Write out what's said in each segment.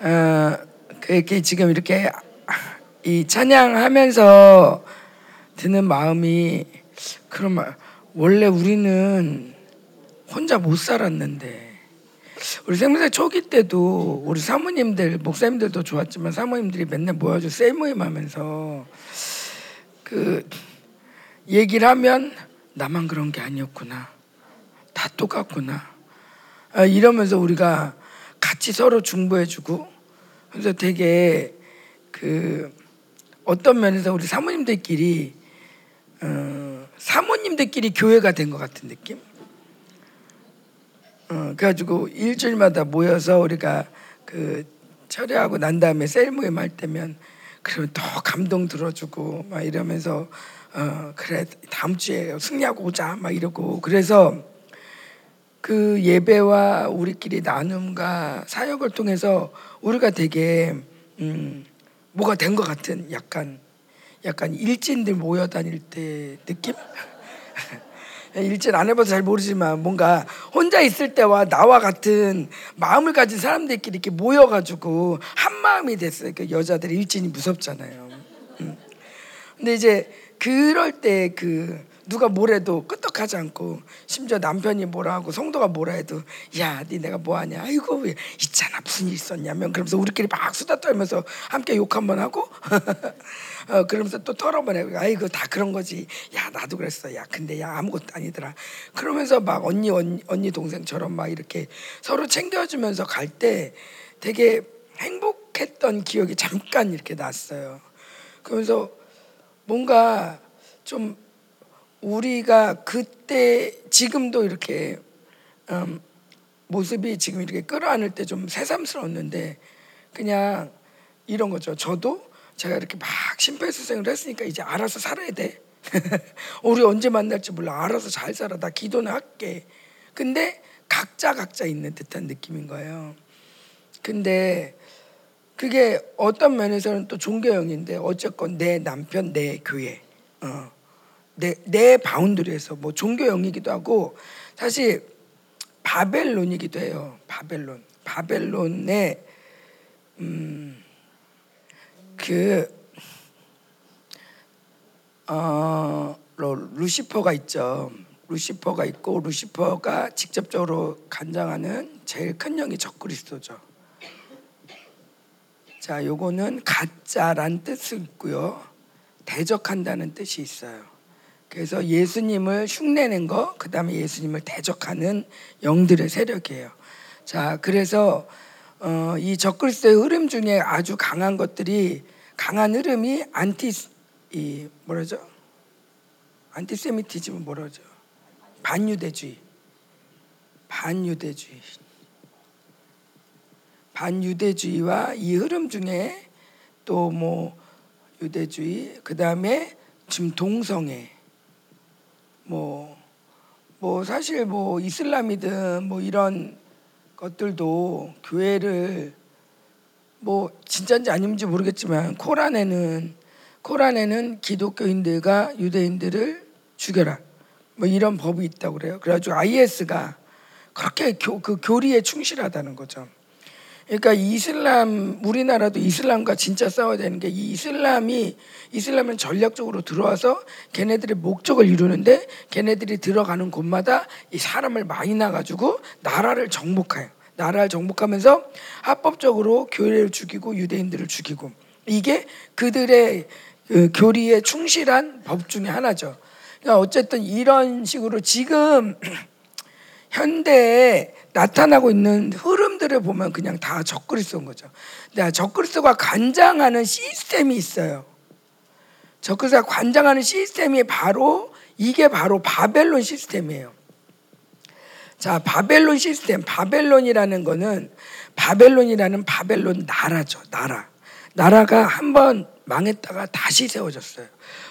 어, 그렇게 지금 이렇게 이 찬양하면서 드는 마음이 그럼 원래 우리는 혼자 못 살았는데 우리 생명사 초기 때도 우리 사모님들 목사님들도 좋았지만 사모님들이 맨날 모여서 셀 모임 하면서 그 얘기를 하면 나만 그런 게 아니었구나. 다 똑같구나. 아, 이러면서 우리가 같이 서로 중보해주고 그래서 되게 그 어떤 면에서 우리 사모님들끼리 어, 사모님들끼리 교회가 된 것 같은 느낌. 어, 그래가지고 일주일마다 모여서 우리가 그 철회하고 난 다음에 셀 모임 할 때면 그러면 더 감동 들어주고 막 이러면서 어 그래 다음 주에 승리하고 오자 막 이러고 그래서 그 예배와 우리끼리 나눔과 사역을 통해서 우리가 되게 음 뭐가 된 것 같은 약간 약간 일진들 모여 다닐 때 느낌? 일진 안 해봐서 잘 모르지만 뭔가 혼자 있을 때와 나와 같은 마음을 가진 사람들끼리 이렇게 모여가지고 한 마음이 됐어요. 그 여자들 일진이 무섭잖아요. 음. 근데 이제 그럴 때 그 누가 뭐래도 끄떡하지 않고 심지어 남편이 뭐라 하고 성도가 뭐라 해도 야, 네 내가 뭐 하냐? 아이고 왜 있잖아 무슨 일 있었냐면 그러면서 우리끼리 막 수다 떨면서 함께 욕 한 번 하고 어, 그러면서 또 털어버려. 아이고 다 그런 거지. 야 나도 그랬어. 야 근데 야 아무것도 아니더라. 그러면서 막 언니 언니, 언니 동생처럼 막 이렇게 서로 챙겨주면서 갈 때 되게 행복했던 기억이 잠깐 이렇게 났어요. 그러면서 뭔가 좀 우리가 그때 지금도 이렇게 음, 모습이 지금 이렇게 끌어안을 때 좀 새삼스러웠는데 그냥 이런 거죠. 저도 제가 이렇게 막 심폐소생을 했으니까 이제 알아서 살아야 돼. 우리 언제 만날지 몰라. 알아서 잘 살아. 나 기도는 할게. 근데 각자 각자 있는 듯한 느낌인 거예요. 근데 그게 어떤 면에서는 또 종교영인데 어쨌건 내 남편, 내 교회, 어, 내, 내 boundary에서 뭐 종교영이기도 하고 사실 바벨론이기도 해요. 바벨론. 바벨론의 음, 그 어, 루시퍼가 있죠. 루시퍼가 있고 루시퍼가 직접적으로 관장하는 제일 큰 영이 적그리스도죠. 자, 요거는 가짜란 뜻이 있고요. 대적한다는 뜻이 있어요. 그래서 예수님을 흉내낸 거, 그 다음에 예수님을 대적하는 영들의 세력이에요. 자, 그래서 어, 이 적그리스도의 흐름 중에 아주 강한 것들이 강한 흐름이 안티 이 뭐라죠? 안티세미티즘은 뭐라죠? 반유대주의. 반유대주의. 반유대주의와 이 흐름 중에 또 뭐 유대주의 그 다음에 지금 동성애 뭐뭐 뭐 사실 뭐 이슬람이든 뭐 이런 것들도 교회를 뭐 진짜인지 아닌지 모르겠지만 코란에는 코란에는 기독교인들과 유대인들을 죽여라 뭐 이런 법이 있다고 그래요. 그래가지고 IS가 그렇게 교, 그 교리에 충실하다는 거죠. 그러니까 이슬람 우리나라도 이슬람과 진짜 싸워야 되는 게 이 이슬람이 이슬람은 전략적으로 들어와서 걔네들의 목적을 이루는데 걔네들이 들어가는 곳마다 이 사람을 많이 나가지고 나라를 정복해요. 나라를 정복하면서 합법적으로 교회를 죽이고 유대인들을 죽이고 이게 그들의 그 교리에 충실한 법 중에 하나죠. 그러니까 어쨌든 이런 식으로 지금 현대에 나타나고 있는 흐름들을 보면 그냥 다 적그리스도인 거죠. 근데 적그리스도가 관장하는 시스템이 있어요. 적그리스도가 관장하는 시스템이 바로 이게 바로 바벨론 시스템이에요. 자, 바벨론 시스템, 바벨론이라는 거는 바벨론이라는 바벨론 나라죠. 나라. 나라가 한 번 망했다가 다시 세워졌어요.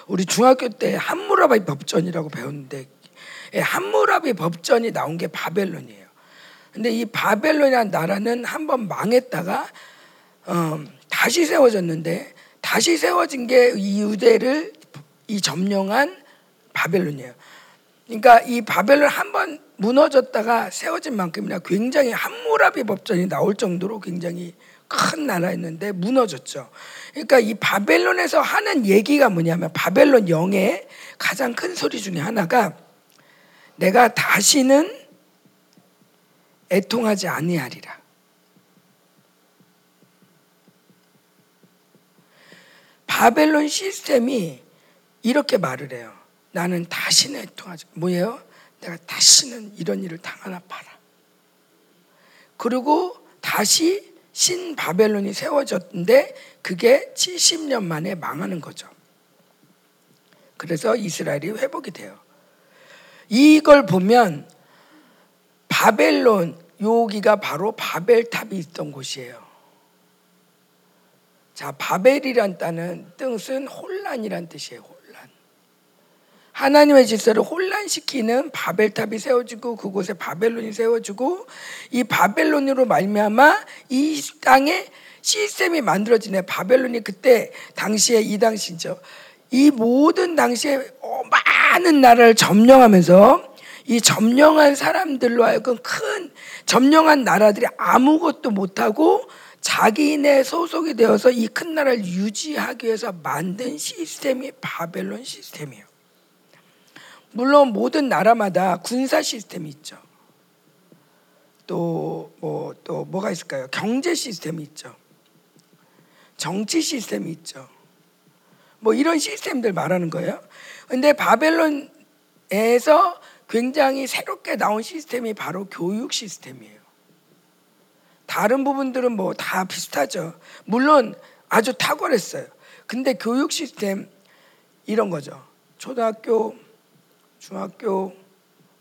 우리 중학교 때 함무라비 법전이라고 배웠는데 예, 함무라비 법전이 나온 게 바벨론이에요. 근데 이 바벨론이라는 나라는 한번 망했다가 어, 다시 세워졌는데 다시 세워진 게 이 유대를 이 점령한 바벨론이에요. 그러니까 이 바벨론 한 번 무너졌다가 세워진 만큼이나 굉장히 함무라비 법전이 나올 정도로 굉장히 큰 나라였는데 무너졌죠. 그러니까 이 바벨론에서 하는 얘기가 뭐냐면 바벨론 영의 가장 큰 소리 중에 하나가 내가 다시는 애통하지 아니하리라. 바벨론 시스템이 이렇게 말을 해요. 나는 다시는 애통하지. 뭐예요? 내가 다시는 이런 일을 당하나 봐라. 그리고 다시 신 바벨론이 세워졌는데 그게 70년 만에 망하는 거죠. 그래서 이스라엘이 회복이 돼요. 이걸 보면 바벨론 여기가 바로 바벨탑이 있던 곳이에요. 자, 바벨이란 단은 뜻은 혼란이란 뜻이에요. 혼란. 하나님의 질서를 혼란시키는 바벨탑이 세워지고 그곳에 바벨론이 세워지고 이 바벨론으로 말미암아 이 땅에 시스템이 만들어지네. 바벨론이 그때 당시에 이 당시죠. 이 모든 당시에 많은 나라를 점령하면서 이 점령한 사람들로 하여금 큰 점령한 나라들이 아무것도 못하고 자기네 소속이 되어서 이 큰 나라를 유지하기 위해서 만든 시스템이 바벨론 시스템이에요. 물론 모든 나라마다 군사 시스템이 있죠. 또 뭐 또 뭐, 가 있을까요? 경제 시스템이 있죠. 정치 시스템이 있죠. 뭐 이런 시스템들 말하는 거예요. 근데 바벨론에서 굉장히 새롭게 나온 시스템이 바로 교육 시스템이에요. 다른 부분들은 뭐 다 비슷하죠. 물론 아주 탁월했어요. 근데 교육 시스템 이런 거죠. 초등학교, 중학교,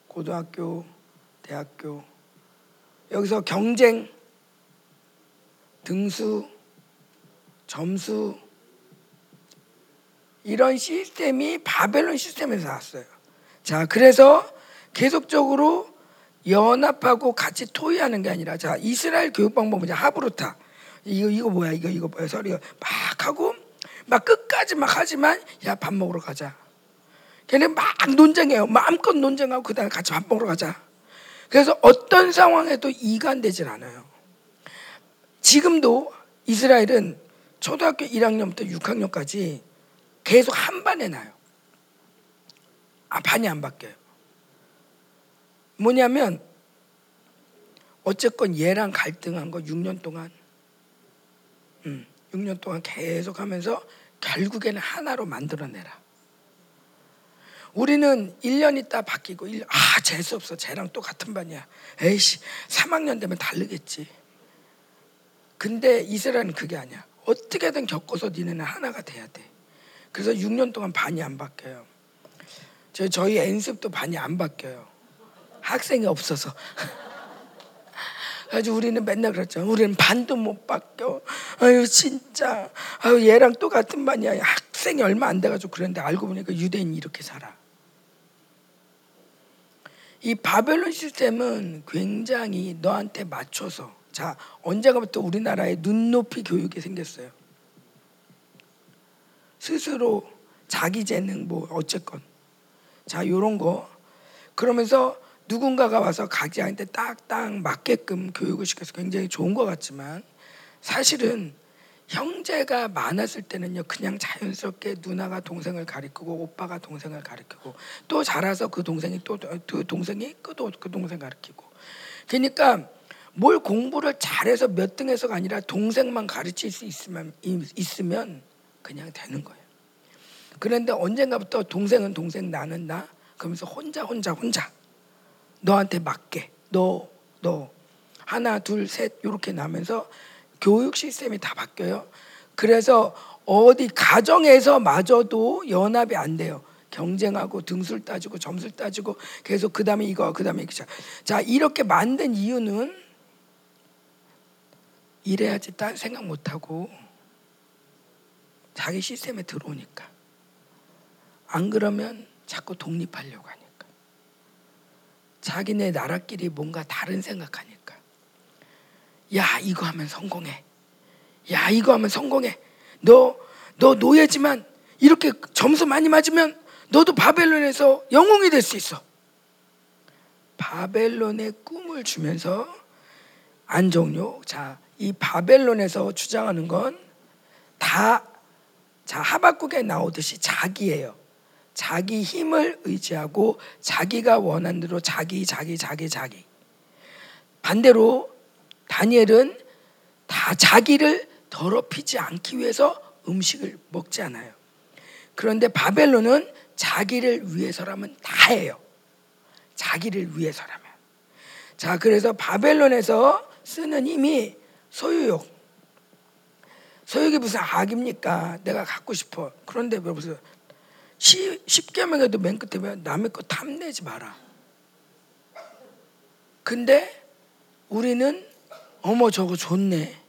고등학교, 대학교 여기서 경쟁, 등수, 점수 이런 시스템이 바벨론 시스템에서 나왔어요. 자, 그래서 계속적으로 연합하고 같이 토의하는 게 아니라 자 이스라엘 교육 방법은 하브루타 이거 이거 뭐야 이거 이거 뭐야 소리가 막 하고 막 끝까지 막 하지만 야 밥 먹으러 가자. 걔네 막 논쟁해요. 마음껏 논쟁하고 그다음에 같이 밥 먹으러 가자. 그래서 어떤 상황에도 이간되질 않아요. 지금도 이스라엘은 초등학교 1학년부터 6학년까지 계속 한 반에 나요. 아, 반이 안 바뀌어요. 뭐냐면 어쨌건 얘랑 갈등한 거 6년 동안 음, 6년 동안 계속 하면서 결국에는 하나로 만들어내라. 우리는 1년 있다 바뀌고 1년, 아 재수 없어. 쟤랑 또 같은 반이야. 에이씨 3학년 되면 다르겠지. 근데 이스라엘은 그게 아니야. 어떻게든 겪어서 니네는 하나가 돼야 돼. 그래서 6년 동안 반이 안 바뀌어요. 저희 엔습도 반이 안 바뀌어요 학생이 없어서 아주 우리는 맨날 그랬죠. 우리는 반도 못 바뀌어. 아유 진짜. 아유 얘랑 또 같은 반이야. 학생이 얼마 안 돼가지고 그런데 알고 보니까 유대인이 이렇게 살아. 이 바벨론 시스템은 굉장히 너한테 맞춰서 자 언제가부터 우리나라에 눈높이 교육이 생겼어요. 스스로 자기 재능 뭐 어쨌건 자 요런 거 그러면서 누군가가 와서 각자한테 딱딱 맞게끔 교육을 시켜서 굉장히 좋은 것 같지만 사실은 형제가 많았을 때는요 그냥 자연스럽게 누나가 동생을 가리키고 오빠가 동생을 가리키고 또 자라서 그 동생이 또 그 동생이 그 동생 가리키고 그러니까 뭘 공부를 잘해서 몇 등해서가 아니라 동생만 가르칠 수 있으면 있으면 그냥 되는 거예요. 그런데 언젠가부터 동생은 동생 나는 나 그러면서 혼자 혼자 혼자 너한테 맞게. 너 너. 하나 둘 셋 이렇게 나면서 교육 시스템이 다 바뀌어요. 그래서 어디 가정에서 마저도 연합이 안 돼요. 경쟁하고 등수를 따지고 점수를 따지고 계속 그 다음에 이거 그 다음에 이거. 자 이렇게 만든 이유는 이래야지 딴 생각 못하고 자기 시스템에 들어오니까. 안 그러면 자꾸 독립하려고 하니까 자기네 나라끼리 뭔가 다른 생각하니까 야 이거 하면 성공해 야 이거 하면 성공해 너 너 노예지만 이렇게 점수 많이 맞으면 너도 바벨론에서 영웅이 될 수 있어 바벨론의 꿈을 주면서 안정욕. 자, 이 바벨론에서 주장하는 건 다 자, 하박국에 나오듯이 자기예요. 자기 힘을 의지하고 자기가 원하는 대로 자기 자기 자기 자기. 반대로 다니엘은 다 자기를 더럽히지 않기 위해서 음식을 먹지 않아요. 그런데 바벨론은 자기를 위해서라면 다 해요. 자기를 위해서라면. 자, 그래서 바벨론에서 쓰는 힘이 소유욕. 소유욕이 무슨 악입니까? 내가 갖고 싶어. 그런데 왜무 슨 십계명에도 맨 끝에 왜 남의 거 탐내지 마라. 근데 우리는 어머 저거 좋네.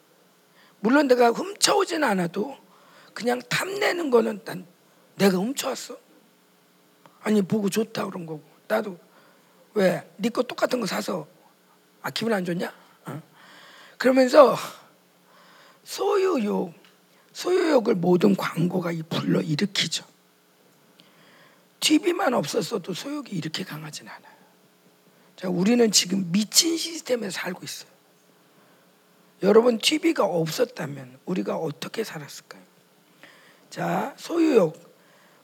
물론 내가 훔쳐오진 않아도 그냥 탐내는 거는 난 내가 훔쳐왔어. 아니 보고 좋다 그런 거고 나도 왜 네 거 똑같은 거 사서 아 기분 안 좋냐? 어? 그러면서 소유욕 소유욕을 모든 광고가 불러 일으키죠. TV만 없었어도 소욕이 이렇게 강하진 않아요. 자, 우리는 지금 미친 시스템에 살고 있어요. 여러분 TV가 없었다면 우리가 어떻게 살았을까요? 자, 소유욕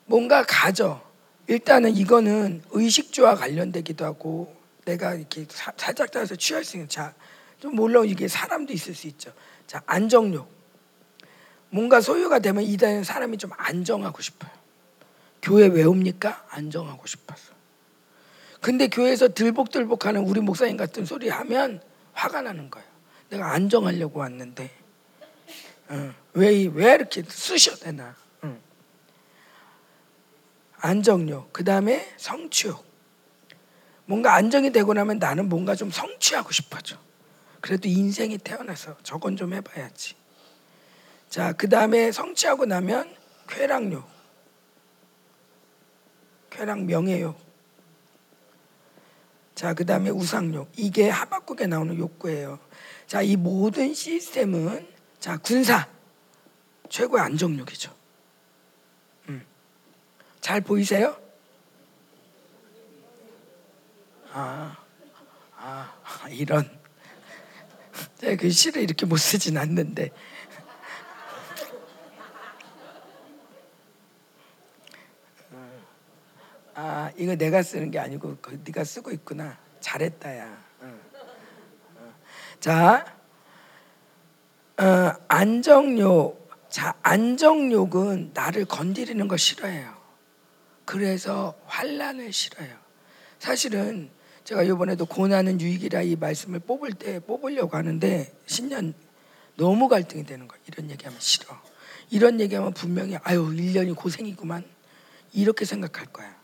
뭔가 가져. 일단은 이거는 의식주와 관련되기도 하고 내가 이렇게 사, 살짝 따라서 취할 수 있는 자, 좀 물론 이게 사람도 있을 수 있죠. 자, 안정욕. 뭔가 소유가 되면 이다는 사람이 좀 안정하고 싶어요. 교회 왜 옵니까? 안정하고 싶어서. 근데 교회에서 들복들복하는 우리 목사님 같은 소리 하면 화가 나는 거예요. 내가 안정하려고 왔는데 어, 왜, 왜 이렇게 쑤셔 대나? 어. 안정욕, 그 다음에 성취욕. 뭔가 안정이 되고 나면 나는 뭔가 좀 성취하고 싶어져. 그래도 인생이 태어나서 저건 좀 해봐야지. 자, 그 다음에 성취하고 나면 쾌락욕. 쾌락 명예욕. 자, 그 다음에 우상욕. 이게 하박국에 나오는 욕구예요. 자, 이 모든 시스템은 자, 군사. 최고의 안정욕이죠. 음. 잘 보이세요? 아, 아, 이런. 제가 그 시를 이렇게 못 쓰진 않는데. 아 이거 내가 쓰는 게 아니고 그 네가 쓰고 있구나. 잘했다야. 어. 어. 자, 어, 안정욕. 자, 안정욕은 나를 건드리는 거 싫어해요. 그래서 환란을 싫어요. 사실은 제가 이번에도 고난은 유익이라 이 말씀을 뽑을 때 뽑으려고 하는데 신년 너무 갈등이 되는 거. 이런 얘기하면 싫어. 이런 얘기하면 분명히 아유 1년이 고생이구만. 이렇게 생각할 거야.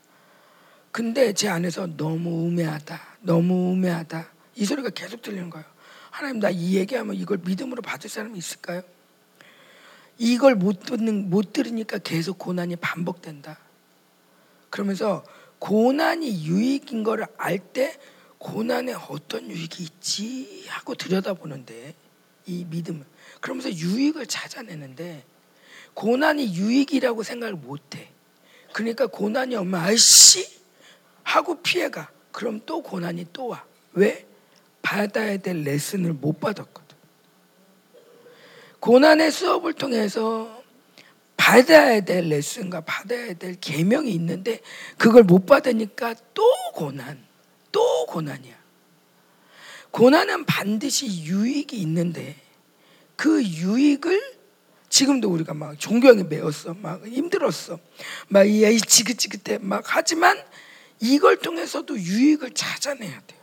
근데 제 안에서 너무 우매하다. 너무 우매하다. 이 소리가 계속 들리는 거예요. 하나님 나 이 얘기하면 이걸 믿음으로 받을 사람이 있을까요? 이걸 못 듣는 못 들으니까 계속 고난이 반복된다. 그러면서 고난이 유익인 걸 알 때 고난에 어떤 유익이 있지 하고 들여다보는데 이 믿음 그러면서 유익을 찾아내는데 고난이 유익이라고 생각을 못해. 그러니까 고난이 오면 아이씨 하고 피해가. 그럼 또 고난이 또 와. 왜? 받아야 될 레슨을 못 받았거든. 고난의 수업을 통해서 받아야 될 레슨과 받아야 될 계명이 있는데 그걸 못 받으니까 또 고난, 또 고난이야. 고난은 반드시 유익이 있는데 그 유익을 지금도 우리가 막 존경에 매었어, 막 힘들었어, 막 이 지긋지긋해, 막 하지만 이걸 통해서도 유익을 찾아내야 돼요.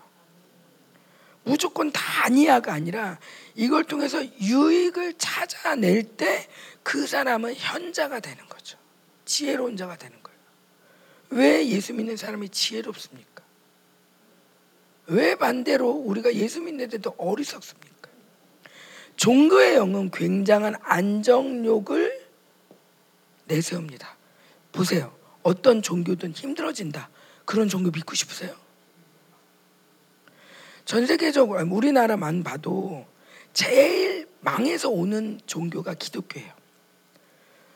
무조건 다 아니야가 아니라 이걸 통해서 유익을 찾아낼 때 그 사람은 현자가 되는 거죠. 지혜로운 자가 되는 거예요. 왜 예수 믿는 사람이 지혜롭습니까? 왜 반대로 우리가 예수 믿는데도 어리석습니까? 종교의 영은 굉장한 안정욕을 내세웁니다. 보세요. 어떤 종교든 힘들어진다. 그런 종교 믿고 싶으세요? 전 세계적으로 우리나라만 봐도 제일 망해서 오는 종교가 기독교예요.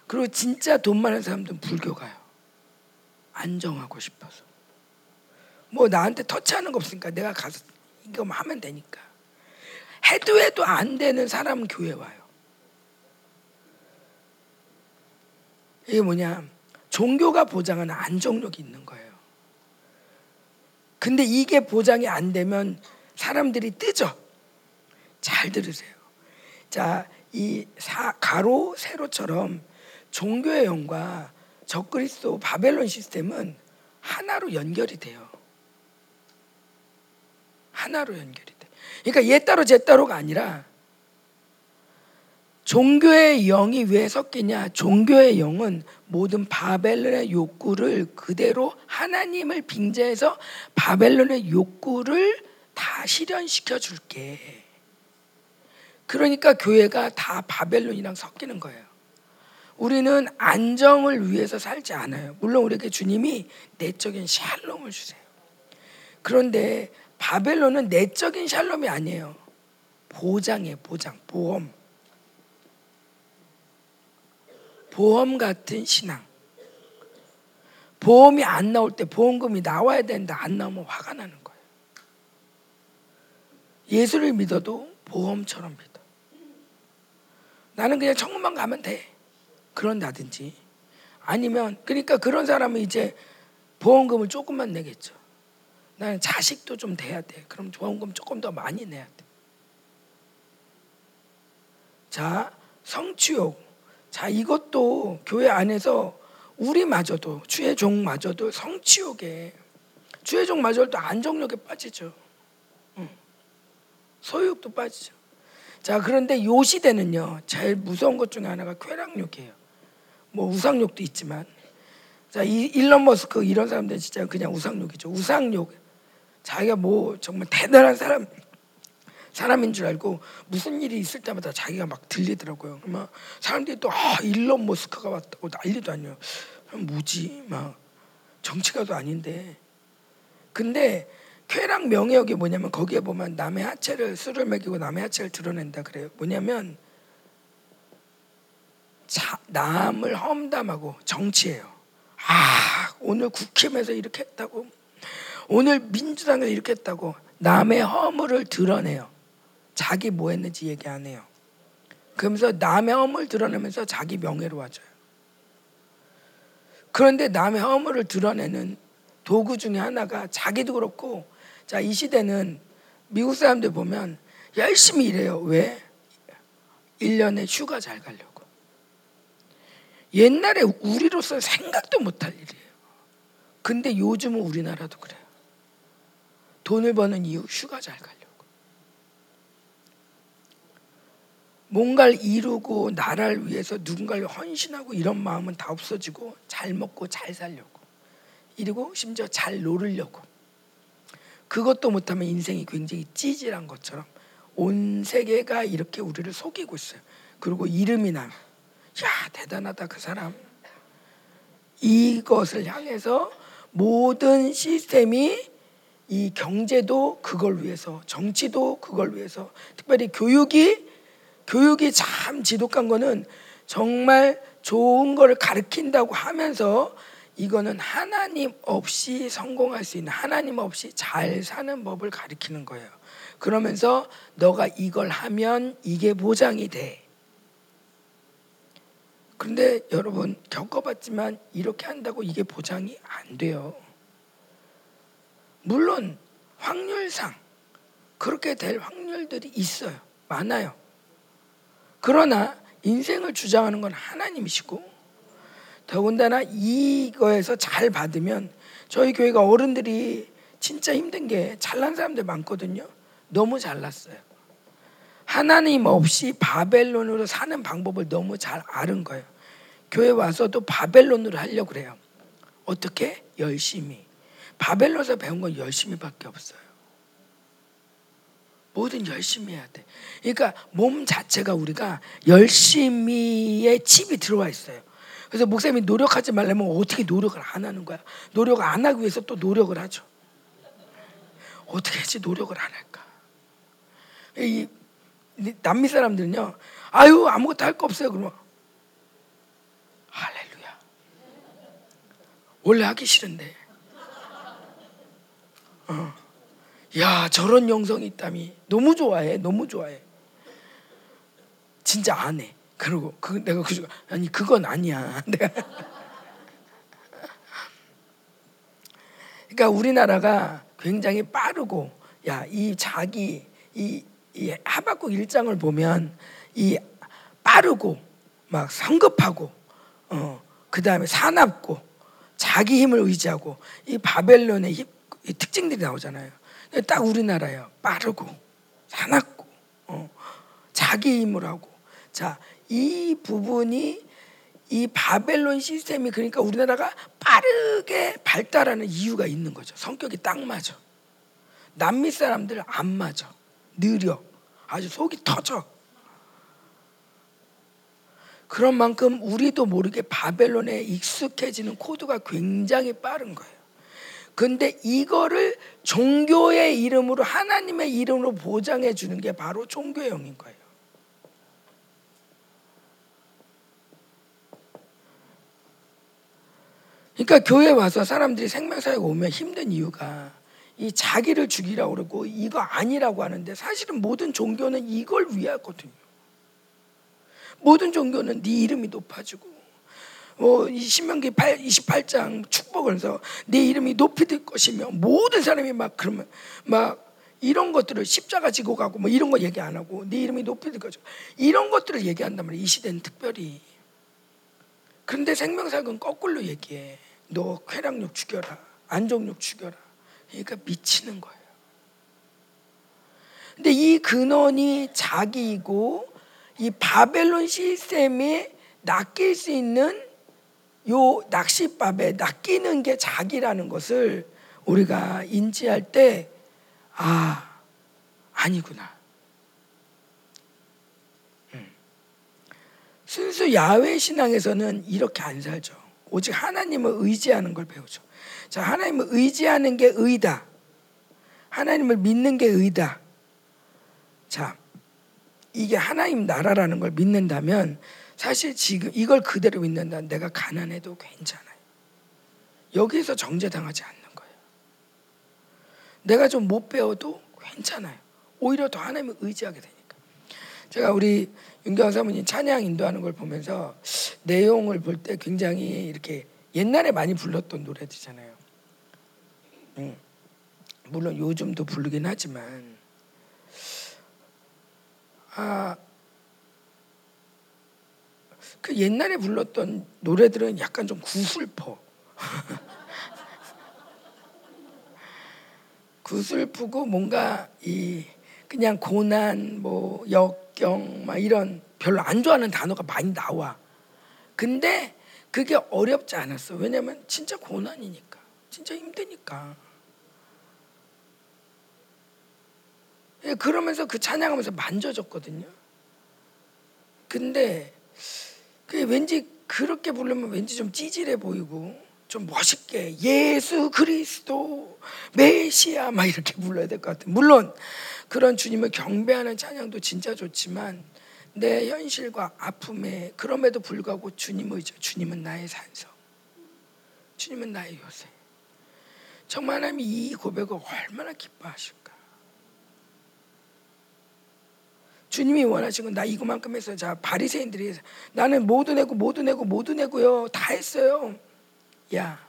그리고 진짜 돈 많은 사람들은 불교 가요. 안정하고 싶어서. 뭐 나한테 터치하는 거 없으니까 내가 가서 이거 하면 되니까. 해도 해도 안 되는 사람은 교회 와요. 이게 뭐냐? 종교가 보장하는 안정력이 있는 거예요. 근데 이게 보장이 안 되면 사람들이 뜨죠. 잘 들으세요. 자, 이 사, 가로 세로처럼 종교의 영과 적그리스도 바벨론 시스템은 하나로 연결이 돼요. 하나로 연결이 돼. 그러니까 얘 따로 쟤 따로가 아니라 종교의 영이 왜 섞이냐? 종교의 영은 모든 바벨론의 욕구를 그대로 하나님을 빙자해서 바벨론의 욕구를 다 실현시켜 줄게. 그러니까 교회가 다 바벨론이랑 섞이는 거예요. 우리는 안정을 위해서 살지 않아요. 물론 우리에게 주님이 내적인 샬롬을 주세요. 그런데 바벨론은 내적인 샬롬이 아니에요. 보장이에요, 보장, 보험. 보험 같은 신앙. 보험이 안 나올 때 보험금이 나와야 되는데 안 나오면 화가 나는 거예요. 예수를 믿어도 보험처럼 믿어. 나는 그냥 천국만 가면 돼. 그런다든지. 아니면 그러니까 그런 사람은 이제 보험금을 조금만 내겠죠. 나는 자식도 좀 돼야 돼. 그럼 보험금 조금 더 많이 내야 돼. 자, 성취욕. 자, 이것도 교회 안에서 우리마저도 주의 종마저도 성취욕에 주의 종마저도 안정력에 빠지죠. 소유욕도 빠지죠. 자, 그런데 요 시대는요. 제일 무서운 것 중에 하나가 쾌락욕이에요. 뭐 우상욕도 있지만 자, 이 일론 머스크 이런 사람들 진짜 그냥 우상욕이죠. 우상욕. 자기가 뭐 정말 대단한 사람 사람인 줄 알고 무슨 일이 있을 때마다 자기가 막 들리더라고요. 막 사람들이 또 아, 일론 머스크가 왔다고 난리도 아니에요. 뭐지? 막 정치가도 아닌데. 근데 쾌락 명예욕이 뭐냐면 거기에 보면 남의 하체를 술을 먹이고 남의 하체를 드러낸다 그래요. 뭐냐면 자, 남을 험담하고 정치해요. 아 오늘 국힘에서 이렇게 했다고 오늘 민주당에서 이렇게 했다고 남의 허물을 드러내요. 자기 뭐 했는지 얘기 안 해요. 그러면서 남의 허물 드러내면서 자기 명예로워져요. 그런데 남의 허물을 드러내는 도구 중에 하나가 자기도 그렇고 자, 이 시대는 미국 사람들 보면 열심히 일해요. 왜? 1년에 휴가 잘 가려고. 옛날에 우리로서 생각도 못할 일이에요. 근데 요즘은 우리나라도 그래요. 돈을 버는 이유 휴가 잘 가려고. 뭔가를 이루고 나라를 위해서 누군가를 헌신하고 이런 마음은 다 없어지고 잘 먹고 잘 살려고. 이리고 심지어 잘 놀으려고. 그것도 못하면 인생이 굉장히 찌질한 것처럼 온 세계가 이렇게 우리를 속이고 있어요. 그리고 이름이 나. 야 대단하다 그 사람. 이것을 향해서 모든 시스템이 이 경제도 그걸 위해서, 정치도 그걸 위해서, 특별히 교육이 교육이 참 지독한 거는 정말 좋은 걸 가르친다고 하면서 이거는 하나님 없이 성공할 수 있는 하나님 없이 잘 사는 법을 가리키는 거예요. 그러면서 너가 이걸 하면 이게 보장이 돼. 그런데 여러분 겪어봤지만 이렇게 한다고 이게 보장이 안 돼요. 물론 확률상 그렇게 될 확률들이 있어요. 많아요. 그러나 인생을 주장하는 건 하나님이시고 더군다나 이거에서 잘 받으면 저희 교회가 어른들이 진짜 힘든 게 잘난 사람들 많거든요. 너무 잘났어요. 하나님 없이 바벨론으로 사는 방법을 너무 잘 아는 거예요. 교회 와서도 바벨론으로 하려고 그래요. 어떻게? 열심히. 바벨론에서 배운 건 열심히밖에 없어요. 뭐든 열심히 해야 돼. 그러니까 몸 자체가 우리가 열심히의 칩이 들어와 있어요. 그래서 목사님이 노력하지 말려면 어떻게 노력을 안 하는 거야? 노력을 안 하기 위해서 또 노력을 하죠. 어떻게 해지 노력을 안 할까? 이 남미 사람들은요, 아유 아무것도 할 거 없어요. 그러면 할렐루야. 원래 하기 싫은데 어. 야 저런 영성이 있다니 너무 좋아해 너무 좋아해 진짜 안 해. 그리고 그 내가 그 아니 그건 아니야. 내가 그러니까 우리나라가 굉장히 빠르고 야 이 자기 이, 이 하박국 일장을 보면 이 빠르고 막 성급하고 어 그다음에 사납고 자기 힘을 의지하고 이 바벨론의 힘, 이 특징들이 나오잖아요. 딱 우리나라예요. 빠르고 사납고 어, 자기 힘을 하고 자, 이 부분이 이 바벨론 시스템이 그러니까 우리나라가 빠르게 발달하는 이유가 있는 거죠. 성격이 딱 맞아. 남미 사람들 안 맞아. 느려. 아주 속이 터져. 그런 만큼 우리도 모르게 바벨론에 익숙해지는 코드가 굉장히 빠른 거예요. 근데 이거를 종교의 이름으로 하나님의 이름으로 보장해 주는 게 바로 종교형인 거예요. 그러니까 교회 와서 사람들이 생명사역 오면 힘든 이유가 이 자기를 죽이라고 그러고 이거 아니라고 하는데 사실은 모든 종교는 이걸 위하거든요. 모든 종교는 네 이름이 높아지고 뭐 신명기 28장 축복을 해서 내 이름이 높이 될 것이며 모든 사람이 막 그러면 막 이런 것들을 십자가 지고 가고 뭐 이런 거 얘기 안 하고 네 이름이 높이 될 거죠. 이런 것들을 얘기한단 말이에요. 이 시대는 특별히. 그런데 생명사역은 거꾸로 얘기해. 너 쾌락욕 죽여라. 안정욕 죽여라. 그러니까 미치는 거예요. 근데 이 근원이 자기이고 이 바벨론 시스템에 낚일 수 있는 요 낚싯밥에 낚이는 게 자기라는 것을 우리가 인지할 때 아, 아니구나. 음. 순수 야외 신앙에서는 이렇게 안 살죠. 오직 하나님을 의지하는 걸 배우죠. 자, 하나님을 의지하는 게 의다. 하나님을 믿는 게 의다. 자, 이게 하나님 나라라는 걸 믿는다면 사실 지금 이걸 그대로 믿는다. 내가 가난해도 괜찮아요. 여기서 정죄당하지 않는 거예요. 내가 좀 못 배워도 괜찮아요. 오히려 더 하나님을 의지하게 되니까. 제가 우리 윤경 사모님 찬양 인도하는 걸 보면서 내용을 볼 때 굉장히 이렇게 옛날에 많이 불렀던 노래들이잖아요. 음, 물론 요즘도 부르긴 하지만 아, 그 옛날에 불렀던 노래들은 약간 좀 구슬퍼. 구슬프고 뭔가 이 그냥 고난 뭐 역경 막 이런 별로 안 좋아하는 단어가 많이 나와. 근데 그게 어렵지 않았어. 왜냐면 진짜 고난이니까. 진짜 힘드니까. 예, 그러면서 그 찬양하면서 만져졌거든요. 근데 그 왠지 그렇게 부르면 왠지 좀 찌질해 보이고 좀 멋있게 예수 그리스도 메시아 막 이렇게 불러야 될 것 같아요. 물론 그런 주님을 경배하는 찬양도 진짜 좋지만 내 현실과 아픔에 그럼에도 불구하고 주님 의죠. 주님은 나의 산성. 주님은 나의 요새. 정말 하나님이 이 고백을 얼마나 기뻐하실까. 주님이 원하시고 나 이거만큼 했어요. 자 바리새인들이 나는 모두 내고 모두 내고 모두 내고요. 다 했어요. 야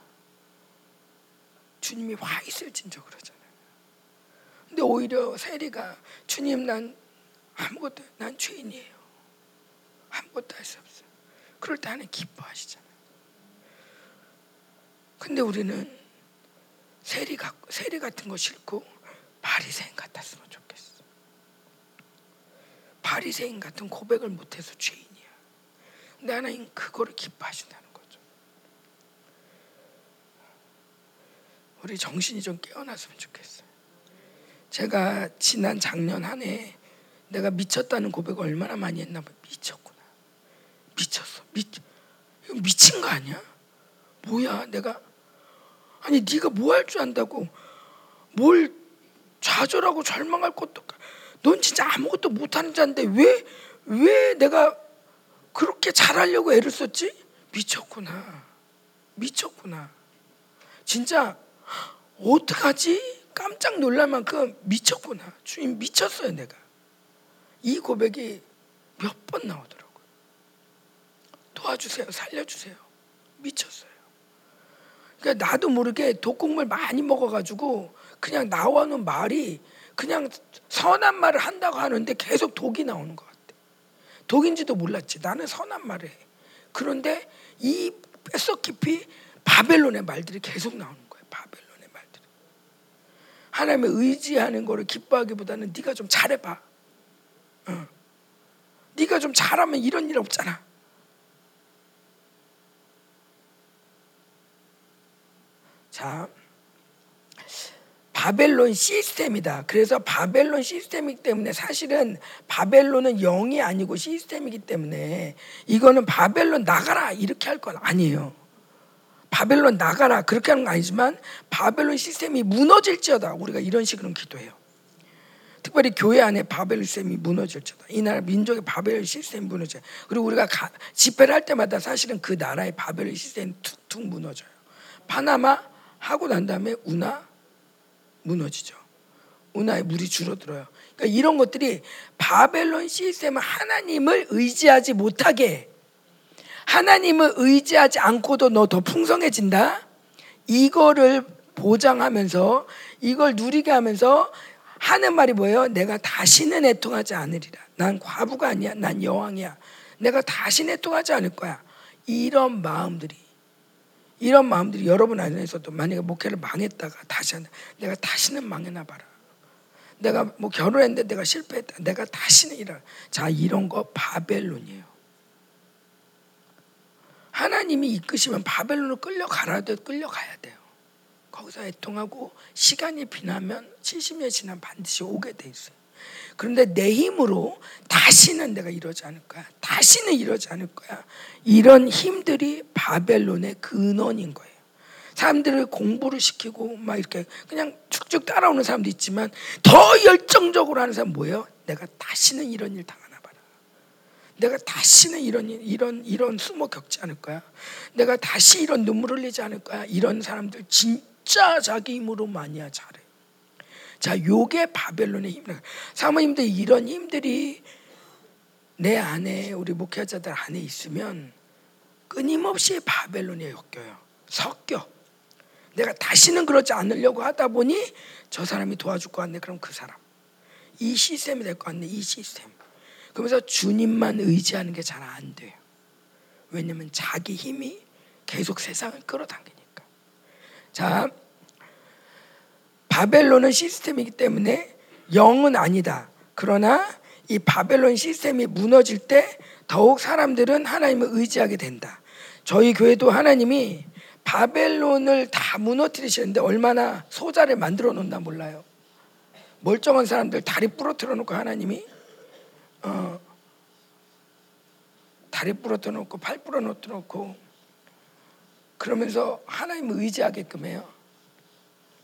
주님이 와 있을 진저 그러잖아요. 근데 오히려 세리가 주님 난 아무것도 난 죄인이에요. 아무것도 할 수 없어요. 그럴 때 하나님 기뻐하시잖아요. 근데 우리는 세리, 세리 같은 거 싫고 바리새인 같았으면 좋겠어. 바리새인 같은 고백을 못해서 죄인이야. 근데 하나님 그거를 기뻐하신다는 거죠. 우리 정신이 좀 깨어났으면 좋겠어요. 제가 지난 작년 한 해 내가 미쳤다는 고백 얼마나 많이 했나 봐. 미쳤구나. 미쳤어. 미 미친 거 아니야? 뭐야? 내가 아니 네가 뭐 할 줄 안다고 뭘 좌절하고 절망할 것도 넌 진짜 아무것도 못하는 자인데 왜 왜 내가 그렇게 잘하려고 애를 썼지? 미쳤구나. 미쳤구나. 진짜 어떡하지? 깜짝 놀랄 만큼 미쳤구나. 주님 미쳤어요, 내가. 이 고백이 몇 번 나오더라고요. 도와주세요, 살려주세요. 미쳤어요. 그러니까 나도 모르게 독국물 많이 먹어가지고 그냥 나오는 말이 그냥 선한 말을 한다고 하는데 계속 독이 나오는 것 같아. 독인지도 몰랐지. 나는 선한 말을 해. 그런데 이 뼛속 깊이 바벨론의 말들이 계속 나오는 거예요. 바벨론의 말들이. 하나님의 의지하는 거를 기뻐하기보다는 네가 좀 잘해봐. 어. 네가 좀 잘하면 이런 일 없잖아. 자, 바벨론 시스템이다. 그래서 바벨론 시스템이기 때문에 사실은 바벨론은 영이 아니고 시스템이기 때문에 이거는 바벨론 나가라 이렇게 할 건 아니에요. 바벨론 나가라 그렇게 하는 건 아니지만 바벨론 시스템이 무너질지어다 우리가 이런 식으로 기도해요. 특별히 교회 안에 바벨 시스템이 무너질지어다. 이 나라 민족의 바벨 시스템이 무너져. 그리고 우리가 가, 집회를 할 때마다 사실은 그 나라의 바벨 시스템이 툭툭 무너져요. 파나마 하고 난 다음에 운하 무너지죠. 운하에 물이 줄어들어요. 그러니까 이런 것들이 바벨론 시스템은 하나님을 의지하지 못하게 하나님을 의지하지 않고도 너 더 풍성해진다. 이거를 보장하면서 이걸 누리게 하면서 하는 말이 뭐예요? 내가 다시는 애통하지 않으리라. 난 과부가 아니야. 난 여왕이야. 내가 다시는 애통하지 않을 거야. 이런 마음들이 이런 마음들이 여러분 안에서도 만약에 목회를 망했다가 다시 한다. 내가 다시는 망해나 봐라. 내가 뭐 결혼했는데 내가 실패했다. 내가 다시는 이런 자 이런 거 바벨론이에요. 하나님이 이끄시면 바벨론으로 끌려가라 도 끌려가야 돼요. 거기서 애통하고 시간이 지나면 70년 지나면 반드시 오게 돼 있어요. 그런데 내 힘으로 다시는 내가 이러지 않을 거야. 다시는 이러지 않을 거야. 이런 힘들이 바벨론의 근원인 거예요. 사람들을 공부를 시키고 막 이렇게 그냥 쭉쭉 따라오는 사람도 있지만 더 열정적으로 하는 사람 뭐예요? 내가 다시는 이런 일 당하나 봐라. 내가 다시는 이런 일, 이런 이런 수모 겪지 않을 거야. 내가 다시 이런 눈물 흘리지 않을 거야. 이런 사람들 진짜 자기 힘으로 많이 잘해. 자, 요게 바벨론의 힘이다. 사모님들 이런 힘들이 내 안에 우리 목회자들 안에 있으면 끊임없이 바벨론에 엮여요. 섞여. 내가 다시는 그러지 않으려고 하다 보니 저 사람이 도와줄 것 같네. 그럼 그 사람. 이 시스템이 될 것 같네. 이 시스템. 그러면서 주님만 의지하는 게 잘 안 돼요. 왜냐면 자기 힘이 계속 세상을 끌어당기니까. 자, 바벨론은 시스템이기 때문에 영은 아니다. 그러나 이 바벨론 시스템이 무너질 때 더욱 사람들은 하나님을 의지하게 된다. 저희 교회도 하나님이 바벨론을 다 무너뜨리시는데 얼마나 소자를 만들어 놓나 몰라요. 멀쩡한 사람들 다리 부러뜨려 놓고 하나님이 어, 다리 부러뜨려 놓고 팔 부러뜨려 놓고 그러면서 하나님을 의지하게끔 해요.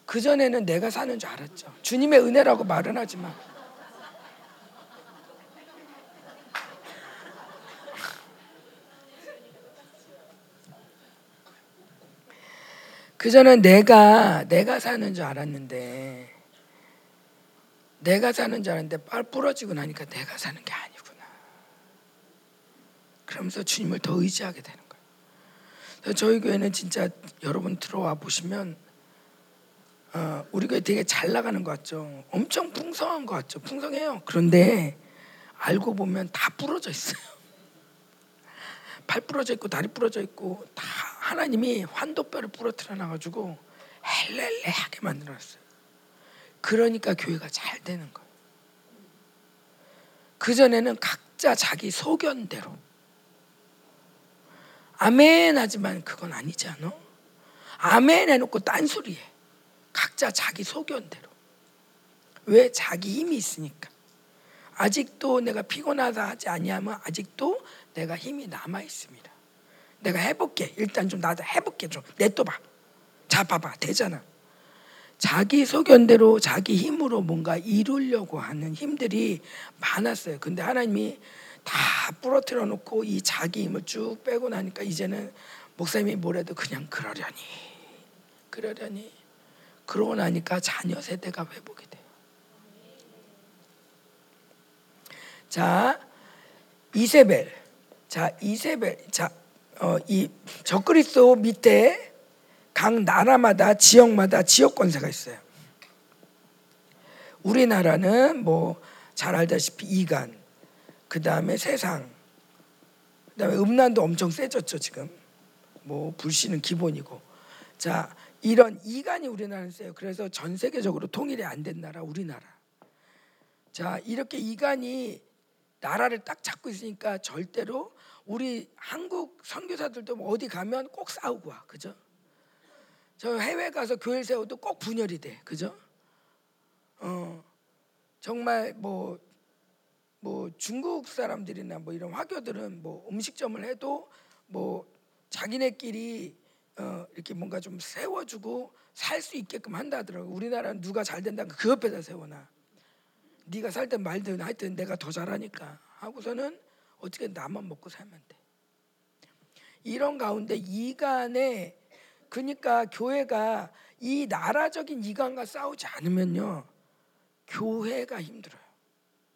그 전에는 내가 사는 줄 알았죠. 주님의 은혜라고 말은 하지만 그 전에 내가 내가 사는 줄 알았는데 내가 사는 줄 알았는데 빨 부러지고 나니까 내가 사는 게 아니구나. 그러면서 주님을 더 의지하게 되는 거예요. 저희 교회는 진짜 여러분 들어와 보시면 어, 우리 가 되게 잘 나가는 것 같죠. 엄청 풍성한 것 같죠. 풍성해요. 그런데 알고 보면 다 부러져 있어요. 팔 부러져 있고 다리 부러져 있고 다 하나님이 환도뼈를 부러뜨려 놔가지고 헬렐레하게 만들었어요. 그러니까 교회가 잘 되는 거예요. 그 전에는 각자 자기 소견대로 아멘 하지만 그건 아니지 않아? 아멘 해놓고 딴소리해. 각자 자기 소견대로. 왜 자기 힘이 있으니까. 아직도 내가 피곤하다 하지 아니하면 아직도 내가 힘이 남아 있습니다. 내가 해볼게. 일단 좀 나도 해볼게 좀 내떠봐. 자 봐봐 되잖아. 자기 소견대로 자기 힘으로 뭔가 이루려고 하는 힘들이 많았어요. 근데 하나님이 다 부러뜨려 놓고 이 자기 힘을 쭉 빼고 나니까 이제는 목사님이 뭐래도 그냥 그러려니 그러려니 그러고 나니까 자녀 세대가 회복이 돼요. 자, 이세벨. 자, 이세벨. 자, 어, 이 적그리스도 밑에 각 나라마다 지역마다 지역 권세가 있어요. 우리나라는 뭐 잘 알다시피 이간, 그 다음에 세상, 그 다음에 음란도 엄청 세졌죠 지금. 뭐 불씨는 기본이고. 자 이런 이간이 우리나라는 세요. 그래서 전 세계적으로 통일이 안 된 나라 우리나라. 자 이렇게 이간이 나라를 딱 잡고 있으니까 절대로 우리 한국 선교사들도 뭐 어디 가면 꼭 싸우고 와, 그죠? 저 해외 가서 교회 세워도 꼭 분열이 돼, 그죠? 어 정말 뭐뭐 뭐 중국 사람들이나 뭐 이런 화교들은 뭐 음식점을 해도 뭐 자기네끼리 어 이렇게 뭔가 좀 세워주고 살 수 있게끔 한다 하더라고. 우리나라는 누가 잘 된다 그 옆에다 세워놔. 네가 살든 말든 하여튼 내가 더 잘하니까 하고서는 어떻게 나만 먹고 살면 돼. 이런 가운데 이간에 그러니까 교회가 이 나라적인 이간과 싸우지 않으면요 교회가 힘들어요.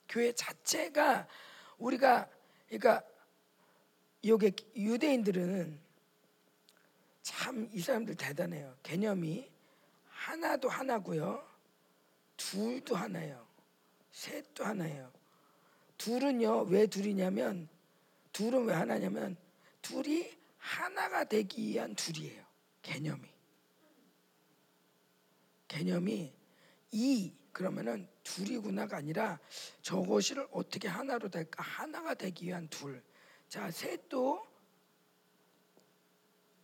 교회 자체가 우리가 그러니까 요게 유대인들은 참 이 사람들 대단해요. 개념이 하나도 하나고요. 둘도 하나예요. 셋도 하나예요. 둘은요 왜 둘이냐면 둘은 왜 하나냐면 둘이 하나가 되기 위한 둘이에요. 개념이 개념이 이 그러면은 둘이구나가 아니라 저것을 어떻게 하나로 될까 하나가 되기 위한 둘. 자 셋도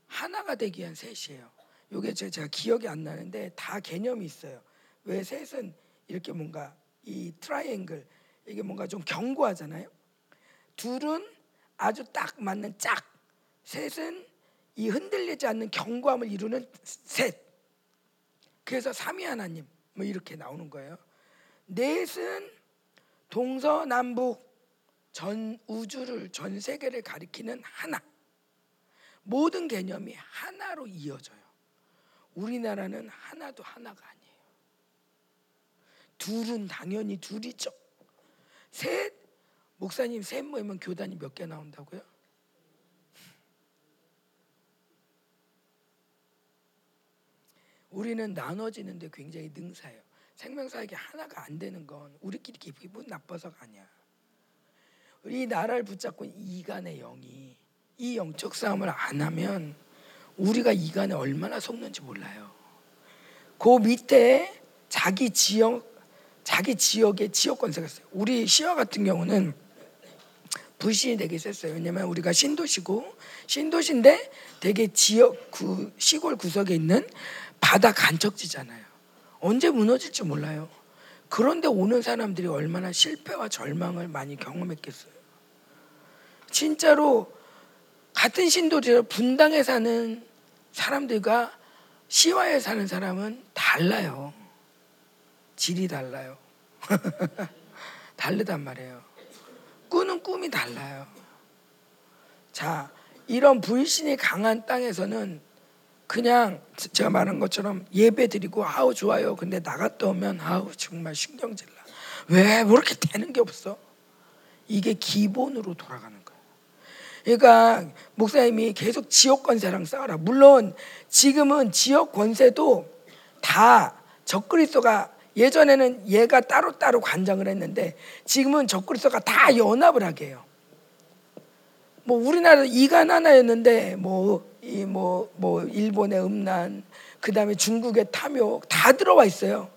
하나가 되기 위한 셋이에요. 요게 제가 기억이 안 나는데 다 개념이 있어요. 왜 셋은 이렇게 뭔가 이 트라이앵글 이게 뭔가 좀 견고하잖아요. 둘은 아주 딱 맞는 짝. 셋은 이 흔들리지 않는 견고함을 이루는 셋. 그래서 삼위 하나님 뭐 이렇게 나오는 거예요. 넷은 동서남북 전 우주를 전 세계를 가리키는 하나. 모든 개념이 하나로 이어져요. 우리나라는 하나도 하나가 아니에요. 둘은 당연히 둘이죠. 셋 목사님 셋 모이면 교단이 몇 개 나온다고요? 우리는 나눠지는데 굉장히 능사예요. 생명사역이 하나가 안 되는 건 우리끼리 기분 나빠서가 아니야. 우리 나라를 붙잡고 이간의 영이 이 영적 싸움을 안 하면 우리가 이간에 얼마나 속는지 몰라요. 그 밑에 자기 지역 자기 지역의 지역 권세가 있어요. 우리 시와 같은 경우는 불신이 되게 셌어요. 왜냐면 우리가 신도시고 신도시인데 되게 지역 구, 시골 구석에 있는 바다 간척지잖아요. 언제 무너질지 몰라요. 그런데 오는 사람들이 얼마나 실패와 절망을 많이 경험했겠어요. 진짜로 같은 신도시를 분당에 사는 사람들과 시와에 사는 사람은 달라요. 질이 달라요. 다르단 말이에요. 꾸는 꿈이 달라요. 자, 이런 불신이 강한 땅에서는 그냥 제가 말한 것처럼 예배 드리고 아우 좋아요. 근데 나갔다 오면 아우 정말 신경질 나. 왜 그렇게 되는 게 없어? 이게 기본으로 돌아가는. 그러니까 목사님이 계속 지역 권세랑 싸워라. 물론 지금은 지역 권세도 다 적그리스도가 예전에는 얘가 따로따로 관장을 했는데 지금은 적그리스도가 다 연합을 하게 해요. 뭐 우리나라 이간 하나였는데 뭐 이 뭐뭐 뭐 일본의 음란 그다음에 중국의 탐욕 다 들어와 있어요.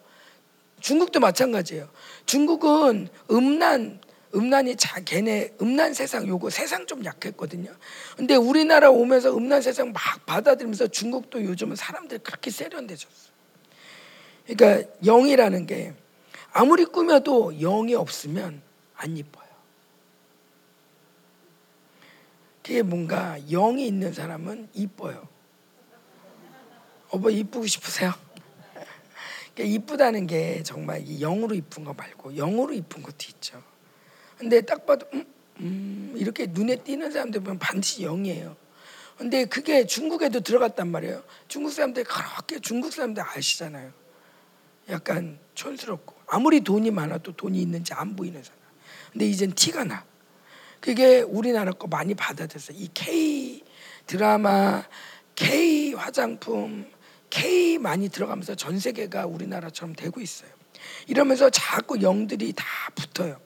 중국도 마찬가지예요. 중국은 음란 음란이 자 걔네 음란 세상 요거 세상 좀 약했거든요. 근데 우리나라 오면서 음란 세상 막 받아들이면서 중국도 요즘은 사람들 그렇게 세련돼졌어. 그러니까 영이라는 게 아무리 꾸며도 영이 없으면 안 이뻐요. 그게 뭔가 영이 있는 사람은 이뻐요. 어버 이쁘고 싶으세요? 그러니까 이쁘다는 게 정말 영으로 이쁜 거 말고 영으로 이쁜 것도 있죠. 근데 딱 봐도 음, 음, 이렇게 눈에 띄는 사람들 보면 반드시 영이에요. 근데 그게 중국에도 들어갔단 말이에요. 중국 사람들 그렇게 중국 사람들 아시잖아요. 약간 촌스럽고 아무리 돈이 많아도 돈이 있는지 안 보이는 사람. 근데 이젠 티가 나. 그게 우리나라 거 많이 받아들여서 이 K 드라마, K 화장품, K 많이 들어가면서 전 세계가 우리나라처럼 되고 있어요. 이러면서 자꾸 영들이 다 붙어요.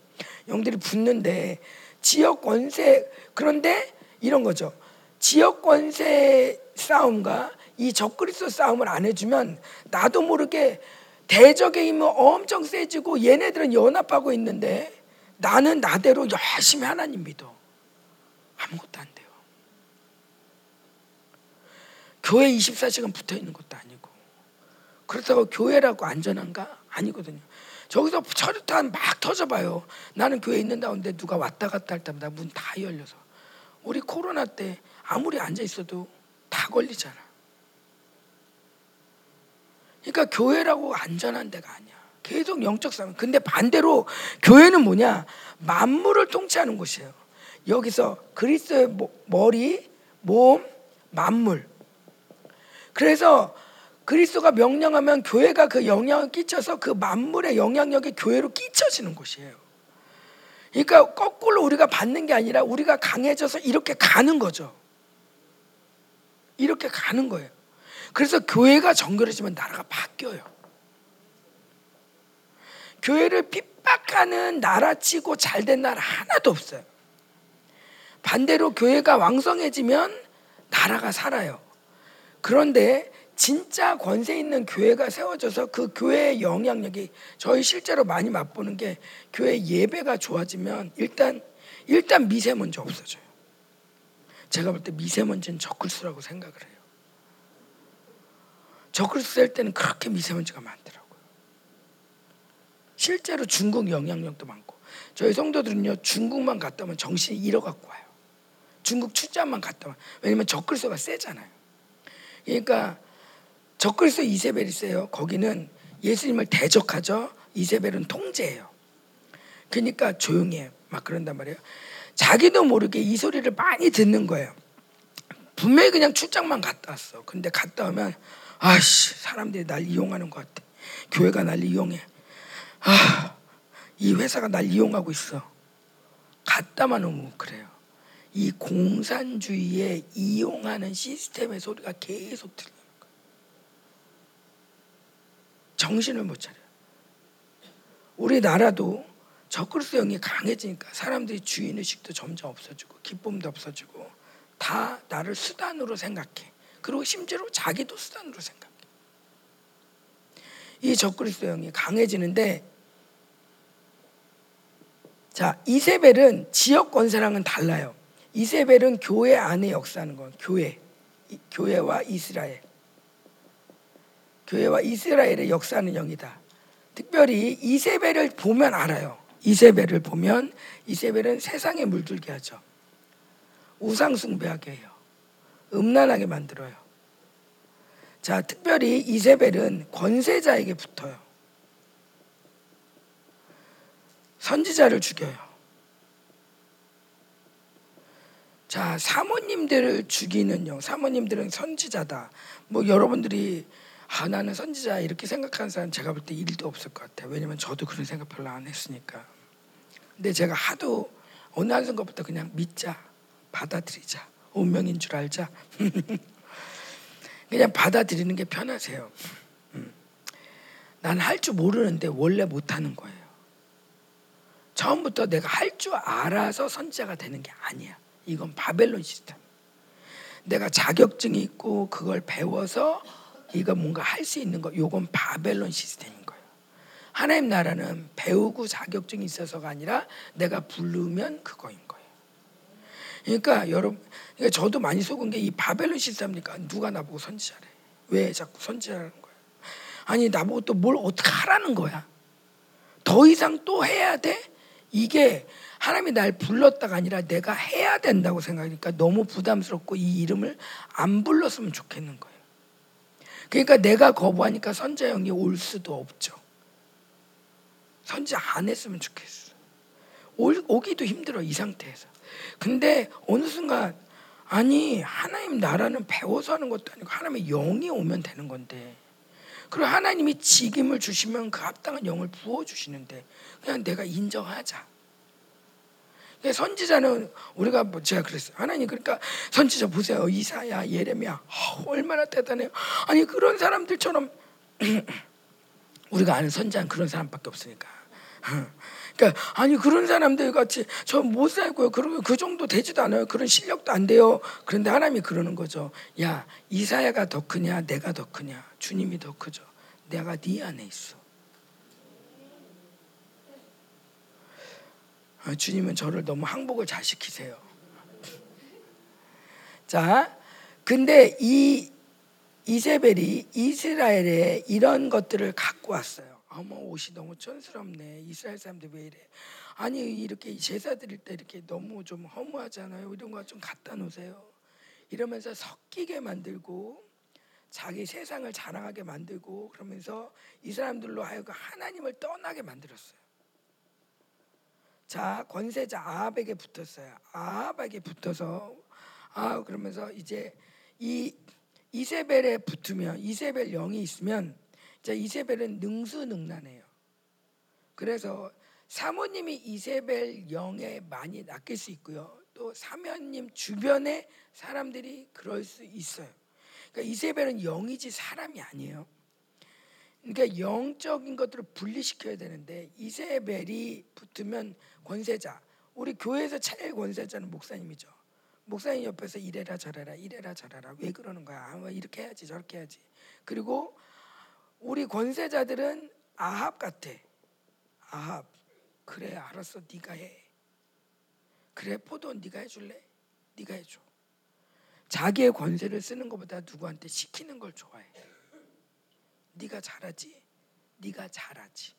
영들이 붙는데 지역 권세 그런데 이런 거죠. 지역 권세 싸움과 이 적그리스도 싸움을 안 해주면 나도 모르게 대적의 힘은 엄청 세지고 얘네들은 연합하고 있는데 나는 나대로 열심히 하나님 믿어. 아무것도 안 돼요. 교회 24시간 붙어 있는 것도 아니고. 그렇다고 교회라고 안전한가? 아니거든요. 저기서 철탄 막 터져봐요. 나는 교회 있는다는데 누가 왔다 갔다 할 때마다 문 다 열려서. 우리 코로나 때 아무리 앉아 있어도 다 걸리잖아. 그러니까 교회라고 안전한 데가 아니야. 계속 영적 싸움. 근데 반대로 교회는 뭐냐? 만물을 통치하는 곳이에요. 여기서 그리스도의 머리, 몸, 만물. 그래서 그리스도가 명령하면 교회가 그 영향을 끼쳐서 그 만물의 영향력이 교회로 끼쳐지는 곳이에요. 그러니까 거꾸로 우리가 받는 게 아니라 우리가 강해져서 이렇게 가는 거죠. 이렇게 가는 거예요. 그래서 교회가 정결해지면 나라가 바뀌어요. 교회를 핍박하는 나라치고 잘된 나라 하나도 없어요. 반대로 교회가 왕성해지면 나라가 살아요. 그런데 진짜 권세 있는 교회가 세워져서 그 교회의 영향력이 저희 실제로 많이 맛보는 게 교회 예배가 좋아지면 일단 일단 미세먼지 없어져요. 제가 볼 때 미세먼지는 적글수라고 생각을 해요. 적글수 셀 때는 그렇게 미세먼지가 많더라고요. 실제로 중국 영향력도 많고 저희 성도들은요 중국만 갔다 오면 정신이 잃어갖고 와요. 중국 출장만 갔다 와. 왜냐면 적글수가 세잖아요. 그러니까 적글수 이세벨이 세요. 거기는 예수님을 대적하죠. 이세벨은 통제해요. 그러니까 조용해. 막 그런단 말이에요. 자기도 모르게 이 소리를 많이 듣는 거예요. 분명히 그냥 출장만 갔다 왔어. 근데 갔다 오면 아씨 사람들이 날 이용하는 것 같아. 교회가 날 이용해. 아, 이 회사가 날 이용하고 있어. 갔다만 오면 그래요. 이 공산주의에 이용하는 시스템의 소리가 계속 들려. 정신을 못 차려. 우리나라도 적그리스도형이 강해지니까 사람들이 주인 의식도 점점 없어지고 기쁨도 없어지고 다 나를 수단으로 생각해. 그리고 심지어 자기도 수단으로 생각해. 이 적그리스도형이 강해지는데 자 이세벨은 지역 권세랑은 달라요. 이세벨은 교회 안에 역사하는 건 교회, 교회와 이스라엘. 교회와 이스라엘의 역사하는 영이다. 특별히 이세벨을 보면 알아요. 이세벨을 보면 이세벨은 세상에 물들게 하죠. 우상 숭배하게 해요. 음란하게 만들어요. 자, 특별히 이세벨은 권세자에게 붙어요. 선지자를 죽여요. 자, 사모님들을 죽이는 영. 사모님들은 선지자다. 뭐 여러분들이 아 나는 선지자 이렇게 생각하는 사람 제가 볼 때 일도 없을 것 같아요. 왜냐면 저도 그런 생각 별로 안 했으니까. 근데 제가 하도 어느 한 순간부터 그냥 믿자, 받아들이자, 운명인 줄 알자. 그냥 받아들이는 게 편하세요. 음. 난할 줄 모르는데 원래 못하는 거예요. 처음부터 내가 할 줄 알아서 선지자가 되는 게 아니야. 이건 바벨론 시스템. 내가 자격증이 있고 그걸 배워서 이거 뭔가 할 수 있는 거 요건 바벨론 시스템인 거예요. 하나님 나라는 배우고 자격증이 있어서가 아니라 내가 부르면 그거인 거예요. 그러니까 여러분 그러니까 저도 많이 속은 게 이 바벨론 시스템이니까 누가 나보고 선지자래. 왜 자꾸 선지자라는 거야? 아니 나보고 또 뭘 어떻게 하라는 거야? 더 이상 또 해야 돼? 이게 하나님이 날 불렀다가 아니라 내가 해야 된다고 생각하니까 너무 부담스럽고 이 이름을 안 불렀으면 좋겠는 거예요. 그러니까 내가 거부하니까 선자 형이 올 수도 없죠. 선자 안 했으면 좋겠어. 올, 오기도 힘들어 이 상태에서. 근데 어느 순간 아니 하나님 나라는 배워서 하는 것도 아니고 하나님의 영이 오면 되는 건데 그리고 하나님이 직임을 주시면 그 합당한 영을 부어 주시는데 그냥 내가 인정하자. 그러니까 선지자는 우리가 뭐 제가 그랬어요. 하나님 그러니까 선지자 보세요. 이사야, 예레미야 아, 얼마나 대단해요. 아니 그런 사람들처럼 우리가 아는 선지자는 그런 사람밖에 없으니까. 그러니까 아니 그런 사람들 같이 저 못 살고요. 그러면 그 정도 되지도 않아요. 그런 실력도 안 돼요. 그런데 하나님이 그러는 거죠. 야 이사야가 더 크냐 내가 더 크냐 주님이 더 크죠. 내가 네 안에 있어. 아, 주님은 저를 너무 항복을 잘 시키세요. 자, 근데 이 이세벨이 이스라엘에 이런 것들을 갖고 왔어요. 어머 옷이 너무 촌스럽네. 이스라엘 사람들 왜 이래? 아니 이렇게 제사 드릴 때 이렇게 너무 좀 허무하잖아요. 이런 거 좀 갖다 놓으세요. 이러면서 섞이게 만들고 자기 세상을 자랑하게 만들고 그러면서 이 사람들로 하여금 하나님을 떠나게 만들었어요. 자 권세자 아합에게 붙었어요. 아합에게 붙어서 아 그러면서 이제 이 이세벨에 붙으면 이세벨 영이 있으면 자 이세벨은 능수능란해요. 그래서 사모님이 이세벨 영에 많이 낚일 수 있고요. 또 사모님 주변에 사람들이 그럴 수 있어요. 그러니까 이세벨은 영이지 사람이 아니에요. 그러니까 영적인 것들을 분리시켜야 되는데 이세벨이 붙으면 권세자. 우리 교회에서 제일 권세자는 목사님이죠. 목사님 옆에서 이래라 저래라 이래라 저래라 왜 그러는 거야? 아, 뭐 이렇게 해야지 저렇게 해야지. 그리고 우리 권세자들은 아합 같아. 아합 그래 알았어 네가 해. 그래 포도 네가 해줄래? 네가 해줘. 자기의 권세를 쓰는 것보다 누구한테 시키는 걸 좋아해. 네가 잘하지. 네가 잘하지.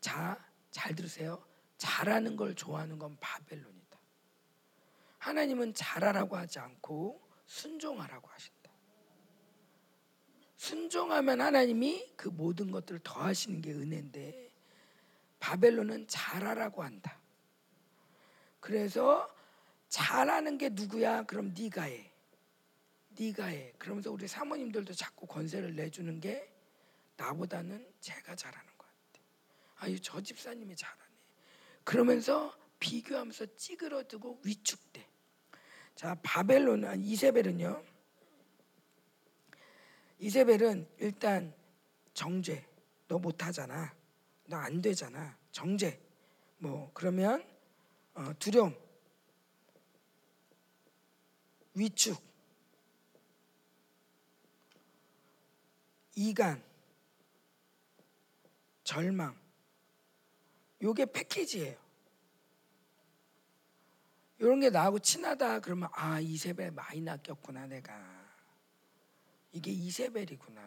자, 잘 들으세요. 잘하는 걸 좋아하는 건 바벨론이다. 하나님은 잘하라고 하지 않고 순종하라고 하신다. 순종하면 하나님이 그 모든 것들을 더하시는 게 은혜인데 바벨론은 잘하라고 한다. 그래서 잘하는 게 누구야? 그럼 네가 해. 네가 해. 그러면서 우리 사모님들도 자꾸 권세를 내주는 게 나보다는 제가 잘하는 것 같아. 아유 저 집사님이 잘하네. 그러면서 비교하면서 찌그러들고 위축돼. 자 바벨론 이세벨은요. 이세벨은 일단 정죄. 너 못하잖아. 너 안 되잖아. 정죄. 뭐 그러면 어, 두려움, 위축, 이간, 절망. 요게 패키지예요. 이런 게 나하고 친하다 그러면 아 이세벨 많이 낚였구나 내가 이게 이세벨이구나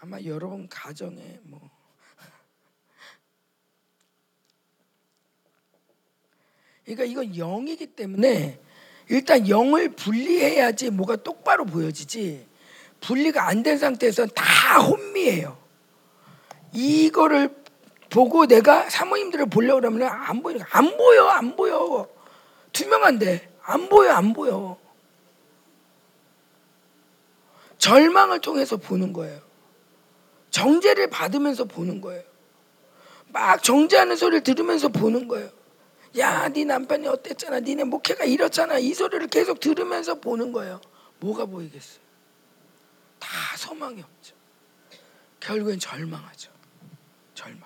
아마 여러분 가정에 뭐 그러니까 이건 영이기 때문에 일단 영을 분리해야지 뭐가 똑바로 보여지지 분리가 안 된 상태에서 다 혼미해요. 이거를 보고 내가 사모님들을 보려고 그러면 안 보이니까 안 보여 안 보여 투명한데 안 보여 안 보여 절망을 통해서 보는 거예요. 정죄를 받으면서 보는 거예요. 막 정죄하는 소리를 들으면서 보는 거예요. 야, 네 남편이 어땠잖아. 니네 목회가 이렇잖아. 이 소리를 계속 들으면서 보는 거예요. 뭐가 보이겠어요? 다 소망이 없죠. 결국엔 절망하죠. 절망.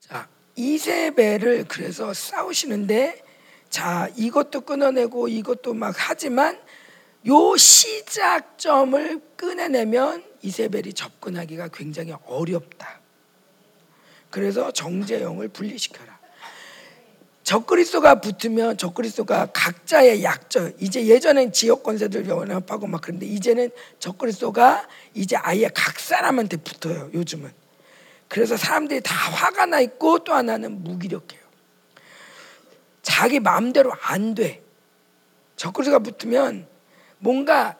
자, 이세벨을 그래서 싸우시는데 자, 이것도 끊어내고 이것도 막 하지만 요 시작점을 끊어내면 이세벨이 접근하기가 굉장히 어렵다. 그래서 정제영을 분리시켜라. 적그리스도가 붙으면 적그리스도가 각자의 약점 이제 예전엔 지역 권세들 연합하고 막 그런데 이제는 적그리스도가 이제 아예 각 사람한테 붙어요 요즘은. 그래서 사람들이 다 화가 나 있고 또 하나는 무기력해요. 자기 마음대로 안돼. 적그리스도가 붙으면 뭔가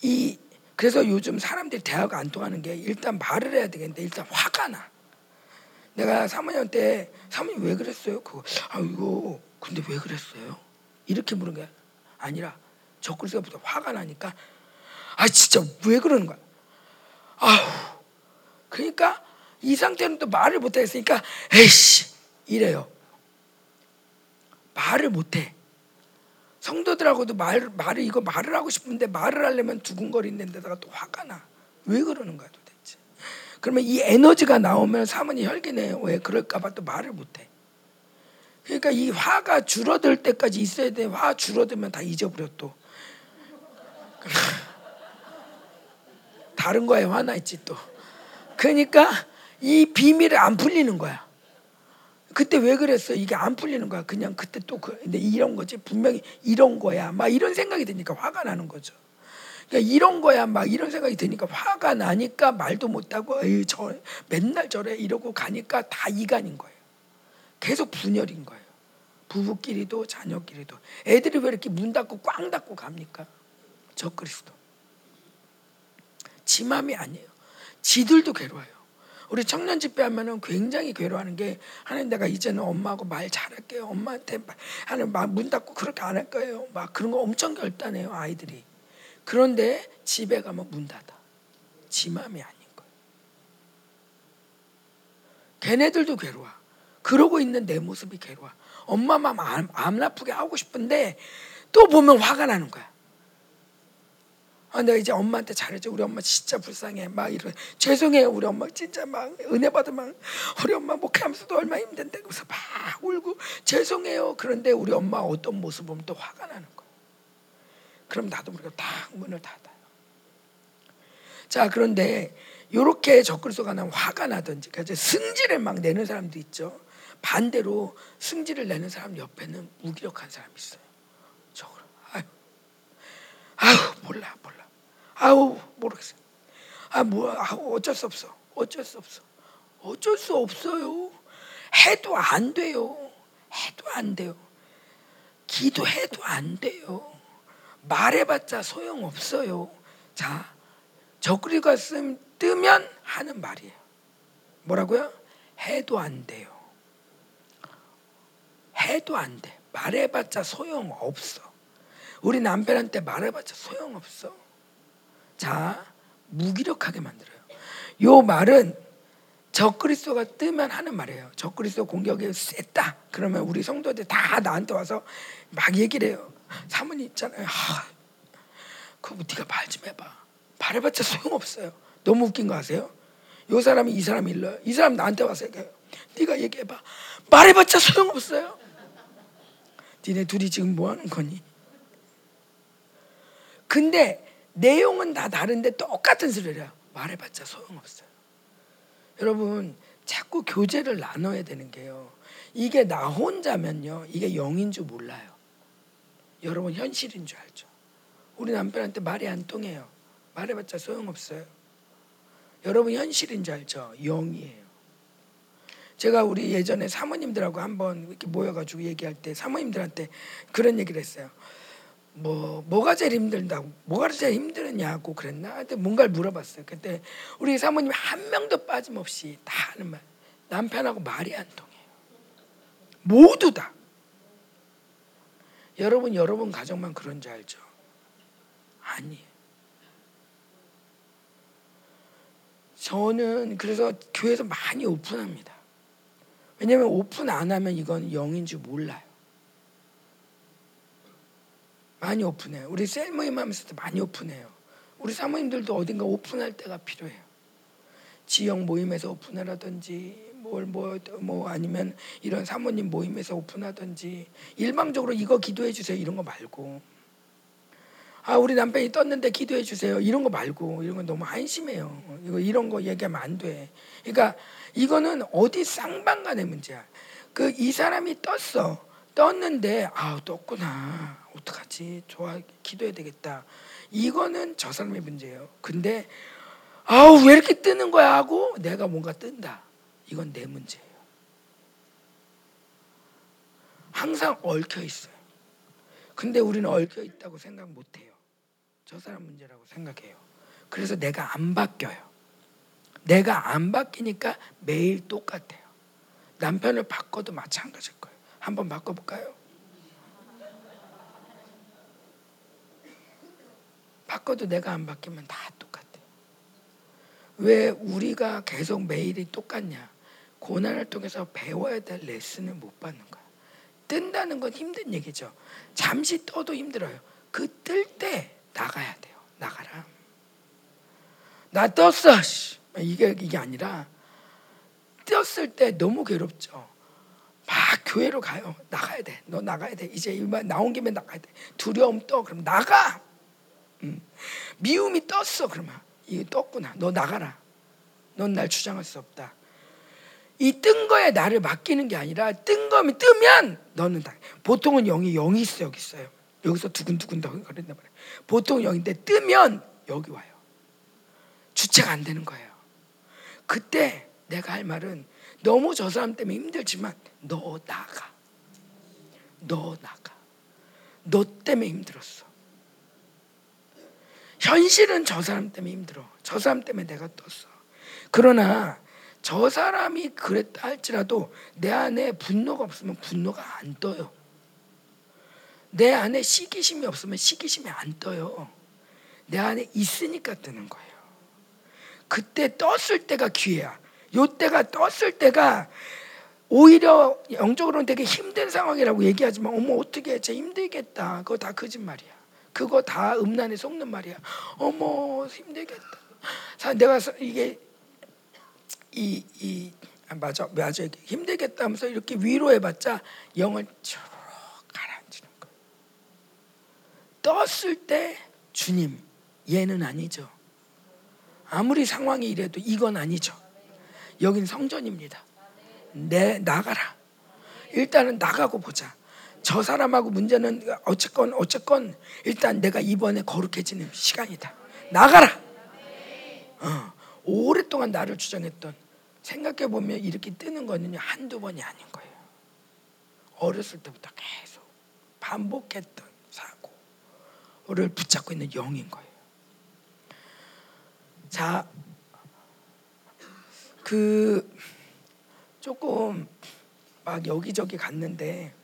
이 그래서 요즘 사람들이 대화가 안 통하는 게 일단 말을 해야 되겠는데 일단 화가 나 내가 사모님한테 사모님 왜 그랬어요? 그거 아 이거 근데 왜 그랬어요? 이렇게 물은 거야. 아니라 적그리스도부터 화가 나니까 아 진짜 왜 그러는 거야? 아우 그러니까 이 상태는 또 말을 못하겠으니까 에이씨 이래요. 말을 못해. 성도들하고도 말, 말을 이거 말을 하고 싶은데 말을 하려면 두근거리는 데다가 또 화가 나. 왜 그러는 거야? 그러면 이 에너지가 나오면 사모님 혈기네요. 왜 그럴까봐 또 말을 못해. 그러니까 이 화가 줄어들 때까지 있어야 돼. 화 줄어들면 다 잊어버려 또. 다른 거에 화나 있지 또. 그러니까 이 비밀이 안 풀리는 거야. 그때 왜 그랬어? 이게 안 풀리는 거야. 그냥 그때 또 그, 근데 이런 거지. 분명히 이런 거야. 막 이런 생각이 드니까 화가 나는 거죠. 그러니까 이런 거야. 막 이런 생각이 드니까 화가 나니까 말도 못하고, 저, 맨날 저래. 이러고 가니까 다 이간인 거예요. 계속 분열인 거예요. 부부끼리도 자녀끼리도. 애들이 왜 이렇게 문 닫고 꽝 닫고 갑니까? 저 그리스도. 지 맘이 아니에요. 지들도 괴로워요. 우리 청년 집회 하면은 굉장히 괴로워하는 게 하나님 내가 이제는 엄마하고 말 잘할게요. 엄마한테 하는 문 닫고 그렇게 안 할 거예요. 막 그런 거 엄청 결단해요 아이들이. 그런데 집에 가면 문 닫아. 지 마음이 아닌 거예요. 걔네들도 괴로워. 그러고 있는 내 모습이 괴로워. 엄마 마음 안, 안 아프게 하고 싶은데 또 보면 화가 나는 거야. 아, 내가 이제 엄마한테 잘해줘. 우리 엄마 진짜 불쌍해. 막 이런 죄송해요. 우리 엄마 진짜 막 은혜 받으면 우리 엄마 목회하면서도 얼마 힘든데 그래서 막 울고 죄송해요. 그런데 우리 엄마 어떤 모습 보면 또 화가 나는 거야. 그럼 나도 우리가 딱 문을 닫아요. 자 그런데 이렇게 적그리스도가 나면 화가 나든지 그래서 승질을 막 내는 사람도 있죠. 반대로 승질을 내는 사람 옆에는 무기력한 사람이 있어요. 저걸 아유, 아유 몰라 몰라. 아우 모르겠어요. 아뭐 아, 어쩔 수 없어. 어쩔 수 없어. 어쩔 수 없어요. 해도 안 돼요. 해도 안 돼요. 기도해도 안 돼요. 말해봤자 소용 없어요. 자, 적그리가 쓰 뜨면 하는 말이에요. 뭐라고요? 해도 안 돼요. 해도 안 돼. 말해봤자 소용 없어. 우리 남편한테 말해봤자 소용 없어. 자, 무기력하게 만들어요. 요 말은 적그리스도가 뜨면 하는 말이에요. 적그리스도 공격이 셌다. 그러면 우리 성도들 다 나한테 와서 막 얘기를 해요. 사모님 있잖아요. 하, 그거 네가 말 좀 해봐. 말해봤자 소용없어요. 너무 웃긴 거 아세요? 요 사람이 이 사람 일러요. 이 사람 나한테 와서 얘기해요. 네가 얘기해봐. 말해봤자 소용없어요. 니네 둘이 지금 뭐 하는 거니? 근데 내용은 다 다른데 똑같은 소리를 해요. 말해봤자 소용없어요. 여러분 자꾸 교제를 나눠야 되는 게요. 이게 나 혼자면요. 이게 영인 줄 몰라요. 여러분 현실인 줄 알죠. 우리 남편한테 말이 안 통해요. 말해봤자 소용없어요. 여러분 현실인 줄 알죠. 영이에요. 제가 우리 예전에 사모님들하고 한번 이렇게 모여가지고 얘기할 때 사모님들한테 그런 얘기를 했어요. 뭐 뭐가 제일 힘들다고 뭐가 제일 힘드냐고 그랬나? 근데 뭔가를 물어봤어요. 그때 우리 사모님 한 명도 빠짐없이 다 하는 말. 남편하고 말이 안 통해요. 모두 다. 여러분 여러분 가정만 그런 줄 알죠? 아니에요. 저는 그래서 교회에서 많이 오픈합니다. 왜냐하면 오픈 안 하면 이건 영인 줄 몰라요. 많이 오픈해요. 우리 셀 모임 하면서도 많이 오픈해요. 우리 사모님들도 어딘가 오픈할 때가 필요해요. 지역 모임에서 오픈하라든지 뭘 뭐뭐 뭐 아니면 이런 사모님 모임에서 오픈하든지 일방적으로 이거 기도해 주세요 이런 거 말고 아 우리 남편이 떴는데 기도해 주세요 이런 거 말고 이런 건 너무 한심해요 이거 이런 거 얘기하면 안 돼. 그러니까 이거는 어디 쌍방간의 문제야. 그 이 사람이 떴어 떴는데 아 떴구나 어떡하지? 좋아 기도해야 되겠다. 이거는 저 사람의 문제예요. 근데 아우 왜 이렇게 뜨는 거야 하고 내가 뭔가 뜬다. 이건 내 문제예요. 항상 얽혀 있어요. 근데 우리는 얽혀 있다고 생각 못 해요. 저 사람 문제라고 생각해요. 그래서 내가 안 바뀌어요. 내가 안 바뀌니까 매일 똑같아요. 남편을 바꿔도 마찬가지일 거예요. 한번 바꿔볼까요? 바꿔도 내가 안 바뀌면 다 똑같아. 왜 우리가 계속 매일이 똑같냐? 고난을 통해서 배워야 될 레슨을 못 받는 거야. 뜬다는 건 힘든 얘기죠. 잠시 떠도 힘들어요. 그 뜰 때 나가야 돼요. 나가라. 나 떴어. 이게 이게 아니라 떴을 때 너무 괴롭죠. 막 교회로 가요. 나가야 돼. 너 나가야 돼. 이제 나온 김에 나가야 돼. 두려움 떠. 그럼 나가. 음. 미움이 떴어. 그러면 이게 떴구나. 너 나가라. 넌 날 주장할 수 없다. 이 뜬 거에 나를 맡기는 게 아니라 뜬 거면 뜨면 너는 다. 보통은 영이 영이 있어 여기 있어요. 여기서 두근두근 거린단 말이야. 보통 영인데 뜨면 여기 와요. 주체가 안 되는 거예요. 그때 내가 할 말은 너무 저 사람 때문에 힘들지만 너 나가. 너 나가. 너 때문에 힘들었어. 현실은 저 사람 때문에 힘들어. 저 사람 때문에 내가 떴어. 그러나 저 사람이 그랬다 할지라도 내 안에 분노가 없으면 분노가 안 떠요. 내 안에 시기심이 없으면 시기심이 안 떠요. 내 안에 있으니까 뜨는 거예요. 그때 떴을 때가 기회야. 요 때가 떴을 때가 오히려 영적으로는 되게 힘든 상황이라고 얘기하지만 어머 어떻게 쟤 힘들겠다. 그거 다 거짓말이야. 그거 다 음란에 속는 말이야. 어머 힘들겠다. 내가 이게 이 이 아, 맞아 맞아 힘들겠다 하면서 이렇게 위로해봤자 영을 쭉 가라앉히는 거야. 떴을 때 주님 얘는 아니죠. 아무리 상황이 이래도 이건 아니죠. 여긴 성전입니다. 내 나가라. 일단은 나가고 보자. 저 사람하고 문제는 어쨌건 어쨌건 일단 내가 이번에 거룩해지는 시간이다. 나가라. 어, 오랫동안 나를 주장했던 생각해 보면 이렇게 뜨는 거는 한두 번이 아닌 거예요. 어렸을 때부터 계속 반복했던 사고를 붙잡고 있는 영인 거예요. 자, 그 조금 막 여기저기 갔는데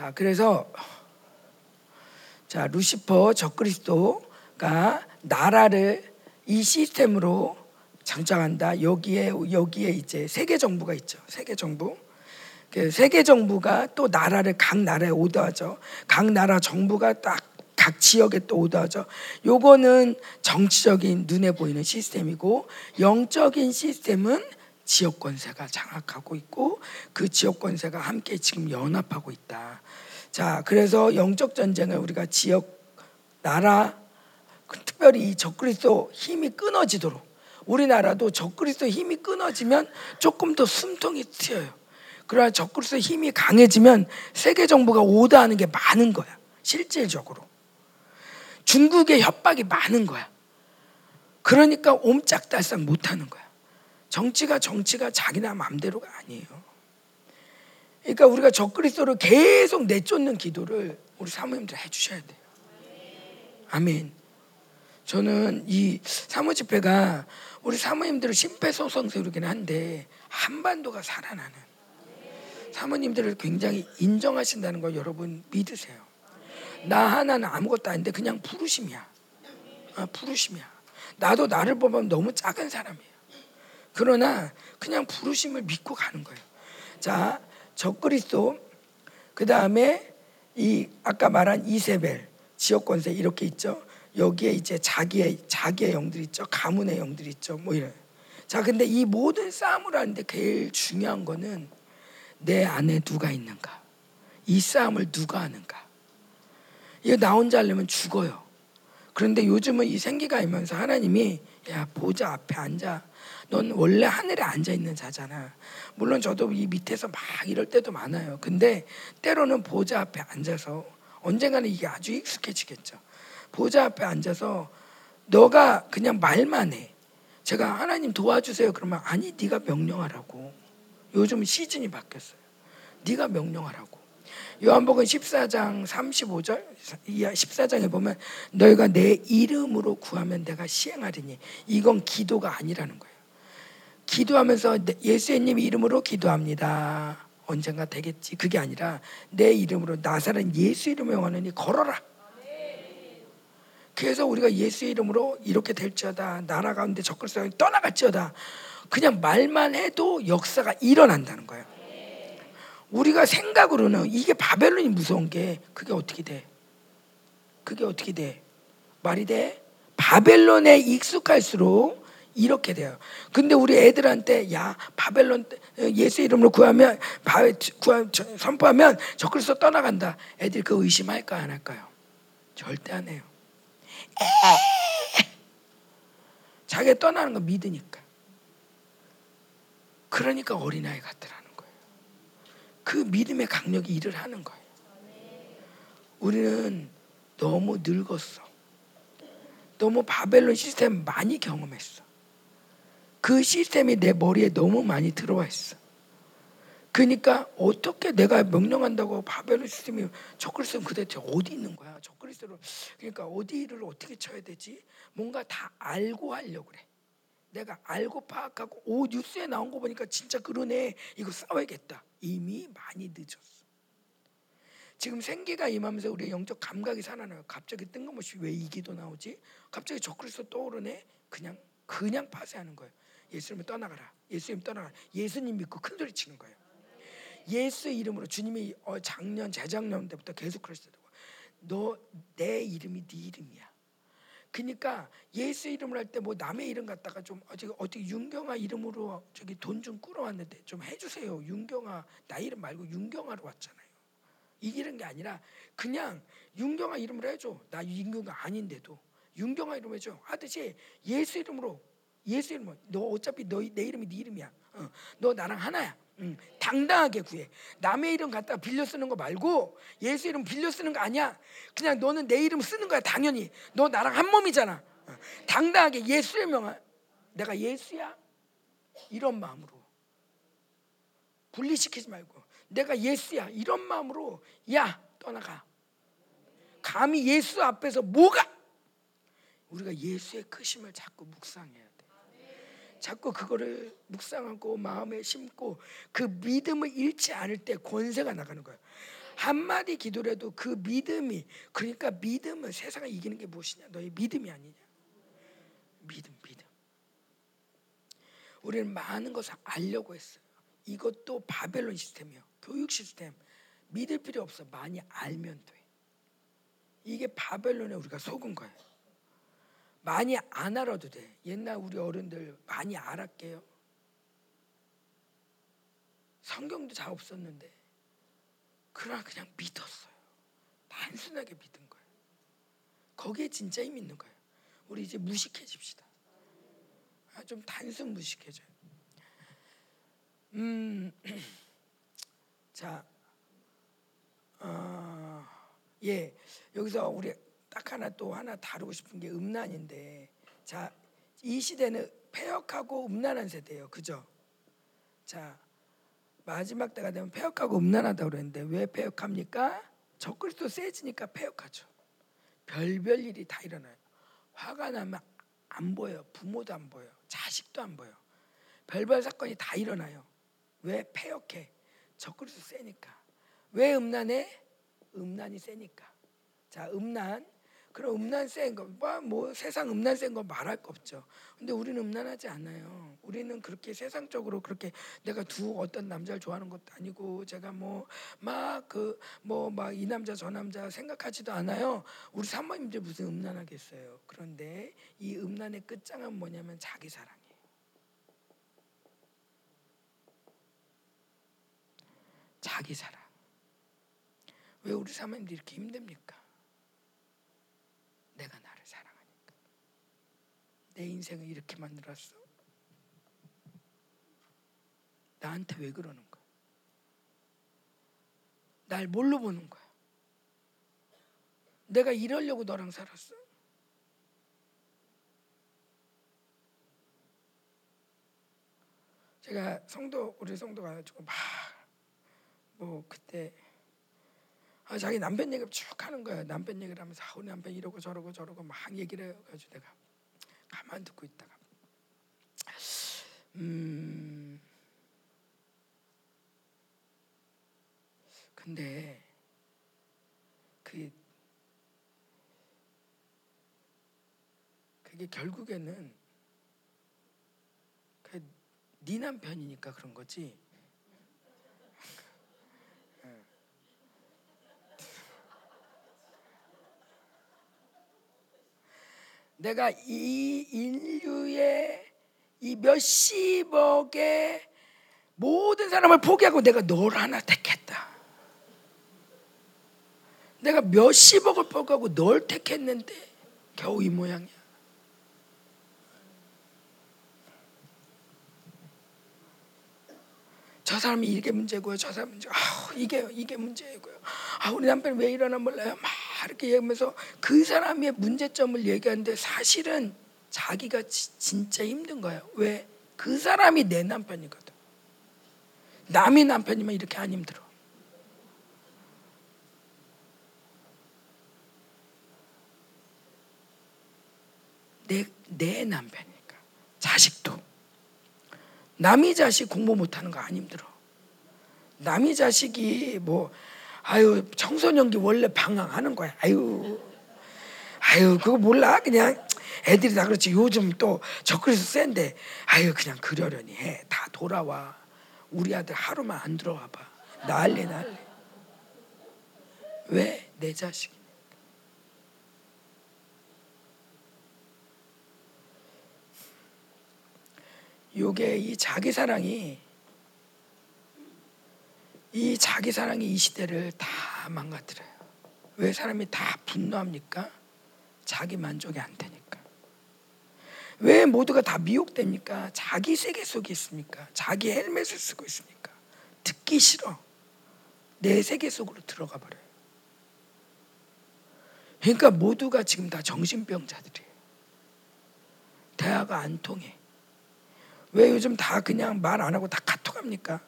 자, 그래서 자, 루시퍼 적그리스도가 나라를 이 시스템으로 장장한다. 여기에 여기에 이제 세계 정부가 있죠. 세계 정부. 그 세계 정부가 또 나라를 각 나라에 오더하죠. 각 나라 정부가 딱 각 지역에 또 오더하죠. 요거는 정치적인 눈에 보이는 시스템이고 영적인 시스템은 지역 권세가 장악하고 있고 그 지역 권세가 함께 지금 연합하고 있다. 자, 그래서 영적 전쟁을 우리가 지역 나라 특별히 이 적그리스도 힘이 끊어지도록 우리나라도 적그리스도 힘이 끊어지면 조금 더 숨통이 트여요. 그러나 적그리스도 힘이 강해지면 세계 정부가 오다하는 게 많은 거야. 실질적으로. 중국의 협박이 많은 거야. 그러니까 옴짝달싹 못 하는 거야. 정치가 정치가 자기나 마음대로가 아니에요. 그러니까 우리가 적그리스도를 계속 내쫓는 기도를 우리 사모님들 해주셔야 돼요. 아멘. 저는 이 사모 집회가 우리 사모님들을 심폐소생술이긴 한데 한반도가 살아나는 사모님들을 굉장히 인정하신다는 걸 여러분 믿으세요. 나 하나는 아무것도 아닌데 그냥 부르심이야. 아, 부르심이야. 나도 나를 보면 너무 작은 사람이에요. 그러나 그냥 부르심을 믿고 가는 거예요. 자, 적그리스도 그 다음에 이 아까 말한 이세벨 지역 권세 이렇게 있죠. 여기에 이제 자기의 자기의 영들 있죠. 가문의 영들 있죠. 뭐 이런. 자, 근데 이 모든 싸움을 하는데 제일 중요한 거는 내 안에 누가 있는가? 이 싸움을 누가 하는가? 이거 나 혼자 하려면 죽어요. 그런데 요즘은 이 생기가 있면서 하나님이 야 보자 앞에 앉아. 넌 원래 하늘에 앉아 있는 자잖아. 물론 저도 이 밑에서 막 이럴 때도 많아요. 근데 때로는 보자 앞에 앉아서 언젠가는 이게 아주 익숙해지겠죠. 보좌 앞에 앉아서 너가 그냥 말만 해. 제가 하나님 도와주세요. 그러면 아니 네가 명령하라고. 요즘 시즌이 바뀌었어요. 네가 명령하라고. 요한복음 14장 35절 14장에 보면 너희가 내 이름으로 구하면 내가 시행하리니 이건 기도가 아니라는 거예요. 기도하면서 내- 예수님 이름으로 기도합니다. 언젠가 되겠지. 그게 아니라 내 이름으로 나사렛 예수 이름을 영하느니 걸어라. 그래서 우리가 예수 이름으로 이렇게 될지어다 나라 가운데 적그리스도가 떠나갈지어다 그냥 말만 해도 역사가 일어난다는 거예요. 우리가 생각으로는 이게 바벨론이 무서운 게 그게 어떻게 돼? 그게 어떻게 돼? 말이 돼? 바벨론에 익숙할수록 이렇게 돼요. 근데 우리 애들한테 야 바벨론 예수 이름으로 구하면 바, 구하, 저- 선포하면 적그리스도 떠나간다. 애들이 그 의심할까 안 할까요? 절대 안 해요. 자기가 떠나는 거 믿으니까. 그러니까 어린아이 같더라는 거예요. 그 믿음의 강력이 일을 하는 거예요. 우리는 너무 늙었어. 너무 바벨론 시스템 많이 경험했어. 그 시스템이 내 머리에 너무 많이 들어와 있어. 그러니까 어떻게 내가 명령한다고 바벨론 시스템이 적그리스도는 그대체 어디 있는 거야? 적그리스도를 그러니까 어디를 어떻게 쳐야 되지? 뭔가 다 알고 하려고 그래. 내가 알고 파악하고 오 뉴스에 나온 거 보니까 진짜 그러네. 이거 싸워야겠다. 이미 많이 늦었어. 지금 생기가 임하면서 우리의 영적 감각이 살아나요. 갑자기 뜬금없이 왜 이 기도 나오지? 갑자기 적그리스도 떠오르네. 그냥 그냥 파쇄하는 거예요. 예수님을 떠나가라. 예수님 떠나가라. 예수님 믿고 큰 소리 치는 거예요. 예수 이름으로 주님이 어, 작년 재작년 때부터 계속 그러시더라고. 너내 이름이 네 이름이야. 그러니까 예수 이름을 할 때 뭐 남의 이름 갖다가 좀 어떻게 어떻게 윤경아 이름으로 저기 돈 좀 끌어왔는데 좀 해주세요. 윤경아 나 이름 말고 윤경아로 왔잖아요. 이기는 게 아니라 그냥 윤경아 이름으로 해줘. 나 윤경아 아닌데도 윤경아 이름 해줘. 하듯이 예수 이름으로 예수 이름으로 너 어차피 너내 이름이 네 이름이야. 어, 너 나랑 하나야. 응, 당당하게 구해. 남의 이름 갖다가 빌려 쓰는 거 말고 예수 이름 빌려 쓰는 거 아니야. 그냥 너는 내 이름 쓰는 거야 당연히. 너 나랑 한 몸이잖아. 어, 당당하게 예수의 명아. 내가 예수야. 이런 마음으로 분리시키지 말고 내가 예수야 이런 마음으로 야 떠나가. 감히 예수 앞에서 뭐가 우리가 예수의 크심을 자꾸 묵상해야 돼. 자꾸 그거를 묵상하고 마음에 심고 그 믿음을 잃지 않을 때 권세가 나가는 거예요. 한마디 기도라도 그 믿음이 그러니까 믿음은 세상을 이기는 게 무엇이냐? 너의 믿음이 아니냐? 믿음, 믿음. 우리는 많은 것을 알려고 했어요. 이것도 바벨론 시스템이요. 교육 시스템. 믿을 필요 없어. 많이 알면 돼. 이게 바벨론에 우리가 속은 거예요. 많이 안 알아도 돼. 옛날 우리 어른들 많이 알았게요. 성경도 잘 없었는데 그러나 그냥 믿었어요. 단순하게 믿은 거예요. 거기에 진짜 힘 있는 거예요. 우리 이제 무식해집시다. 아, 좀 단순 무식해져요. 음, 자, 어, 예, 여기서 우리 딱 하나 또 하나 다루고 싶은 게 음란인데, 자, 이 시대는 폐역하고 음란한 세대예요, 그죠? 자, 마지막 때가 되면 폐역하고 음란하다고 그랬는데 왜 폐역합니까? 적그리스도 세지니까 폐역하죠. 별별 일이 다 일어나요. 화가 나면 안 보여요. 부모도 안 보여요. 자식도 안 보여요. 별별 사건이 다 일어나요. 왜 폐역해? 적그리스도 세니까. 왜 음란해? 음란이 세니까. 자, 음란. 그럼 음란 센 거, 뭐, 뭐 세상 음란 센 거 말할 거 없죠. 근데 우리는 음란하지 않아요. 우리는 그렇게 세상적으로 그렇게 내가 두 어떤 남자를 좋아하는 것도 아니고 제가 뭐 막 그 뭐 막 이 남자 저 남자 생각하지도 않아요. 우리 사모님들 무슨 음란하겠어요. 그런데 이 음란의 끝장은 뭐냐면 자기 사랑이에요. 자기 사랑. 왜 우리 사모님들이 이렇게 힘듭니까? 내가 나를 사랑하니까. 내 인생을 이렇게 만들었어. 나한테 왜 그러는 거야? 날 뭘로 보는 거야? 내가 이러려고 너랑 살았어? 제가 성도 우리 성도 가지고 막뭐 그때 아, 자기 남편 얘기를 쭉 하는 거야. 남편 얘기를 하면서 아, 우리 남편 이러고 저러고 저러고 막 얘기를 해가지고 내가 가만 듣고 있다가 음. 근데 그 그게 결국에는 그 네 남편이니까 그런 거지. 내가 이 인류의 이 몇십억의 모든 사람을 포기하고 내가 널 하나 택했다. 내가 몇십억을 포기하고 널 택했는데 겨우 이 모양이야. 저 사람이 이게 문제고요. 저 사람 문제. 아, 이게 이게 문제고요. 아, 우리 남편 왜 이러나 몰라요. 막 이렇게 얘기하면서 그 사람의 문제점을 얘기하는데 사실은 자기가 지, 진짜 힘든 거예요. 왜? 그 사람이 내 남편이거든. 남의 남편이면 이렇게 안 힘들어. 내, 내 남편이니까. 자식도. 남의 자식 공부 못하는 거 안 힘들어. 남의 자식이 뭐 아유 청소년기 원래 방황하는 거야. 아유 아유 그거 몰라 그냥 애들이 다 그렇지 요즘 또 저그래서 센데 아유 그냥 그러려니 해. 다 돌아와. 우리 아들 하루만 안 들어와 봐. 난리 난리. 왜? 내 자식. 요게 이 자기 사랑이 이 자기 사랑이 이 시대를 다 망가뜨려요. 왜 사람이 다 분노합니까? 자기 만족이 안 되니까. 왜 모두가 다 미혹됩니까? 자기 세계 속에 있으니까. 자기 헬멧을 쓰고 있으니까. 듣기 싫어. 내 세계 속으로 들어가 버려요. 그러니까 모두가 지금 다 정신병자들이에요. 대화가 안 통해. 왜 요즘 다 그냥 말 안 하고 다 카톡 합니까?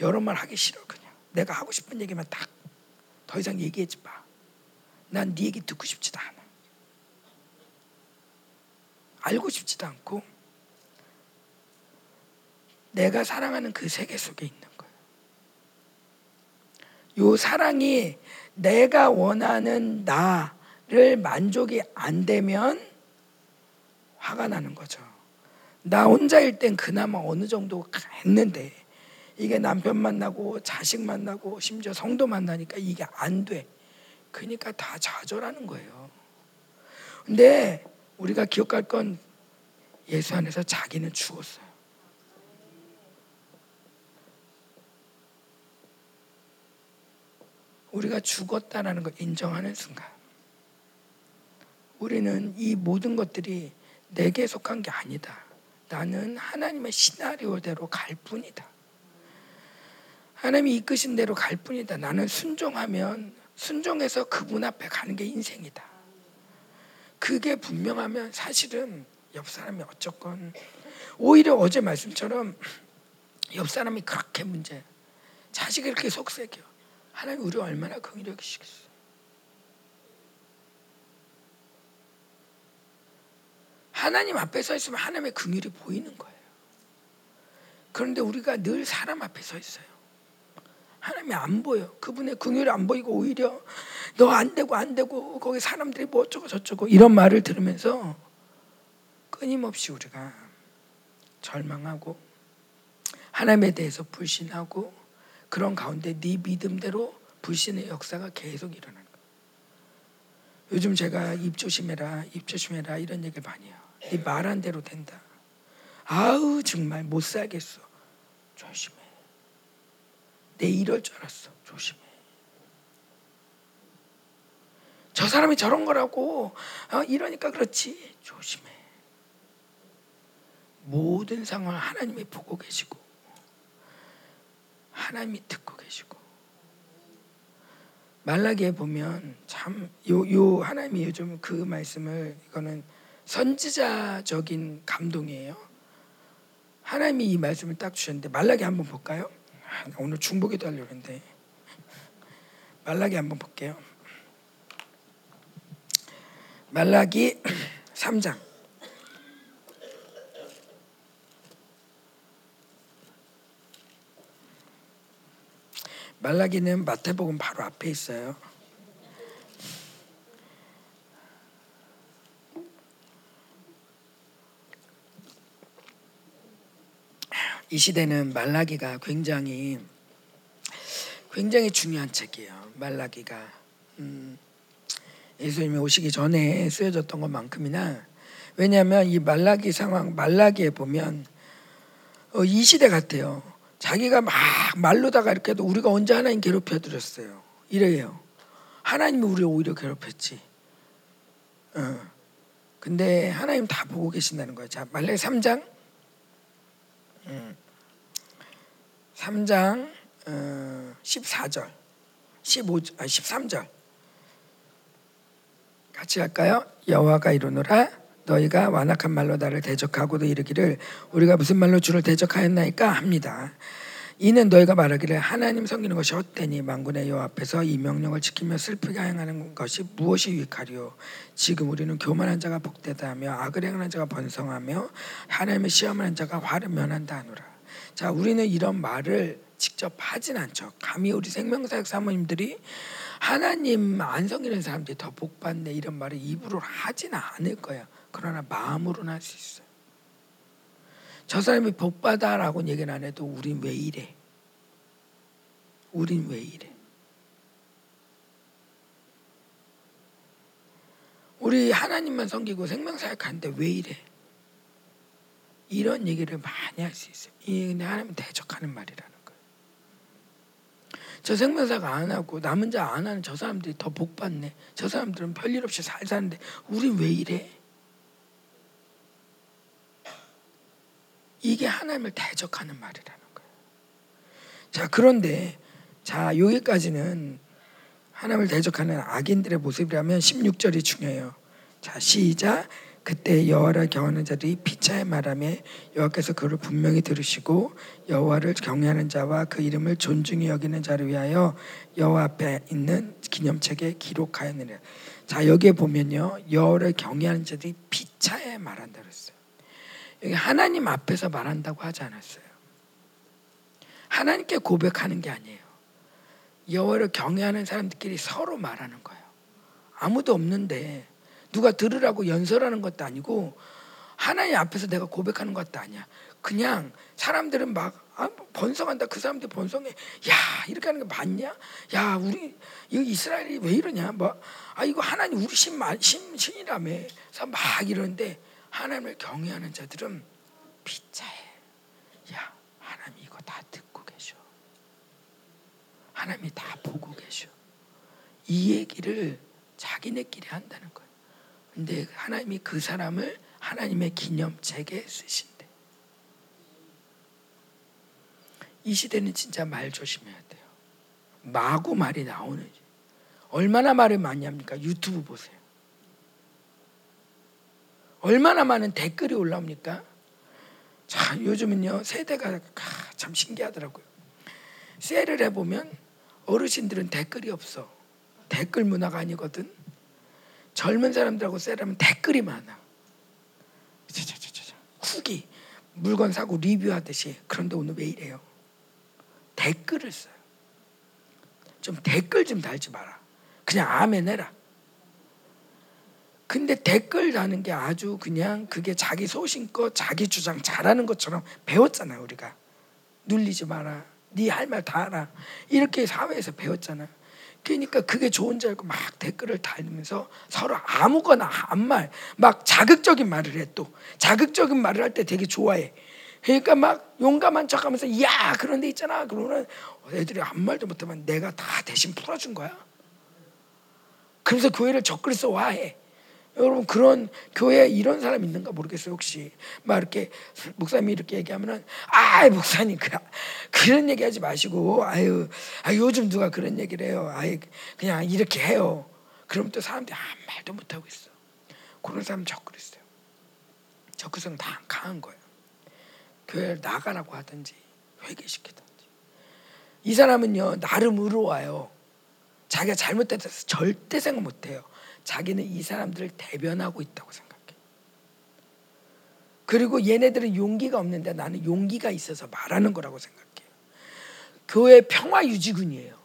여러 말 하기 싫어 그냥. 내가 하고 싶은 얘기만 딱 더 이상 얘기하지 마. 난 네 얘기 듣고 싶지도 않아. 알고 싶지도 않고 내가 사랑하는 그 세계 속에 있는 거예요. 요 사랑이 내가 원하는 나를 만족이 안 되면 화가 나는 거죠. 나 혼자일 땐 그나마 어느 정도 했는데 이게 남편 만나고 자식 만나고 심지어 성도 만나니까 이게 안 돼. 그러니까 다 좌절하는 거예요. 근데 우리가 기억할 건 예수 안에서 자기는 죽었어요. 우리가 죽었다라는 걸 인정하는 순간 우리는 이 모든 것들이 내게 속한 게 아니다. 나는 하나님의 시나리오대로 갈 뿐이다. 하나님이 이끄신 대로 갈 뿐이다. 나는 순종하면 순종해서 그분 앞에 가는 게 인생이다. 그게 분명하면 사실은 옆 사람이 어쨌건 오히려 어제 말씀처럼 옆 사람이 그렇게 문제 자식이 이렇게 속색이요. 하나님 우리 얼마나 긍휼하시겠어. 하나님 앞에 서 있으면 하나님의 긍휼이 보이는 거예요. 그런데 우리가 늘 사람 앞에 서 있어요. 하나님이 안 보여. 그분의 긍휼이 안 보이고 오히려 너 안 되고 안 되고 거기 사람들이 뭐 어쩌고 저쩌고 이런 말을 들으면서 끊임없이 우리가 절망하고 하나님에 대해서 불신하고 그런 가운데 네 믿음대로 불신의 역사가 계속 일어나는 거예요. 요즘 제가 입 조심해라, 입 조심해라 이런 얘기를 많이 해요. 네 말한 대로 된다. 아우 정말 못 살겠어. 조심해. 내 이럴 줄 알았어. 조심해. 저 사람이 저런 거라고 어, 이러니까 그렇지. 조심해. 모든 상황을 하나님이 보고 계시고 하나님이 듣고 계시고 말라기에 보면 참 요 요 하나님이 요즘 그 말씀을 이거는 선지자적인 감동이에요. 하나님이 이 말씀을 딱 주셨는데 말라기 한번 볼까요? 아, 오늘 중복에도 하려고 했는데 말라기 한번 볼게요. 말라기 3장 말라기는 마태복음 바로 앞에 있어요. 이 시대는 말라기가 굉장히 굉장히 중요한 책이에요. 말라기가 음, 예수님이 오시기 전에 쓰여졌던 것만큼이나 왜냐하면 이 말라기 상황 말라기에 보면 어, 이 시대 같아요. 자기가 막 말로다가 이렇게 해도 우리가 언제 하나님 괴롭혀 드렸어요. 이래요. 하나님이 우리 오히려 괴롭혔지. 어. 근데 하나님 다 보고 계신다는 거예요. 자, 말라기 3장. 음. 3장 어, 14절. 15 아, 13절. 같이 할까요? 여호와가 이르노라 너희가 완악한 말로 나를 대적하고도 이르기를 우리가 무슨 말로 주를 대적하였나이까 합니다. 이는 너희가 말하기를 하나님 섬기는 것이 헛되니 만군의 여호와 앞에서 이 명령을 지키며 슬프게 행하는 것이 무엇이 유익하리요 지금 우리는 교만한 자가 복되다 하며 악을 행하는 자가 번성하며 하나님의 시험하는 자가 화를 면한다 하노라 자 우리는 이런 말을 직접 하진 않죠 감히 우리 생명사역 사모님들이 하나님 안 섬기는 사람들이 더 복받네 이런 말을 입으로 하지는 않을 거야 그러나 마음으로는 할 수 있어요 저 사람이 복받아라고 얘기는 안 해도 우린 왜 이래? 우린 왜 이래? 우리 하나님만 섬기고 생명사역 하는데 왜 이래? 이런 얘기를 많이 할 수 있어요. 이 하나님 대적하는 말이라는 거예요. 저 생명사역 안 하고 남은 자 안 하는 저 사람들이 더 복받네. 저 사람들은 별일 없이 잘 사는데 우린 왜 이래? 이게 하나님을 대적하는 말이라는 거예요. 자, 그런데 자, 여기까지는 하나님을 대적하는 악인들의 모습이라면 16절이 중요해요. 자, 시작. 그때 여호와를 경하는 자들이 피차에 말하며 여호와께서 그를 분명히 들으시고 여호와를 경외하는 자와 그 이름을 존중히 여기는 자를 위하여 여호와 앞에 있는 기념책에 기록하였느니라. 자 여기에 보면요 여호와를 경외하는 자들이 피차에 말한다 그랬어요. 여기 하나님 앞에서 말한다고 하지 않았어요. 하나님께 고백하는 게 아니에요. 여호와를 경외하는 사람들끼리 서로 말하는 거예요. 아무도 없는데 누가 들으라고 연설하는 것도 아니고 하나님 앞에서 내가 고백하는 것도 아니야. 그냥 사람들은 막 아, 번성한다. 그 사람들 번성해. 야 이렇게 하는 게 맞냐? 야 우리 이 이스라엘이 왜 이러냐? 뭐아 이거 하나님 우리 신, 신 신이라며. 막 이러는데 하나님을 경외하는 자들은 피차해. 야 하나님 이거 다 듣고 계셔. 하나님이 다 보고 계셔. 이 얘기를 자기네끼리 한다는 거예요. 근데 하나님이 그 사람을 하나님의 기념책에 쓰신대. 이 시대는 진짜 말 조심해야 돼요. 마구 말이 나오는 얼마나 말을 많이 합니까? 유튜브 보세요. 얼마나 많은 댓글이 올라옵니까? 자, 요즘은요 세대가 참 신기하더라고요. 셀을 해보면 어르신들은 댓글이 없어. 댓글 문화가 아니거든. 젊은 사람들하고 셀하면 댓글이 많아. 후기 물건 사고 리뷰하듯이 그런데 오늘 왜 이래요? 댓글을 써요. 좀 댓글 좀 달지 마라. 그냥 아멘 해라. 근데 댓글 다는 게 아주 그냥 그게 자기 소신껏 자기 주장 잘하는 것처럼 배웠잖아요 우리가 눌리지 마라 네 할 말 다 알아 이렇게 사회에서 배웠잖아 그러니까 그게 좋은 줄 알고 막 댓글을 달면서 서로 아무거나 한 말 막 자극적인 말을 해 또. 자극적인 말을 할 때 되게 좋아해. 그러니까 막 용감한 척 하면서 야 그런데 있잖아. 그러면 애들이 아무 말도 못하면 내가 다 대신 풀어준 거야. 그래서 교회를 적그리스 와해 여러분 그런 교회에 이런 사람 있는가 모르겠어요 혹시. 막 이렇게 목사님이 이렇게 얘기하면은 아 목사님 그, 그런 얘기하지 마시고 아유 아 요즘 누가 그런 얘기를 해요. 아예 그냥 이렇게 해요. 그럼 또 사람들이 아무 말도 못 하고 있어. 그런 사람 적그랬어요. 적그성 다 강한 거예요. 교회를 나가라고 하든지 회개시키든지. 이 사람은요 나름 의로와요. 자기가 잘못됐서 절대 생각 못 해요 자기는 이 사람들을 대변하고 있다고 생각해. 그리고 얘네들은 용기가 없는데 나는 용기가 있어서 말하는 거라고 생각해요. 교회 평화 유지군이에요.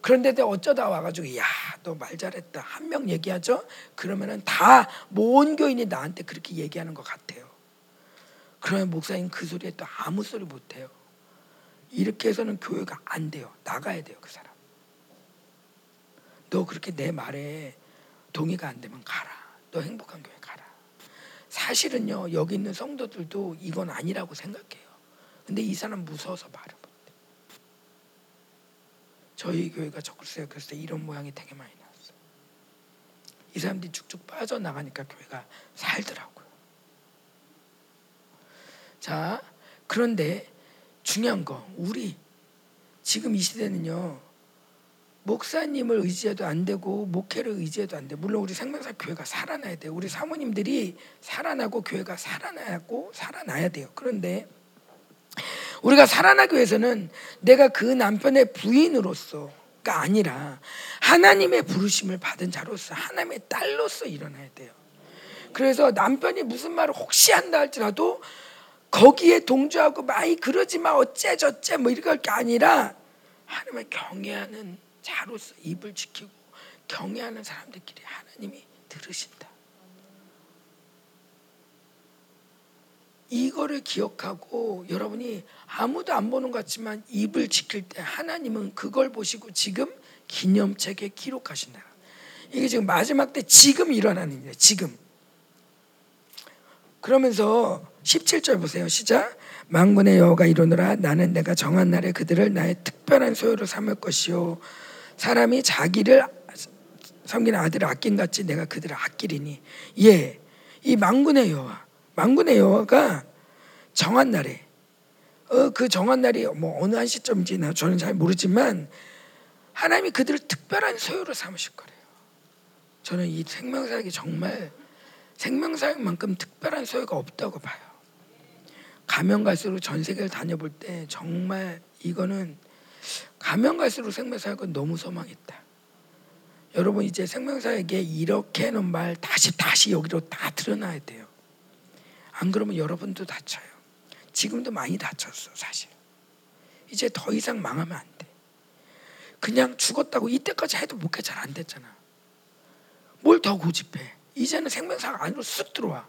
그런데 어쩌다 와가지고 야 너 말 잘했다 한 명 얘기하죠. 그러면은 다 모든 교인이 나한테 그렇게 얘기하는 것 같아요. 그러면 목사님 그 소리에 또 아무 소리 못해요. 이렇게 해서는 교회가 안 돼요. 나가야 돼요 그 사람. 너 그렇게 내 말에 동의가 안 되면 가라. 너 행복한 교회 가라. 사실은요 여기 있는 성도들도 이건 아니라고 생각해요. 근데 이 사람 무서워서 말을 못해. 저희 교회가 적글세요. 그래서 이런 모양이 되게 많이 나왔어요. 이 사람들이 쭉쭉 빠져나가니까 교회가 살더라고요. 자, 그런데 중요한 거 우리 지금 이 시대는요 목사님을 의지해도 안 되고 목회를 의지해도 안 돼. 물론 우리 생명사 교회가 살아나야 돼요. 우리 사모님들이 살아나고 교회가 살아나고 살아나야 돼요. 그런데 우리가 살아나기 위해서는 내가 그 남편의 부인으로서가 아니라 하나님의 부르심을 받은 자로서 하나님의 딸로서 일어나야 돼요. 그래서 남편이 무슨 말을 혹시 한다 할지라도 거기에 동조하고 마이 그러지 마 어째 저째 뭐 이럴 게 아니라 하나님을 경외하는 자로서 입을 지키고 경외하는 사람들끼리 하나님이 들으신다. 이거를 기억하고 여러분이 아무도 안 보는 것 같지만 입을 지킬 때 하나님은 그걸 보시고 지금 기념책에 기록하신다. 이게 지금 마지막 때 지금 일어나는 일이에요. 지금. 그러면서 17절 보세요. 시작. 만군의 여호가 이르노라 나는 내가 정한 날에 그들을 나의 특별한 소유로 삼을 것이요 사람이 자기를 섬기는 아들을 아낀 같이 내가 그들을 아끼리니 예. 이 만군의 여호와 만군의 여호와가 정한 날에 어, 그 정한 날이 뭐 어느 한 시점인지 나 저는 잘 모르지만 하나님이 그들을 특별한 소유로 삼으실 거래요. 저는 이 생명사역이 정말 생명사역만큼 특별한 소유가 없다고 봐요. 가면 갈수록 전 세계를 다녀볼 때 정말 이거는 가면 갈수록 생명사역은 너무 소망있다. 여러분 이제 생명사역에 이렇게 하는 말 다시 다시 여기로 다 드러나야 돼요. 안 그러면 여러분도 다쳐요. 지금도 많이 다쳤어 사실. 이제 더 이상 망하면 안 돼. 그냥 죽었다고 이때까지 해도 목회 잘 안 됐잖아. 뭘 더 고집해? 이제는 생명사가 안으로 쓱 들어와.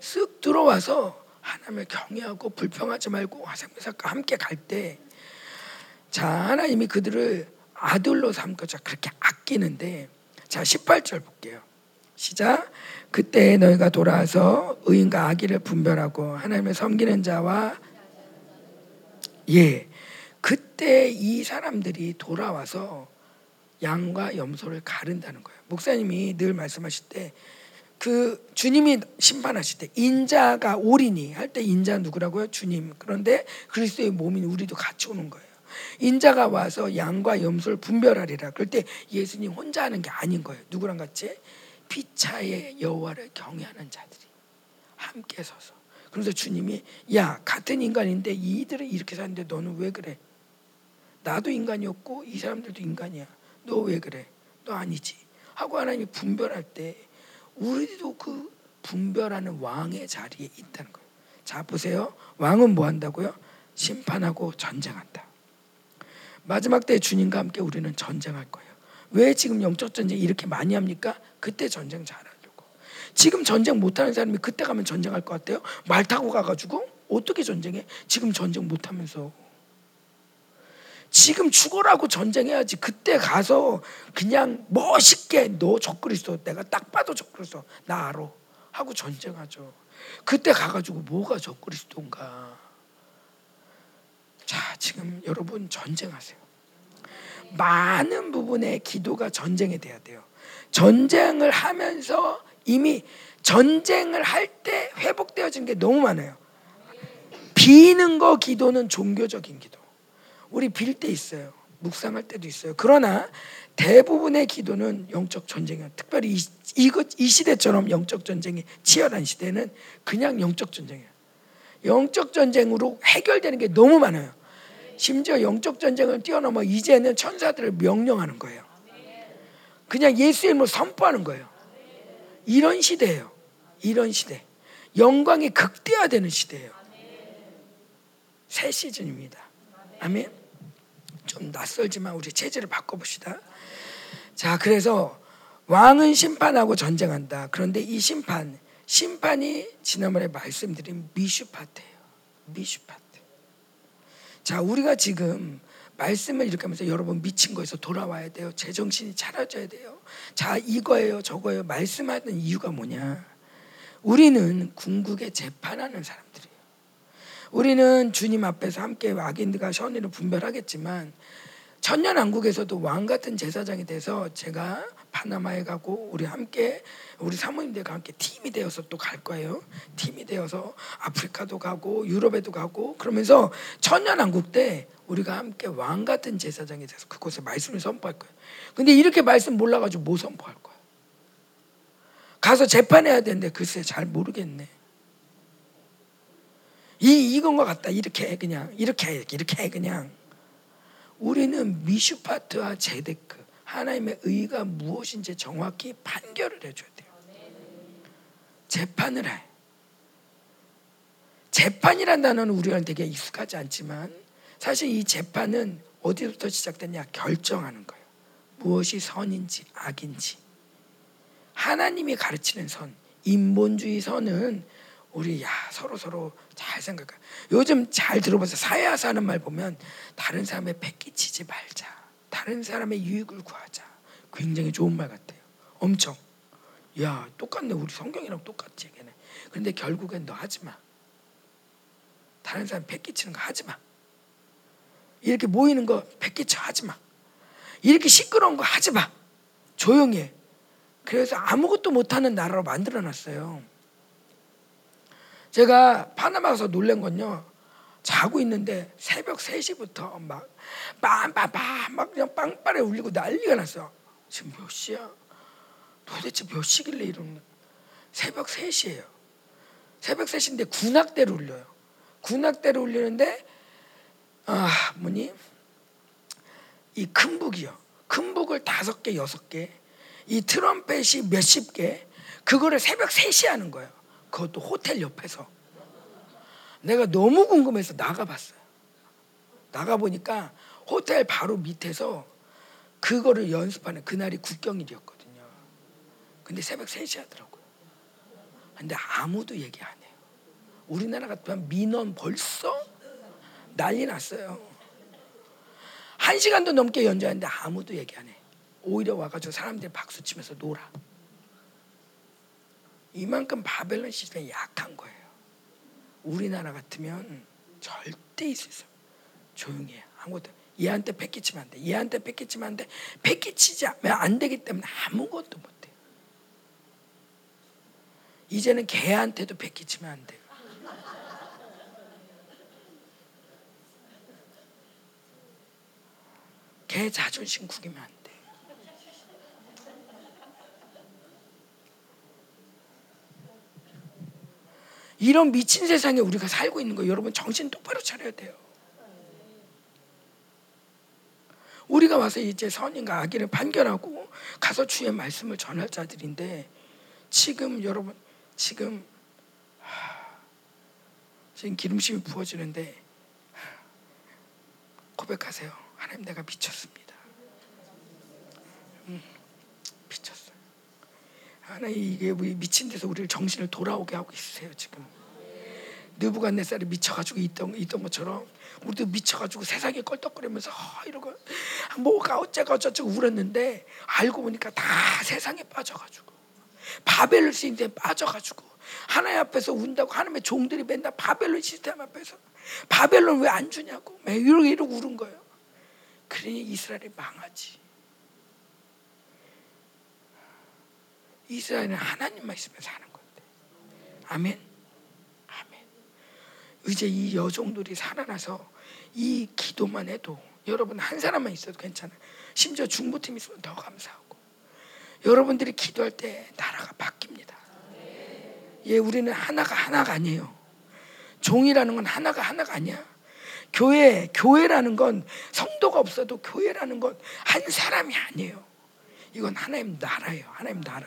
쓱 들어와서 하나님을 경외하고 불평하지 말고 생명사과 함께 갈 때, 자 하나님이 그들을 아들로 삼고자 그렇게 아끼는데, 자 18절 볼게요. 시작. 그때 너희가 돌아와서 의인과 악의를 분별하고 하나님을 섬기는 자와 예. 그때 이 사람들이 돌아와서 양과 염소를 가른다는 거예요. 목사님이 늘 말씀하실 때 그 주님이 심판하실 때 인자가 오리니 할 때 인자 누구라고요? 주님. 그런데 그리스도의 몸인 우리도 같이 오는 거예요. 인자가 와서 양과 염소를 분별하리라. 그럴 때 예수님 혼자 하는 게 아닌 거예요. 누구랑 같이? 피차의 여호와를 경외하는 자들이 함께 서서. 그래서 주님이 야 같은 인간인데 이들은 이렇게 사는데 너는 왜 그래? 나도 인간이었고 이 사람들도 인간이야. 너 왜 그래? 너 아니지. 하고 하나님이 분별할 때 우리도 그 분별하는 왕의 자리에 있다는 거예요. 자 보세요. 왕은 뭐 한다고요? 심판하고 전쟁한다. 마지막 때 주님과 함께 우리는 전쟁할 거예요. 왜 지금 영적 전쟁 이렇게 많이 합니까? 그때 전쟁 잘하려고. 지금 전쟁 못하는 사람이 그때 가면 전쟁할 것 같아요? 말 타고 가가지고 어떻게 전쟁해? 지금 전쟁 못하면서 지금 죽어라고 전쟁해야지. 그때 가서 그냥 멋있게 너 적그리스도 내가 딱 봐도 적그리스도 나 알아 하고 전쟁하죠. 그때 가가지고 뭐가 적그리스도인가? 자 지금 여러분 전쟁하세요. 많은 부분의 기도가 전쟁이 돼야 돼요. 전쟁을 하면서 이미 전쟁을 할 때 회복되어진 게 너무 많아요. 비는 거 기도는 종교적인 기도. 우리 빌 때 있어요. 묵상할 때도 있어요. 그러나 대부분의 기도는 영적 전쟁이에요. 특별히 이, 이거, 이 시대처럼 영적 전쟁이 치열한 시대는 그냥 영적 전쟁이에요. 영적 전쟁으로 해결되는 게 너무 많아요. 심지어 영적 전쟁을 뛰어넘어 이제는 천사들을 명령하는 거예요. 그냥 예수의 이름으로 선포하는 거예요. 이런 시대예요. 이런 시대. 영광이 극대화되는 시대예요. 새 시즌입니다. 아멘. 좀 낯설지만 우리 체질을 바꿔봅시다. 자, 그래서 왕은 심판하고 전쟁한다. 그런데 이 심판, 심판이 지난번에 말씀드린 미슈파트예요. 미슈파트. 자, 우리가 지금 말씀을 이렇게 하면서 여러분 미친 거에서 돌아와야 돼요. 제정신이 차려져야 돼요. 자, 이거예요, 저거예요. 말씀하는 이유가 뭐냐? 우리는 궁극에 재판하는 사람들이에요. 우리는 주님 앞에서 함께 악인들과 선의를 분별하겠지만 천년왕국에서도 왕 같은 제사장이 돼서 제가 파나마에 가고 우리 함께 우리 사모님들과 함께 팀이 되어서 또 갈 거예요. 팀이 되어서 아프리카도 가고 유럽에도 가고 그러면서 천년왕국 때 우리가 함께 왕 같은 제사장이 돼서 그곳에 말씀을 선포할 거예요. 근데 이렇게 말씀 몰라가지고 뭐 선포할 거야? 가서 재판해야 되는데 글쎄 잘 모르겠네. 이 이건 것 같다. 이렇게 해 그냥 이렇게 해 이렇게 해 그냥. 우리는 미슈파트와 제데크 하나님의 의가 무엇인지 정확히 판결을 해줘야 돼요. 재판을 해. 재판이란 단어는 우리가 되게 익숙하지 않지만 사실 이 재판은 어디부터 시작되냐 결정하는 거예요. 무엇이 선인지 악인지. 하나님이 가르치는 선, 인본주의 선은 우리 야 서로 서로 잘 생각해. 요즘 잘 들어봐서 사회화사 하는 말 보면 다른 사람의 패끼치지 말자. 다른 사람의 유익을 구하자. 굉장히 좋은 말 같아요. 엄청. 야 똑같네 우리 성경이랑 똑같지 걔네. 그런데 결국엔 너 하지 마. 다른 사람 패끼치는 거 하지 마. 이렇게 모이는 거 패끼쳐 하지 마. 이렇게 시끄러운 거 하지 마. 조용히 해. 그래서 아무것도 못하는 나라로 만들어 놨어요. 제가 파나마 가서 놀란 건요. 자고 있는데 새벽 3시부터 막 빰빰빰 막 그냥 빵빠레 울리고 난리가 났어. 지금 몇 시야? 도대체 몇 시길래 이러는 새벽 3시예요. 새벽 3시인데 군악대를 울려요. 군악대를 울리는데 아 뭐니 이 큰 북이요. 큰 북을 다섯 개 여섯 개, 이 트럼펫이 몇십 개, 그거를 새벽 3시에 하는 거예요. 그것도 호텔 옆에서. 내가 너무 궁금해서 나가봤어요. 나가보니까 호텔 바로 밑에서 그거를 연습하는 그날이 국경일이었거든요. 근데 새벽 3시 하더라고요. 근데 아무도 얘기 안 해요. 우리나라 같으면 민원 벌써 난리 났어요. 한 시간도 넘게 연주하는데 아무도 얘기 안 해. 오히려 와가지고 사람들이 박수 치면서 놀아. 이만큼 바벨론 시스템이 약한 거예요. 우리나라 같으면 절대 있을 수 조용히 해. 아무것도 얘한테 패기치면 안 돼. 얘한테 패기치면 안 돼. 패기치지 안 되기 때문에 아무것도 못 해. 이제는 개한테도 패기치면 안 돼. 개 자존심 구기면 안 돼. 이런 미친 세상에 우리가 살고 있는 거 여러분 정신 똑바로 차려야 돼요. 우리가 와서 이제 선인과 악인을 판결하고 가서 주의 말씀을 전할 자들인데 지금 여러분 지금 지금 기름심이 부어지는데 고백하세요. 하나님 내가 미쳤습니다. 음, 미쳤어요. 하나님 이게 미친 데서 우리를 정신을 돌아오게 하고 있으세요 지금. 느부갓네살이 미쳐가지고 있던 있던 것처럼 우리도 미쳐가지고 세상에 껄떡거리면서 어, 이러고 뭐가 어째가 어쩌고 울었는데 알고 보니까 다 세상에 빠져가지고 바벨론 시스템에 빠져가지고 하나님 앞에서 운다고 하나님의 종들이 맨날 바벨론 시스템 앞에서 바벨론 왜 안 주냐고 이러고 이러고 울은 거예요. 그러니 이스라엘이 망하지. 이스라엘은 하나님만 있으면 사는 건데. 아멘. 아멘. 이제 이 여종들이 살아나서 이 기도만 해도 여러분 한 사람만 있어도 괜찮아. 심지어 중보팀 있으면 더 감사하고. 여러분들이 기도할 때 나라가 바뀝니다. 예, 우리는 하나가 하나가 아니에요. 종이라는 건 하나가 하나가 아니야. 교회, 교회라는 건 성도가 없어도 교회라는 건 한 사람이 아니에요. 이건 하나님 나라예요. 하나님 나라.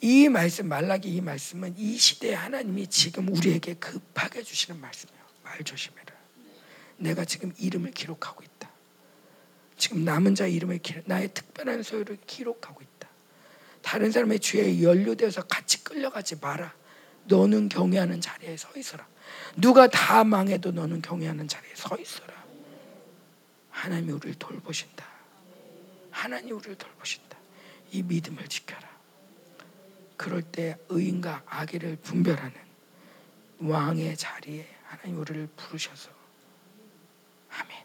이 말씀 말라기 이 말씀은 이 시대에 하나님이 지금 우리에게 급하게 주시는 말씀이에요. 말 조심해라. 내가 지금 이름을 기록하고 있다. 지금 남은 자 이름을 나의 특별한 소유를 기록하고 있다. 다른 사람의 죄에 연루되어서 같이 끌려가지 마라. 너는 경외하는 자리에 서 있어라. 누가 다 망해도 너는 경외하는 자리에 서 있어라. 하나님이 우리를 돌보신다. 하나님이 우리를 돌보신다. 이 믿음을 지켜라. 그럴 때 의인과 악의를 분별하는 왕의 자리에 하나님 우리를 부르셔서 아멘.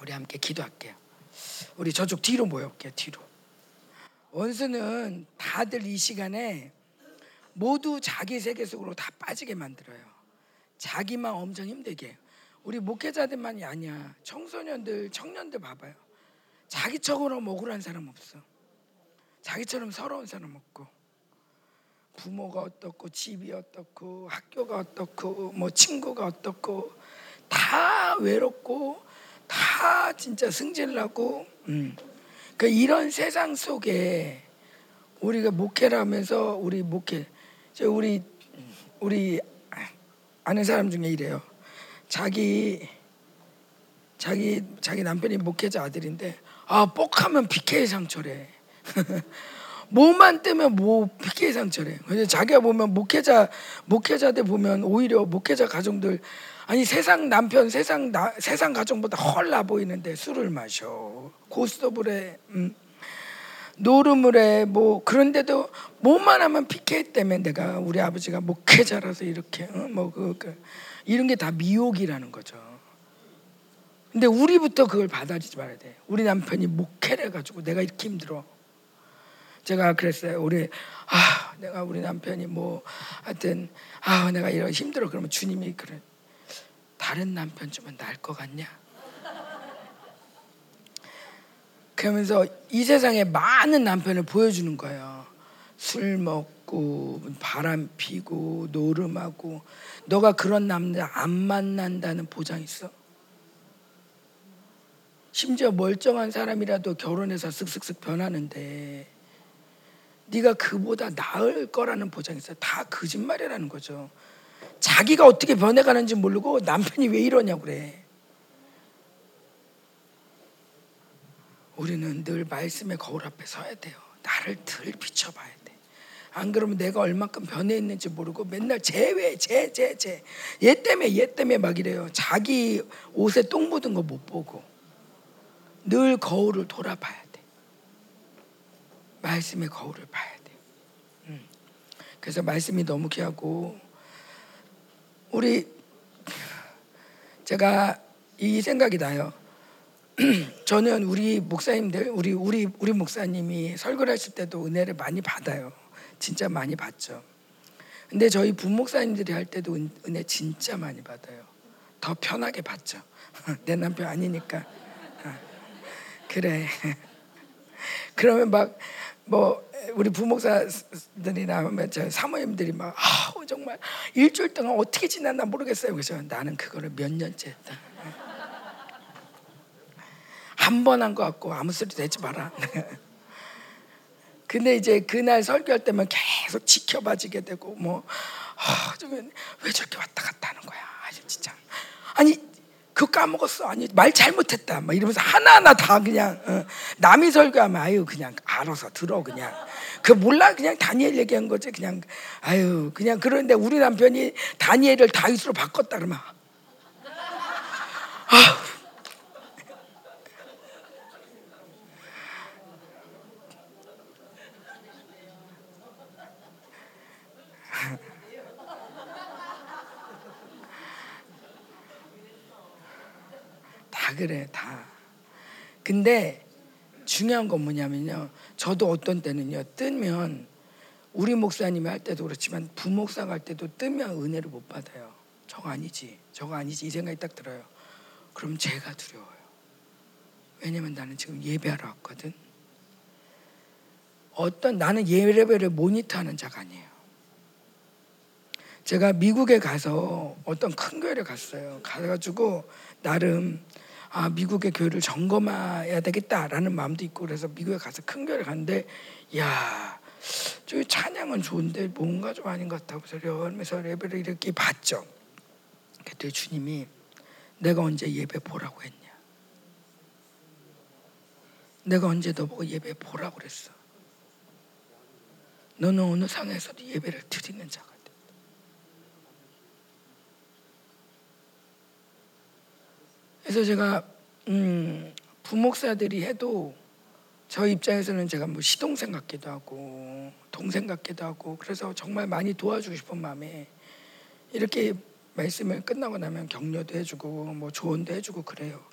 우리 함께 기도할게요. 우리 저쪽 뒤로 모여볼게요. 뒤로. 원수는 다들 이 시간에 모두 자기 세계 속으로 다 빠지게 만들어요. 자기만 엄청 힘들게. 우리 목회자들만이 아니야. 청소년들, 청년들 봐봐요. 자기처럼 억울한 사람 없어. 자기처럼 서러운 사람 없고. 부모가 어떻고 집이 어떻고 학교가 어떻고 뭐 친구가 어떻고 다 외롭고 다 진짜 승질나고 음. 그 이런 세상 속에 우리가 목회를 하면서 우리 목회 저 우리 우리 아는 사람 중에 이래요. 자기 자기 자기 남편이 목회자 아들인데 아 뻑하면 BK 상처래. 뭐만 뜨면 뭐 BK 상처래. 자기가 보면 목회자 목회자들 보면 오히려 목회자 가정들 아니 세상 남편 세상 나, 세상 가정보다 헐나 보이는데 술을 마셔 고스톱을 해 음. 노름을 해뭐 그런데도 뭐만 하면 PK 때문에 내가 우리 아버지가 목회자라서 이렇게 어? 뭐그 그, 이런 게 다 미혹이라는 거죠. 근데 우리부터 그걸 받아들이지 말아야 돼. 우리 남편이 목회를 해가지고 내가 이렇게 힘들어. 제가 그랬어요. 우리 아 내가 우리 남편이 뭐 하여튼 아 내가 이런 힘들어 그러면 주님이 그래 다른 남편 주면 나을 것 같냐? 그러면서 이 세상에 많은 남편을 보여주는 거예요. 술 먹고 바람 피고 노름하고 너가 그런 남자 안 만난다는 보장 있어? 심지어 멀쩡한 사람이라도 결혼해서 쓱쓱쓱 변하는데 네가 그보다 나을 거라는 보장이 있어. 다 거짓말이라는 거죠. 자기가 어떻게 변해가는지 모르고 남편이 왜 이러냐고 그래. 우리는 늘 말씀의 거울 앞에 서야 돼요. 나를 들 비춰봐야 돼. 안 그러면 내가 얼마큼 변해 있는지 모르고 맨날 쟤왜 쟤쟤 쟤. 얘 때문에 얘 때문에 막 이래요. 자기 옷에 똥 묻은 거 못 보고 늘 거울을 돌아봐야 돼. 말씀의 거울을 봐야 돼. 음. 그래서 말씀이 너무 귀하고 우리 제가 이 생각이 나요. 저는 우리 목사님들 우리 우리 우리 목사님이 설교를 하실 때도 은혜를 많이 받아요. 진짜 많이 받죠. 근데 저희 부목사님들이 할 때도 은, 혜 진짜 많이 받아요. 더 편하게 받죠. 내 남편 아니니까. 어. 그래. 그러면 막 뭐 우리 부목사들이나 저 사모님들이 막 아, 정말 일주일 동안 어떻게 지났나 모르겠어요. 그래서 나는 그거를 몇 년째 했다. 한 번 한 것 같고 아무 소리도 내지 마라. 근데 이제 그날 설교할 때만 계속 지켜봐지게 되고 뭐 아, 왜 저렇게 왔다 갔다 하는 거야? 아니 진짜 아니 그거 까먹었어. 아니 말 잘못했다. 막 이러면서 하나하나 다 그냥 어, 남이 설교하면 아유 그냥 알아서 들어 그냥. 그 몰라. 그냥 다니엘 얘기한 거지. 그냥 아유 그냥 그런데 우리 남편이 다니엘을 다윗으로 바꿨다 그러면. 아다 그래 다. 근데 중요한 건 뭐냐면요. 저도 어떤 때는요. 뜨면 우리 목사님이 할 때도 그렇지만 부목사가 할 때도 뜨면 은혜를 못 받아요. 저거 아니지. 저거 아니지. 이 생각이 딱 들어요. 그럼 제가 두려워요. 왜냐면 나는 지금 예배하러 왔거든. 어떤 나는 예배를 모니터하는 자가 아니에요. 제가 미국에 가서 어떤 큰 교회를 갔어요. 가가지고 나름 아 미국의 교회를 점검해야 되겠다라는 마음도 있고 그래서 미국에 가서 큰 교회를 갔는데 야 저 찬양은 좋은데 뭔가 좀 아닌 것 같다고 그러면서 예배를 이렇게 봤죠. 그때 주님이 내가 언제 예배 보라고 했냐? 내가 언제 너 보고 예배 보라고 그랬어? 너는 어느 상에서도 예배를 드리는 자가 그래서 제가 음, 부목사들이 해도 저 입장에서는 제가 뭐 시동생 같기도 하고 동생 같기도 하고 그래서 정말 많이 도와주고 싶은 마음에 이렇게 말씀을 끝나고 나면 격려도 해주고 뭐 조언도 해주고 그래요.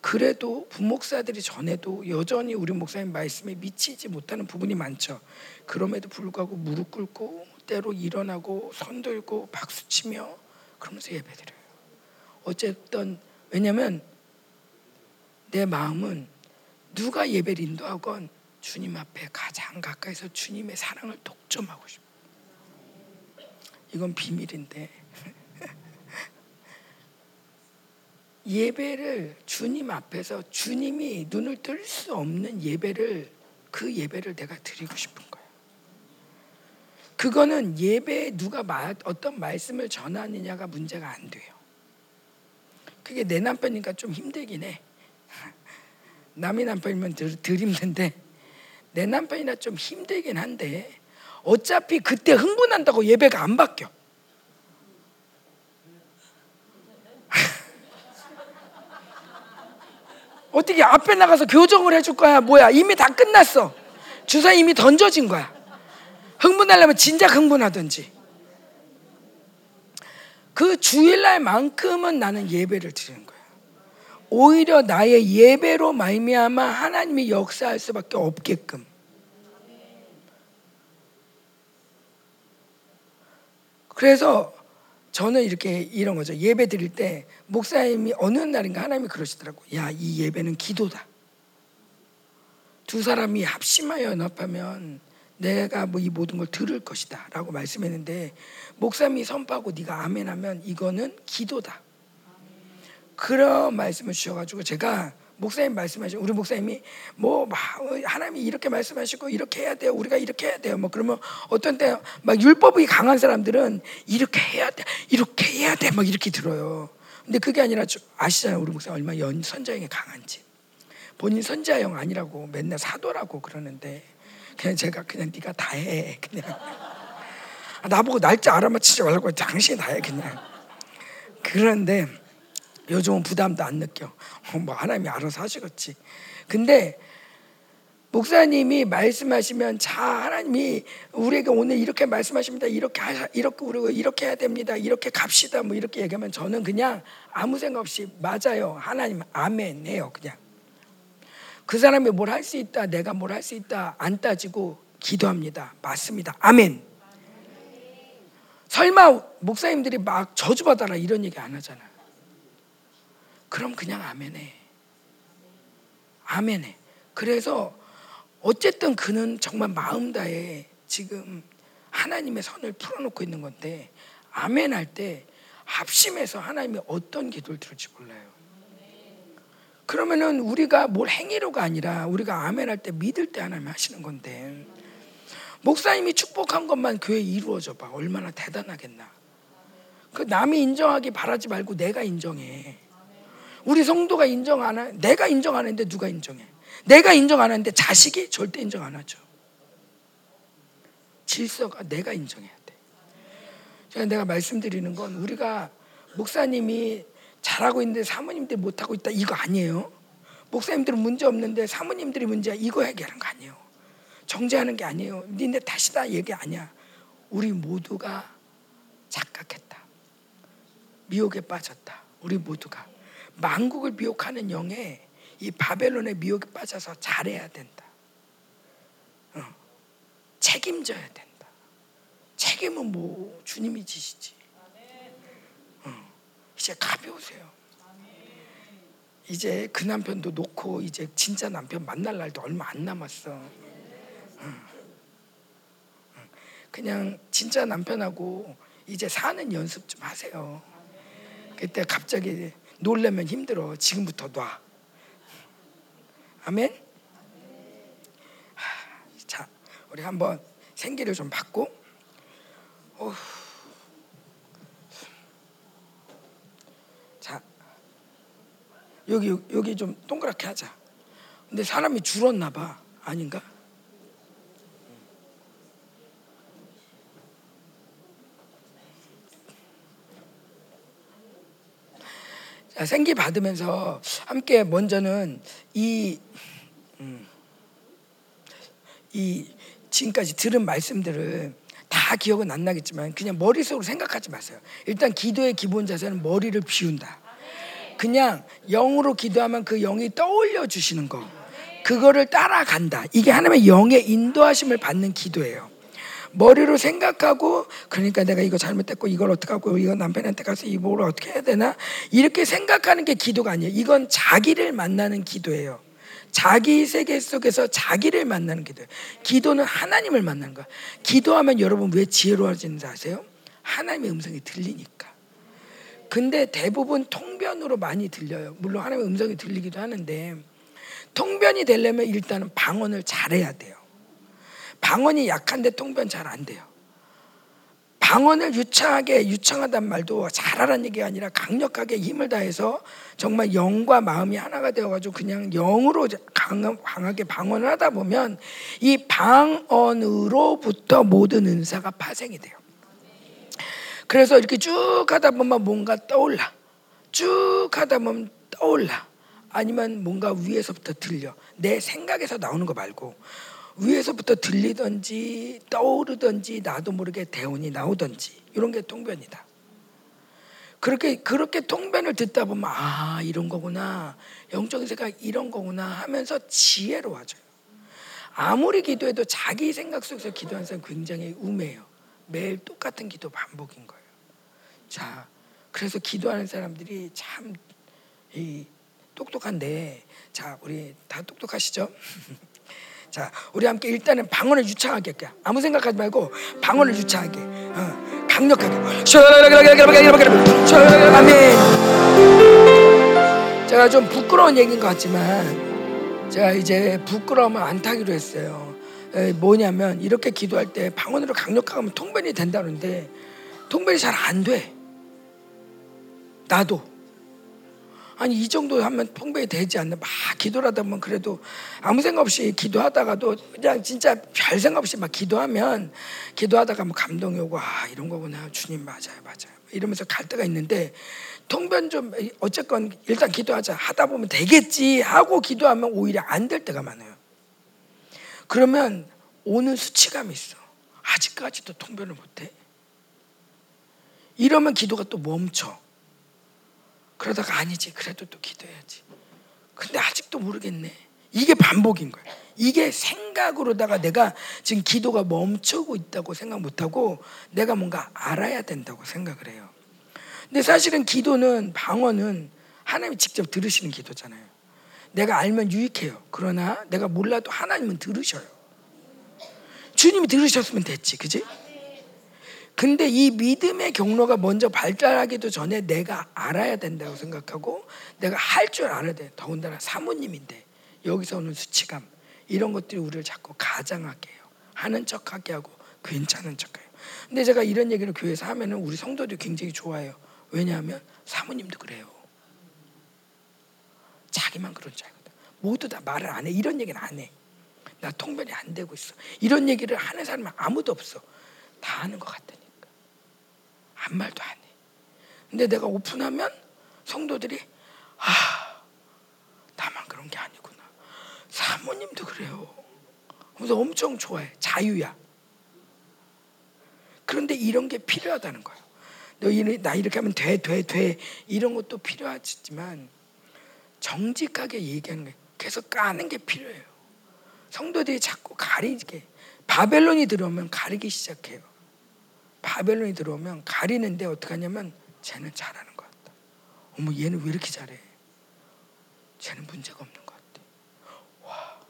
그래도 부목사들이 전에도 여전히 우리 목사님 말씀에 미치지 못하는 부분이 많죠. 그럼에도 불구하고 무릎 꿇고 때로 일어나고 손 들고 박수 치며 그러면서 예배드려요. 어쨌든 왜냐면 내 마음은 누가 예배를 인도하건 주님 앞에 가장 가까이서 주님의 사랑을 독점하고 싶어. 이건 비밀인데 예배를 주님 앞에서 주님이 눈을 뜰 수 없는 예배를 그 예배를 내가 드리고 싶은 거야. 그거는 예배에 누가 어떤 말씀을 전하느냐가 문제가 안 돼요. 그게 내 남편이니까 좀 힘들긴 해. 남의 남편이면 덜, 덜 힘든데 내 남편이나 좀 힘들긴 한데 어차피 그때 흥분한다고 예배가 안 바뀌어. 어떻게 앞에 나가서 교정을 해줄 거야? 뭐야? 이미 다 끝났어. 주사 이미 던져진 거야. 흥분하려면 진작 흥분하든지. 그 주일날만큼은 나는 예배를 드리는 거야. 오히려 나의 예배로 말미암아 하나님이 역사할 수밖에 없게끔. 그래서 저는 이렇게 이런 거죠. 예배 드릴 때 목사님이 어느 날인가 하나님이 그러시더라고. 야, 이 예배는 기도다. 두 사람이 합심하여 연합하면 내가 뭐 이 모든 걸 들을 것이다라고 말씀했는데 목사님이 선포하고 네가 아멘하면 이거는 기도다. 그런 말씀을 주셔가지고 제가 목사님 말씀하시고 우리 목사님이 뭐 하나님이 이렇게 말씀하시고 이렇게 해야 돼요. 우리가 이렇게 해야 돼요. 뭐 그러면 어떤 때 막 율법이 강한 사람들은 이렇게 해야 돼. 이렇게 해야 돼. 막 이렇게 들어요. 근데 그게 아니라 아시잖아요. 우리 목사님 얼마 연 선자형이 강한지. 본인 선자형 아니라고 맨날 사도라고 그러는데 그냥 제가 그냥 네가 다 해. 그냥 아, 나보고 날짜 알아맞히지 말고 당신이 다 해. 그냥 그런데 요즘은 부담도 안 느껴. 뭐 하나님이 알아서 하시겠지. 근데 목사님이 말씀하시면 자 하나님이 우리에게 오늘 이렇게 말씀하십니다. 이렇게 하, 이렇게 우리 이렇게 해야 됩니다. 이렇게 갑시다. 뭐 이렇게 얘기하면 저는 그냥 아무 생각 없이 맞아요. 하나님 아멘 해요. 그냥 그 사람이 뭘 할 수 있다. 내가 뭘 할 수 있다. 안 따지고 기도합니다. 맞습니다. 아멘. 설마 목사님들이 막 저주받아라 이런 얘기 안 하잖아. 그럼 그냥 아멘해. 아멘해. 그래서 어쨌든 그는 정말 마음 다해 지금 하나님의 선을 풀어놓고 있는 건데 아멘 할 때 합심해서 하나님이 어떤 기도를 들을지 몰라요. 그러면은 우리가 뭘 행위로가 아니라 우리가 아멘 할 때 믿을 때 하나님 하시는 건데 목사님이 축복한 것만 교회 이루어져 봐 얼마나 대단하겠나. 그 남이 인정하기 바라지 말고 내가 인정해. 우리 성도가 인정 안 하, 내가 인정 안 하는데 누가 인정해? 내가 인정 안 하는데 자식이 절대 인정 안 하죠. 질서가 내가 인정해야 돼. 제가 내가 말씀드리는 건 우리가 목사님이 잘하고 있는데 사모님들이 못하고 있다 이거 아니에요. 목사님들은 문제 없는데 사모님들이 문제야 이거 얘기하는 거 아니에요. 정죄하는 게 아니에요. 니네 다시다 얘기 아니야. 우리 모두가 착각했다. 미혹에 빠졌다. 우리 모두가. 만국을 미혹하는 영에 이 바벨론의 미혹에 빠져서 잘해야 된다. 어. 책임져야 된다. 책임은 뭐 주님이 지시지. 어. 이제 가벼우세요. 이제 그 남편도 놓고 이제 진짜 남편 만날 날도 얼마 안 남았어. 어. 그냥 진짜 남편하고 이제 사는 연습 좀 하세요. 그때 갑자기 놀려면 힘들어. 지금부터 놔. 아멘. 자, 우리 한번 생기를 좀 받고 어후. 자 여기 여기 좀 동그랗게 하자. 근데 사람이 줄었나 봐. 아닌가? 생기 받으면서 함께 먼저는 이, 음, 이 지금까지 들은 말씀들을 다 기억은 안 나겠지만 그냥 머릿속으로 생각하지 마세요. 일단 기도의 기본 자세는 머리를 비운다. 그냥 영으로 기도하면 그 영이 떠올려 주시는 거. 그거를 따라간다. 이게 하나님의 영의 인도하심을 받는 기도예요. 머리로 생각하고 그러니까 내가 이거 잘못했고 이걸 어떻게 하고 이거 남편한테 가서 이걸 어떻게 해야 되나 이렇게 생각하는 게 기도가 아니에요. 이건 자기를 만나는 기도예요. 자기 세계 속에서 자기를 만나는 기도예요. 기도는 하나님을 만나는 거야. 기도하면 여러분 왜 지혜로워지는지 아세요? 하나님의 음성이 들리니까. 근데 대부분 통변으로 많이 들려요. 물론 하나님의 음성이 들리기도 하는데 통변이 되려면 일단은 방언을 잘해야 돼요. 방언이 약한데 통변 잘 안 돼요. 방언을 유창하게 유창하단 말도 잘하라는 얘기가 아니라 강력하게 힘을 다해서 정말 영과 마음이 하나가 되어가지고 그냥 영으로 강하게 방언을 하다 보면 이 방언으로부터 모든 은사가 파생이 돼요. 그래서 이렇게 쭉 하다 보면 뭔가 떠올라. 쭉 하다 보면 떠올라. 아니면 뭔가 위에서부터 들려. 내 생각에서 나오는 거 말고 위에서부터 들리든지 떠오르든지 나도 모르게 대운이 나오든지 이런 게 통변이다. 그렇게 그렇게 통변을 듣다 보면 아 이런 거구나 영적인 생각 이런 거구나 하면서 지혜로워져요. 아무리 기도해도 자기 생각 속에서 기도하는 사람 굉장히 우매해요. 매일 똑같은 기도 반복인 거예요. 자, 그래서 기도하는 사람들이 참 이 똑똑한데, 자 우리 다 똑똑하시죠? 자, 우리 함께 일단은 방언을 유창하게 할게요. 아무 생각하지 말고 방언을 유창하게, 어, 강력하게. 아멘. 제가 좀 부끄러운 얘기인 것 같지만 제가 이제 부끄러움을 안 타기로 했어요. 에, 뭐냐면 이렇게 기도할 때 방언으로 강력하면 통변이 된다는데 통변이 잘 안 돼. 나도. 아니 이 정도 하면 통배이 되지 않나? 막 기도를 하다 보면 그래도 아무 생각 없이 기도하다가도 그냥 진짜 별 생각 없이 막 기도하면 기도하다가 뭐 감동이 오고 아 이런 거구나. 주님 맞아요 맞아요. 이러면서 갈 때가 있는데 통변 좀 어쨌건 일단 기도하자. 하다 보면 되겠지 하고 기도하면 오히려 안 될 때가 많아요. 그러면 오는 수치감이 있어. 아직까지도 통변을 못해. 이러면 기도가 또 멈춰 그러다가 아니지. 그래도 또 기도해야지. 근데 아직도 모르겠네. 이게 반복인 거야. 이게 생각으로다가 내가 지금 기도가 멈추고 있다고 생각 못하고 내가 뭔가 알아야 된다고 생각을 해요. 근데 사실은 기도는 방언은 하나님이 직접 들으시는 기도잖아요. 내가 알면 유익해요. 그러나 내가 몰라도 하나님은 들으셔요. 주님이 들으셨으면 됐지, 그지? 근데 이 믿음의 경로가 먼저 발달하기도 전에 내가 알아야 된다고 생각하고 내가 할 줄 알아야 돼. 더군다나 사모님인데 여기서 오는 수치감 이런 것들이 우리를 자꾸 가장하게 해요. 하는 척하게 하고 괜찮은 척해요. 근데 제가 이런 얘기를 교회에서 하면은 우리 성도들이 굉장히 좋아해요. 왜냐하면 사모님도 그래요. 자기만 그런 줄 알거든. 모두 다 말을 안 해. 이런 얘기는 안 해. 나 통변이 안 되고 있어. 이런 얘기를 하는 사람은 아무도 없어. 다 하는 것 같 아. 한 말도 안 해. 근데 내가 오픈하면 성도들이 아 나만 그런 게 아니구나. 사모님도 그래요. 그래서 엄청 좋아해. 자유야. 그런데 이런 게 필요하다는 거예요. 나 이렇게 하면 돼, 돼, 돼. 이런 것도 필요하지만 정직하게 얘기하는 게 계속 까는 게 필요해요. 성도들이 자꾸 가리게 바벨론이 들어오면 가리기 시작해요. 바벨론이 들어오면 가리는데 어떻게 하냐면 쟤는 잘하는 것 같다. 어머 얘는 왜 이렇게 잘해? 쟤는 문제가 없는 것 같아. 와,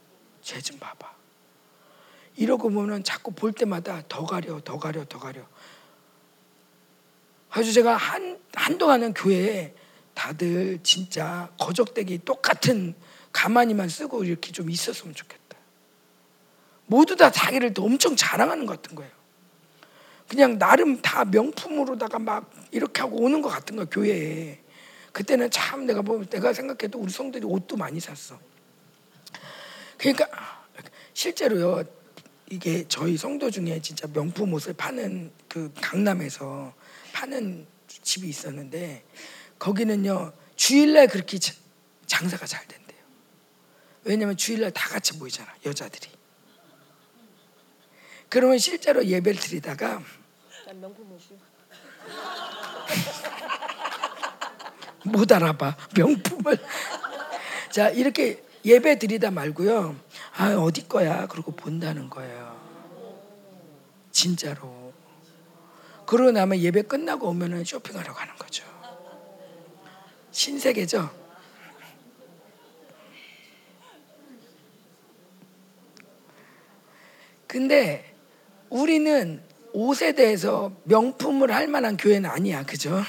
쟤 좀 봐봐. 이러고 보면 자꾸 볼 때마다 더 가려, 더 가려, 더 가려. 아주 제가 한 한동안은 교회에 다들 진짜 거적대기 똑같은 가만히만 쓰고 이렇게 좀 있었으면 좋겠다. 모두 다 자기를 또 엄청 자랑하는 것 같은 거예요. 그냥 나름 다 명품으로다가 막 이렇게 하고 오는 것 같은 거야 교회에. 그때는 참 내가 보면 내가 생각해도 우리 성들이 옷도 많이 샀어. 그러니까 실제로요 이게 저희 성도 중에 진짜 명품 옷을 파는 그 강남에서 파는 집이 있었는데 거기는요 주일날 그렇게 장사가 잘 된대요. 왜냐면 주일날 다 같이 모이잖아 여자들이. 그러면 실제로 예배를 드리다가 명품 옷이. 못 알아봐. 명품을. 자 이렇게 예배 드리다 말고요. 아 어디 거야? 그러고 본다는 거예요. 진짜로. 그러고 나면 예배 끝나고 오면은 쇼핑하러 가는 거죠. 신세계죠? 근데 우리는 옷에 대해서 명품을 할 만한 교회는 아니야 그죠?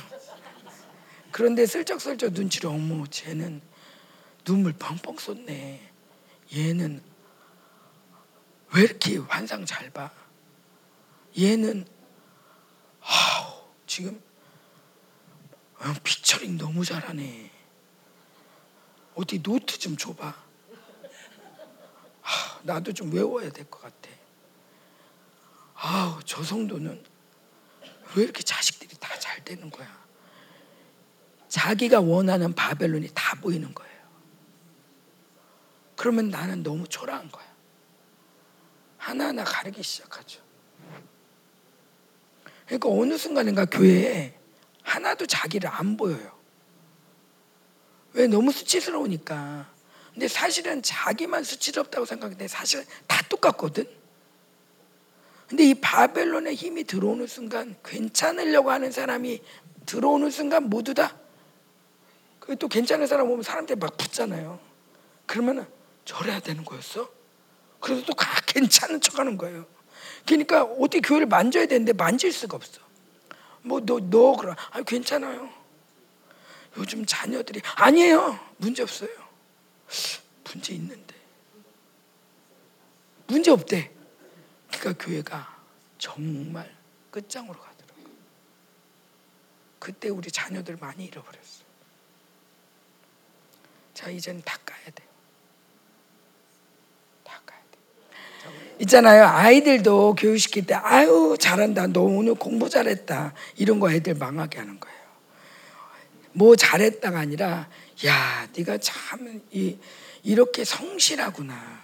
그런데 슬쩍슬쩍 눈치를 어머 쟤는 눈물 펑펑 쏟네. 얘는 왜 이렇게 환상 잘 봐? 얘는 아우 지금 어, preaching 너무 잘하네. 어디 노트 좀 줘봐. 아, 나도 좀 외워야 될 것 같아. 아우 저 성도는 왜 이렇게 자식들이 다 잘 되는 거야? 자기가 원하는 바벨론이 다 보이는 거예요. 그러면 나는 너무 초라한 거야. 하나하나 가르기 시작하죠. 그러니까 어느 순간인가 교회에 하나도 자기를 안 보여요. 왜 너무 수치스러우니까. 근데 사실은 자기만 수치스럽다고 생각하는데 사실은 다 똑같거든. 근데 이 바벨론의 힘이 들어오는 순간 괜찮으려고 하는 사람이 들어오는 순간 모두 다 또 괜찮은 사람 보면 사람들이 막 붙잖아요. 그러면은 저래야 되는 거였어? 그래서 또 괜찮은 척 하는 거예요. 그러니까 어떻게 교회를 만져야 되는데 만질 수가 없어. 뭐 너너 그래? 아 괜찮아요. 요즘 자녀들이 아니에요. 문제 없어요. 문제 있는데 문제 없대. 그러니까 교회가 정말 끝장으로 가더라고. 그때 우리 자녀들 많이 잃어버렸어. 자 이제는 다 까야 돼. 다 까야 돼. 있잖아요. 아이들도 교육시킬 때 아유 잘한다. 너 오늘 공부 잘했다. 이런 거 애들 망하게 하는 거예요. 뭐 잘했다가 아니라 야 네가 참 이, 이렇게 성실하구나.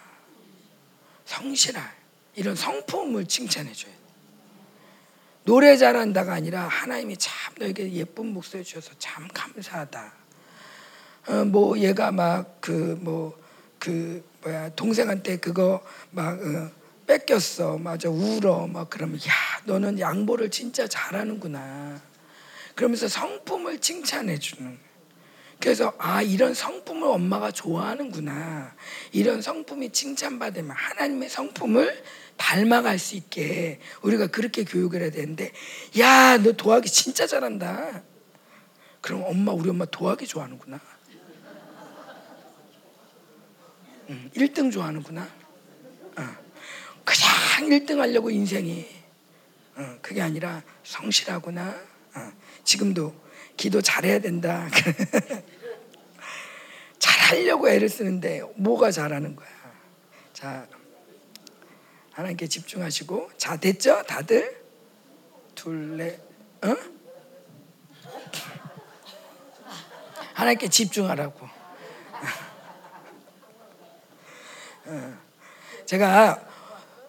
성실할. 이런 성품을 칭찬해 줘야 돼. 노래 잘한다가 아니라 하나님이 참 너에게 예쁜 목소리 주셔서 참 감사하다. 어, 뭐 얘가 막 그 뭐그 그 뭐야 동생한테 그거 막 어, 뺏겼어. 맞아 울어. 막 그러면 야 너는 양보를 진짜 잘하는구나. 그러면서 성품을 칭찬해 주는. 그래서 아 이런 성품을 엄마가 좋아하는구나. 이런 성품이 칭찬받으면 하나님의 성품을 닮아갈 수 있게 우리가 그렇게 교육을 해야 되는데 야 너 도하기 진짜 잘한다. 그럼 엄마 우리 엄마 도하기 좋아하는구나. 응, 1등 좋아하는구나. 어. 그냥 1등 하려고 인생이 어, 그게 아니라 성실하구나. 어. 지금도 기도 잘해야 된다. 잘하려고 애를 쓰는데 뭐가 잘하는 거야. 자, 하나님께 집중하시고 자 됐죠? 다들 둘넷 어? 하나님께 집중하라고. 어. 제가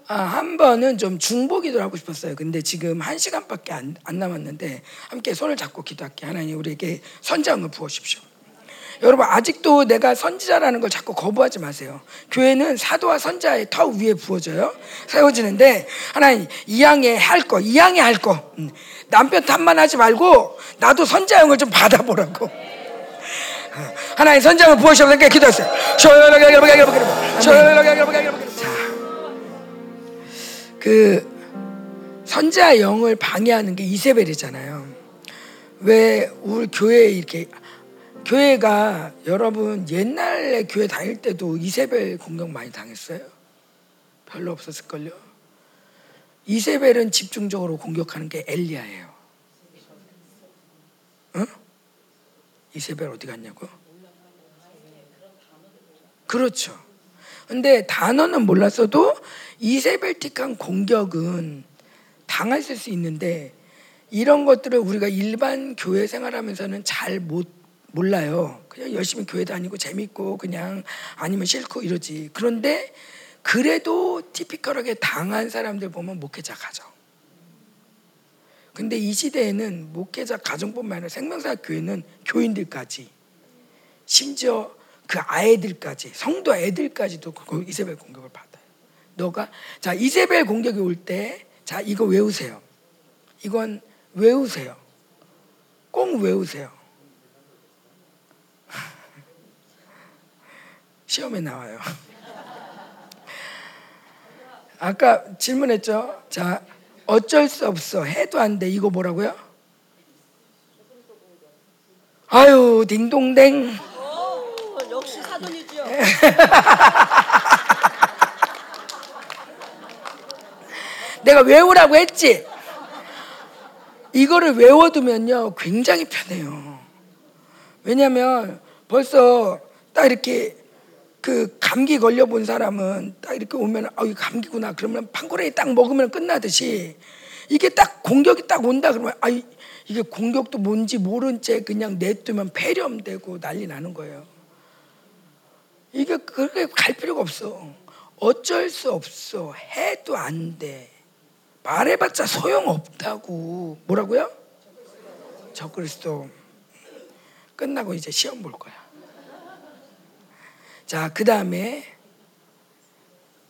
아, 한 번은 좀 중보기도를 하고 싶었어요. 근데 지금 한 시간밖에 안, 안 남았는데 함께 손을 잡고 기도할게. 하나님 우리에게 선장을 부어십시오. 여러분 아직도 내가 선지자라는 걸 자꾸 거부하지 마세요. 교회는 사도와 선자의 터 위에 부어져요. 세워지는데 하나님 이양에 할 거, 이양에 할 거. 음. 남편 탓만 하지 말고 나도 선자형을 좀 받아보라고. 어. 하나님 선장을 부어주셔서 기도했어요. 자, 그 선자 영을 방해하는 게 이세벨이잖아요. 왜 우리 교회에 이렇게 교회가 여러분 옛날에 교회 다닐 때도 이세벨 공격 많이 당했어요. 별로 없었을걸요. 이세벨은 집중적으로 공격하는 게 엘리야예요. 응? 이세벨 어디 갔냐고? 그렇죠. 근데 단어는 몰랐어도 이세벨틱한 공격은 당했을 수 있는데 이런 것들을 우리가 일반 교회 생활하면서는 잘 못 몰라요. 그냥 열심히 교회 다니고 재밌고 그냥 아니면 싫고 이러지. 그런데 그래도 티피컬하게 당한 사람들 보면 목회자 가정. 근데 이 시대에는 목회자 가정뿐만 아니라 생명사 교회는 교인들까지 심지어 그 아이들까지 성도 애들까지도 그 이세벨 공격을 받아요. 너가 자 이세벨 공격이 올 때 자 이거 외우세요. 이건 외우세요. 꼭 외우세요. 시험에 나와요. 아까 질문했죠. 자 어쩔 수 없어 해도 안 돼. 이거 뭐라고요? 아유 딩동댕. 역시 사돈이죠. 내가 외우라고 했지. 이거를 외워두면요 굉장히 편해요. 왜냐하면 벌써 딱 이렇게 그 감기 걸려 본 사람은 딱 이렇게 오면 아 이 감기구나 그러면 판고레이 딱 먹으면 끝나듯이 이게 딱 공격이 딱 온다 그러면 아 이게 공격도 뭔지 모른 채 그냥 내두면 폐렴되고 난리 나는 거예요. 이게 그렇게 갈 필요가 없어. 어쩔 수 없어. 해도 안 돼. 말해봤자 소용없다고. 뭐라고요? 저 그리스도 끝나고 이제 시험 볼 거야. 자, 그 다음에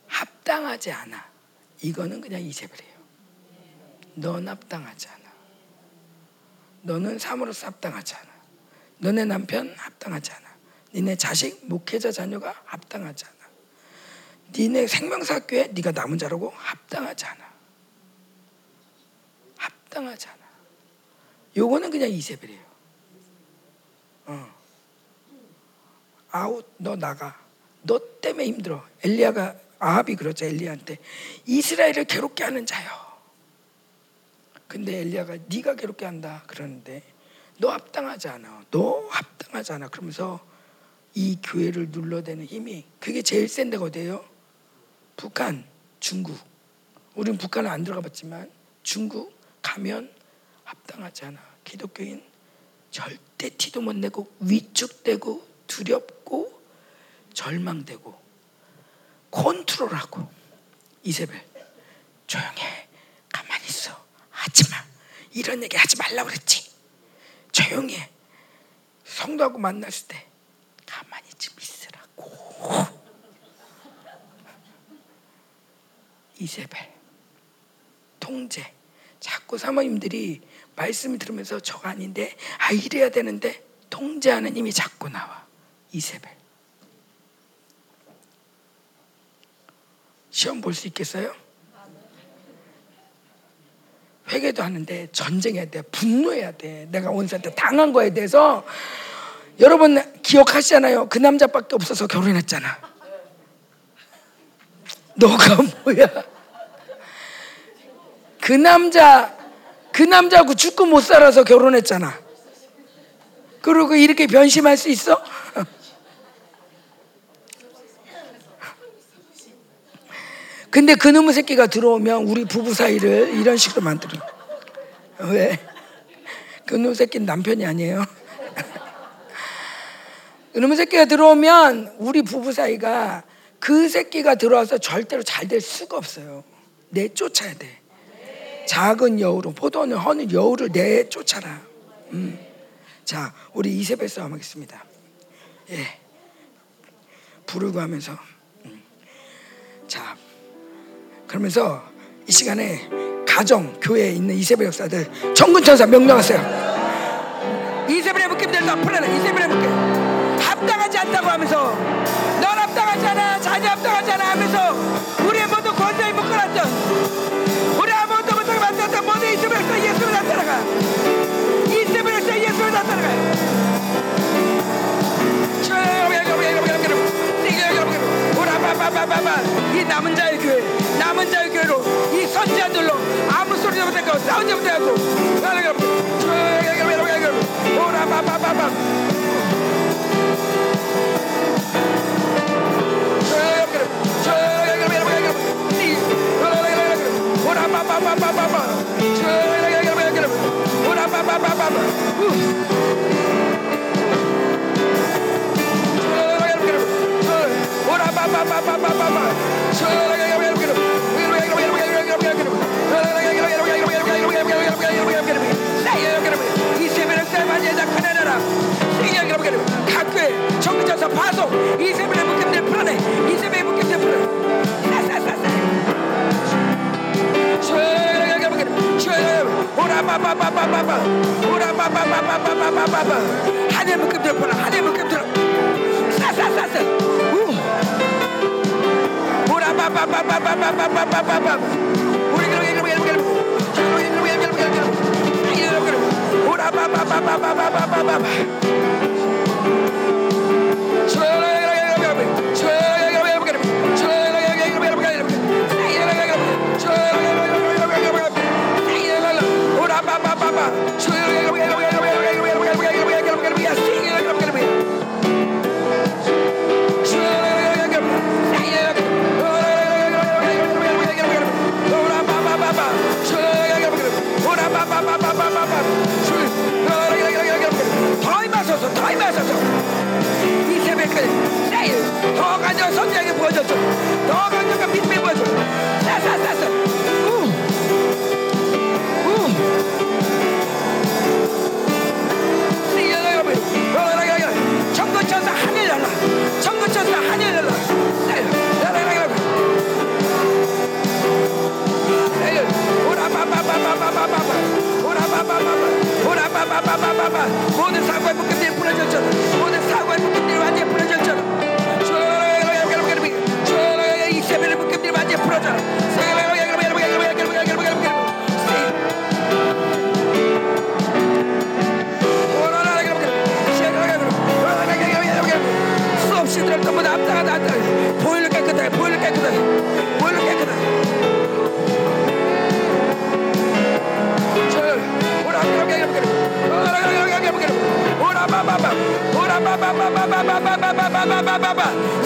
합당하지 않아. 이거는 그냥 이세벨이에요. 넌 합당하지 않아. 너는 삶으로서 합당하지 않아. 너네 남편 합당하지 않아. 니네 자식, 목회자 자녀가 합당하지 않아. 니네 생명사교에 네가 남은 자라고 합당하지 않아. 합당하지 않아. 요거는 그냥 이세벨이에요. 어. 아웃, 너 나가. 너 때문에 힘들어. 엘리야가 아합이 그러죠 엘리야한테 이스라엘을 괴롭게 하는 자요. 근데 엘리야가 네가 괴롭게 한다 그러는데 너 합당하지 않아. 너 합당하지 않아. 그러면서 이 교회를 눌러대는 힘이 그게 제일 센 데가 어디예요? 북한, 중국. 우리는 북한은 안 들어가 봤지만 중국 가면 합당하지 않아. 기독교인 절대 티도 못 내고 위축되고 두렵고 절망되고 컨트롤하고. 이세벨 조용해. 가만히 있어. 하지마. 이런 얘기 하지 말라고 그랬지. 조용해. 성도하고 만났을 때 가만히 좀 있으라고. 이세벨 통제. 자꾸 사모님들이 말씀을 들으면서 저가 아닌데? 아 이래야 되는데? 통제하는 힘이 자꾸 나와 이세벨. 시험 볼 수 있겠어요? 회개도 하는데 전쟁해야 돼 분노해야 돼. 내가 원수한테 당한 거에 대해서 여러분 기억하시잖아요. 그 남자밖에 없어서 결혼했잖아. 너가 뭐야? 그 남자 그 남자하고 죽고 못 살아서 결혼했잖아. 그리고 이렇게 변심할 수 있어? 근데 그놈의 새끼가 들어오면 우리 부부 사이를 이런 식으로 만들어. 왜? 그놈의 새끼는 남편이 아니에요. 그놈의 새끼가 들어오면 우리 부부 사이가 그 새끼가 들어와서 절대로 잘 될 수가 없어요. 내쫓아야 돼. 작은 여우로 포도는 허는 여우를 내쫓아라. 음. 자, 우리 이세벨 싸움 하겠습니다. 예. 부르고 하면서. 음. 자, 그러면서 이 시간에 가정, 교회에 있는 이세벨 역사들 정근천사 명령하세요. 이세벨의 묶임들도 풀어라. 이세벨의 묶임. 합당하지 않다고 하면서 넌 합당하지 않아. 자녀 합당하지 않아 하면서 바바 오라바바바바. 이 남은 자의 교회 남은 자의 교회로 이 선지자들로 아무 소리도 못하고 싸우지 못하고 오라바바바바. 쌀바지에다 꺼내놔라 각교에 정기자서 파송 이세벨의 묶임들 풀어내 이세벨의 묶임들 풀어내 오라바바바바바바 오라바바바바바바바 하늘 묶임들 풀어 하늘 묶임들 Bye. 내일 더 간절 선지하게 부어졌어 더 간절과 빛을 부어줘 우. 우. 청구천사 하늘 날라 청구천사 하늘 날라 날라 오라바바바바바바바 오라바바바바 오라바바바바바바 모든 사고의 묶음들이 부러졌잖아 보일을 깨끗하게 보일을 깨끗하게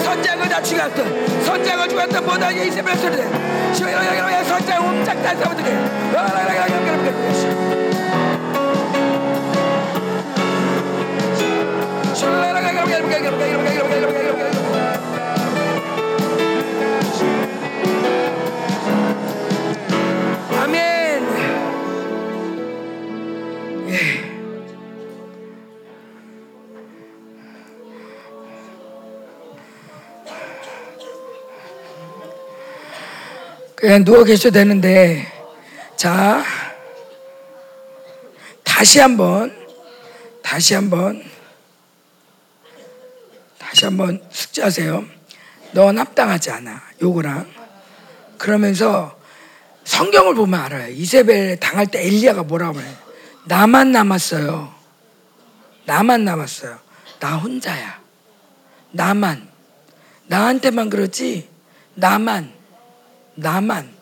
선장을 다 죽였던 선장을 죽였던 모든 이세벨 소리들 선장 옴짝 다 잡아들게 아멘 그냥 누워 계셔도 되는데 자 다시 한 번 다시 한 번 다시 한 번 숙지하세요. 넌 합당하지 않아. 요거랑 그러면서 성경을 보면 알아요. 이세벨 당할 때 엘리야가 뭐라고 그래? 나만 남았어요. 나만 남았어요. 나 혼자야. 나만. 나한테만 그렇지. 나만. 나만.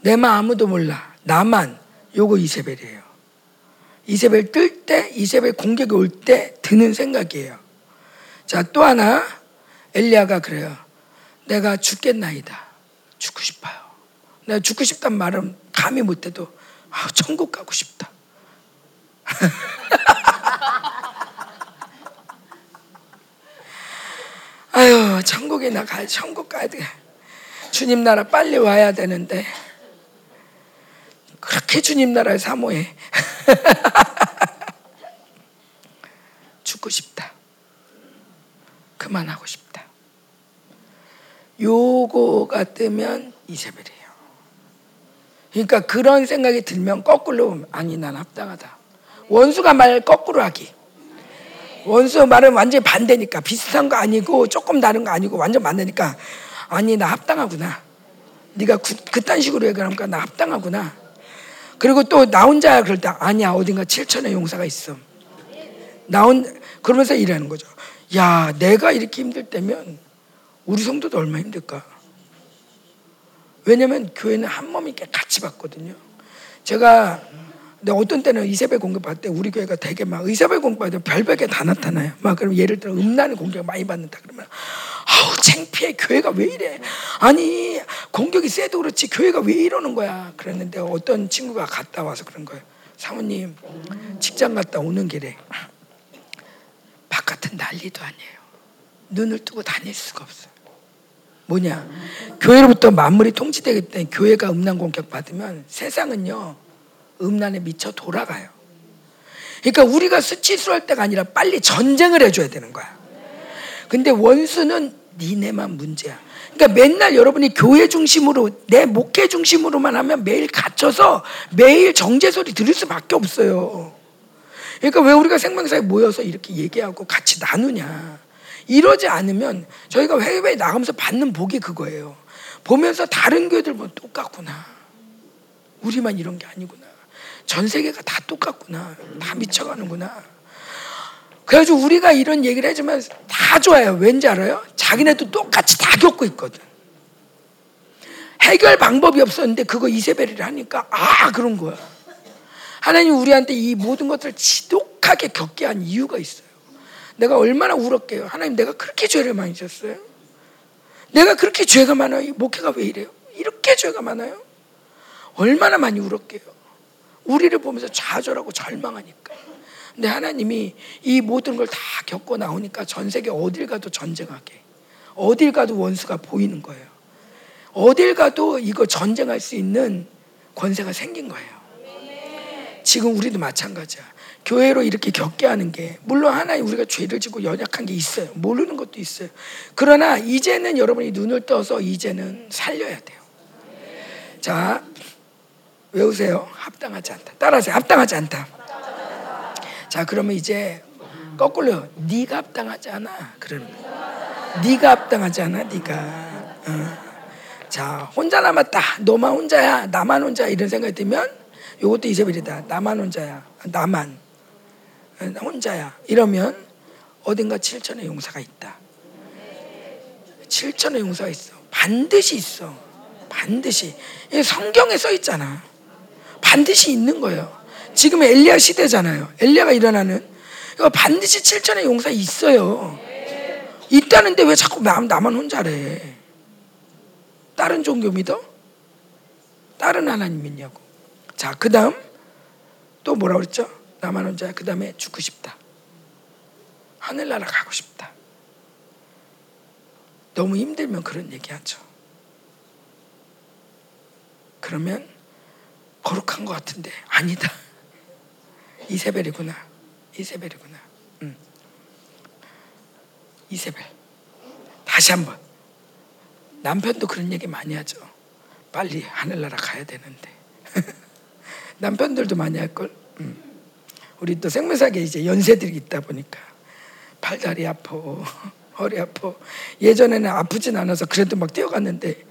내만 아무도 몰라. 나만. 요거 이세벨이에요. 이세벨 뜰 때, 이세벨 공격이 올 때 드는 생각이에요. 자, 또 하나. 엘리야가 그래요. 내가 죽겠나이다. 죽고 싶어요. 내가 죽고 싶단 말은 감히 못해도 아, 천국 가고 싶다. 아유, 천국에 나 가, 천국 가야 돼. 주님 나라 빨리 와야 되는데 그렇게 주님 나라를 사모해. 죽고 싶다. 그만하고 싶다. 요거가 뜨면 이세벨이에요. 그러니까 그런 생각이 들면 거꾸로 아니 난 합당하다. 원수가 말 거꾸로 하기. 원수 말은 완전히 반대니까 비슷한 거 아니고 조금 다른 거 아니고 완전 반대니까 아니 나 합당하구나. 네가 구, 그딴 식으로 얘기하니까 나 합당하구나. 그리고 또 나 혼자 그럴 때 아니야 어딘가 7천의 용사가 있어. 나 혼, 그러면서 일하는 거죠. 야 내가 이렇게 힘들 때면 우리 성도도 얼마나 힘들까? 왜냐면 교회는 한 몸이 같이 받거든요. 제가 근데 어떤 때는 이세배 공격 받을 때 우리 교회가 되게 막 이세배 공격 받으면 별벽에 다 나타나요. 막 그럼 예를 들어 음란의 공격 많이 받는다 그러면 아우 창피해 교회가 왜 이래? 아니 공격이 세도 그렇지 교회가 왜 이러는 거야? 그랬는데 어떤 친구가 갔다 와서 그런 거예요. 사모님 직장 갔다 오는 길에 바깥은 난리도 아니에요. 눈을 뜨고 다닐 수가 없어요. 뭐냐? 교회로부터 만물이 통치되기 때문에 교회가 음란 공격 받으면 세상은요 음란에 미쳐 돌아가요. 그러니까 우리가 수치스러울 때가 아니라 빨리 전쟁을 해줘야 되는 거야. 근데 원수는 니네만 문제야. 그러니까 맨날 여러분이 교회 중심으로 내 목회 중심으로만 하면 매일 갇혀서 매일 정제 소리 들을 수밖에 없어요. 그러니까 왜 우리가 생명사에 모여서 이렇게 얘기하고 같이 나누냐? 이러지 않으면 저희가 해외에 나가면서 받는 복이 그거예요. 보면서 다른 교회들 보면 똑같구나. 우리만 이런 게 아니구나. 전 세계가 다 똑같구나. 다 미쳐가는구나. 그래가지고 우리가 이런 얘기를 해주면 다 좋아요. 왠지 알아요? 자기네도 똑같이 다 겪고 있거든. 해결 방법이 없었는데 그거 이세벨이를 하니까 아 그런 거야. 하나님 우리한테 이 모든 것들을 지독하게 겪게 한 이유가 있어요. 내가 얼마나 울었게요. 하나님 내가 그렇게 죄를 많이 졌어요. 내가 그렇게 죄가 많아요. 목회가 왜 이래요? 이렇게 죄가 많아요. 얼마나 많이 울었게요. 우리를 보면서 좌절하고 절망하니까. 근데 하나님이 이 모든 걸 다 겪고 나오니까 전 세계 어딜 가도 전쟁하게. 어딜 가도 원수가 보이는 거예요. 어딜 가도 이거 전쟁할 수 있는 권세가 생긴 거예요. 지금 우리도 마찬가지야. 교회로 이렇게 겪게 하는 게 물론 하나님 우리가 죄를 짓고 연약한 게 있어요. 모르는 것도 있어요. 그러나 이제는 여러분이 눈을 떠서 이제는 살려야 돼요. 자, 외우세요. 합당하지 않다. 따라하세요. 합당하지 않다. 자, 그러면 이제 거꾸로 네가 합당하지 않아. 그러면 네가 합당하지 않아. 네가. 어. 자, 혼자 남았다. 너만 혼자야. 나만 혼자 이런 생각이 들면 이것도 이세벨이다. 나만 혼자야. 나만. 혼자야. 이러면 어딘가 7천의 용사가 있다. 7천의 용사가 있어. 반드시 있어. 반드시. 성경에 써 있잖아. 반드시 있는 거예요. 지금 엘리야 시대잖아요. 엘리야가 일어나는 반드시 7천의 용사 있어요. 있다는데 왜 자꾸 나만 혼자래? 다른 종교 믿어? 다른 하나님 믿냐고. 자, 그 다음 또 뭐라 그랬죠? 나만 혼자. 그 다음에 죽고 싶다. 하늘나라 가고 싶다. 너무 힘들면 그런 얘기 하죠. 그러면 거룩한 것 같은데 아니다. 이세벨이구나. 이세벨이구나. 응. 이세벨. 다시 한번. 남편도 그런 얘기 많이 하죠. 빨리 하늘나라 가야 되는데. 남편들도 많이 할걸. 응. 우리 또 생명사계 이제 연세들이 있다 보니까 팔다리 아파, 허리 아파. 예전에는 아프진 않아서 그래도 막 뛰어갔는데.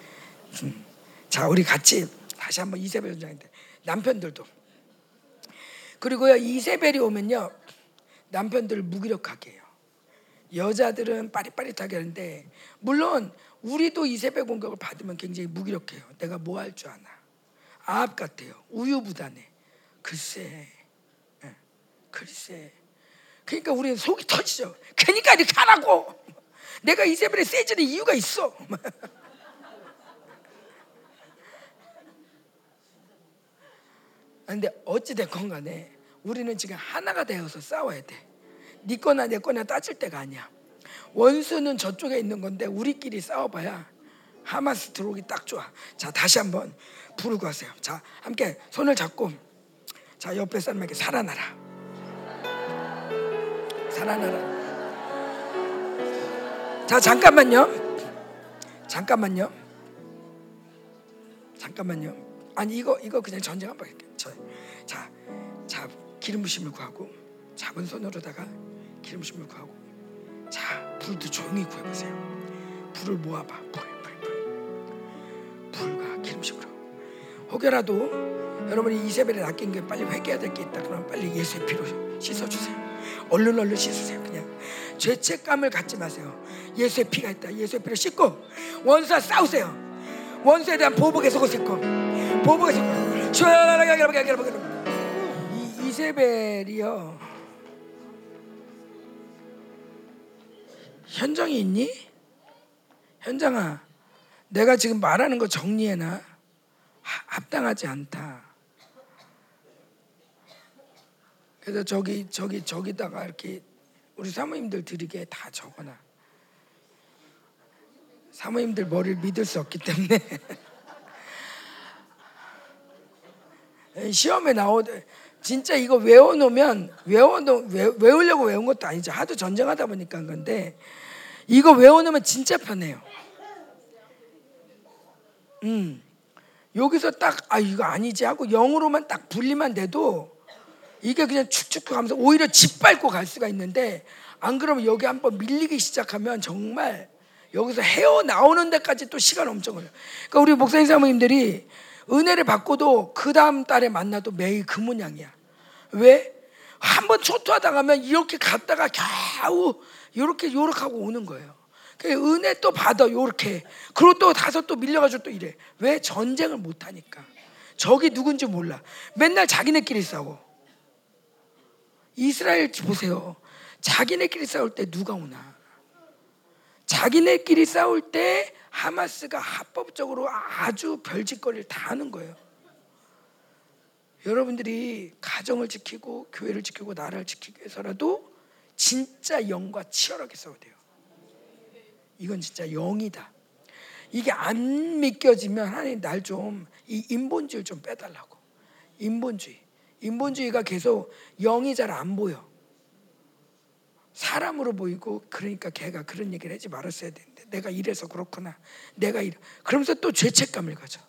음. 자, 우리 같이 다시 한번 이세벨 원장인데 남편들도 그리고요 이세벨이 오면요 남편들 무기력하게 해요. 여자들은 빠릿빠릿하게 하는데 물론 우리도 이세벨 공격을 받으면 굉장히 무기력해요. 내가 뭐 할 줄 아나. 아합 같아요. 우유부단해. 글쎄 글쎄. 그러니까 우리는 속이 터지죠. 그러니까 이렇게 하라고. 내가 이세벨에 세지는 이유가 있어. 근데 어찌됐건 간에 우리는 지금 하나가 되어서 싸워야 돼. 네 거나 내 거나 따질 때가 아니야. 원수는 저쪽에 있는 건데 우리끼리 싸워봐야 하마스 들어오기 딱 좋아. 자 다시 한번 부르고 하세요. 자 함께 손을 잡고 자 옆에 사람에게 살아나라. 살아나라. 자 잠깐만요. 잠깐만요. 잠깐만요. 아니 이거 이거 그냥 전쟁 한번 할게. 자, 자 기름 부심을 구하고 잡은 손으로다가 기름 부심을 구하고 자 불도 조용히 구해보세요. 불을 모아봐. 불, 불, 불. 불과 기름심으로. 혹여라도 여러분이 이세벨에 낚인 게 빨리 회개해야 될 게 있다. 그러면 빨리 예수의 피로 씻어주세요. 얼른 얼른 씻으세요. 그냥 죄책감을 갖지 마세요. 예수의 피가 있다. 예수의 피를 씻고 원수와 싸우세요. 원수에 대한 보복의 속을 씻고 보복의 속을 이 이세벨이요. 현장이 있니? 현장아, 내가 지금 말하는 거 정리해놔. 합당하지 않다. 그래서 저기 저기 저기다가 이렇게 우리 사모님들 드리게 다 적어놔. 사모님들 머리를 믿을 수 없기 때문에 시험에 나오도 진짜 이거 외워놓으면 외워놓 외, 외우려고 외운 것도 아니죠. 하도 전쟁하다 보니까 건데 이거 외워놓으면 진짜 편해요. 음 여기서 딱 아 이거 아니지 하고 영으로만 딱 분리만 돼도 이게 그냥 축축 하면서 오히려 짓밟고 갈 수가 있는데 안 그러면 여기 한번 밀리기 시작하면 정말 여기서 헤어 나오는 데까지 또 시간 엄청 걸려. 그러니까 우리 목사님 사모님들이 은혜를 받고도 그 다음 달에 만나도 매일 그 모양이야. 왜? 한번 초토하다 가면 이렇게 갔다가 겨우 이렇게 요렇게 하고 오는 거예요. 은혜 또 받아 요렇게. 그리고 또 다섯 또 밀려가지고 또 이래. 왜 전쟁을 못 하니까. 적이 누군지 몰라. 맨날 자기네끼리 싸워. 이스라엘 보세요. 자기네끼리 싸울 때 누가 오나? 자기네끼리 싸울 때 하마스가 합법적으로 아주 별짓거리를 다 하는 거예요. 여러분들이 가정을 지키고 교회를 지키고 나라를 지키기 위해서라도 진짜 영과 치열하게 싸워야 돼요. 이건 진짜 영이다. 이게 안 믿겨지면 하나님 날 좀 이 인본주의를 좀 빼달라고. 인본주의. 인본주의가 계속 영이 잘 안 보여. 사람으로 보이고 그러니까 걔가 그런 얘기를 하지 말았어야 되는데 내가 이래서 그렇구나. 내가 이래. 그러면서 또 죄책감을 가져.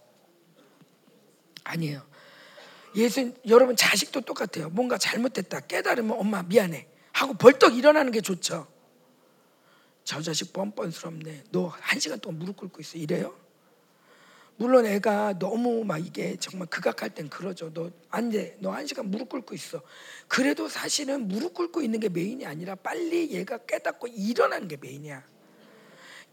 아니에요. 예수 여러분 자식도 똑같아요. 뭔가 잘못됐다 깨달으면 엄마 미안해 하고 벌떡 일어나는 게 좋죠. 저 자식 뻔뻔스럽네. 너 한 시간 동안 무릎 꿇고 있어. 이래요? 물론 애가 너무 막 이게 정말 극악할 땐 그러죠. 너 안 돼. 너 한 시간 무릎 꿇고 있어. 그래도 사실은 무릎 꿇고 있는 게 메인이 아니라 빨리 얘가 깨닫고 일어나는 게 메인이야.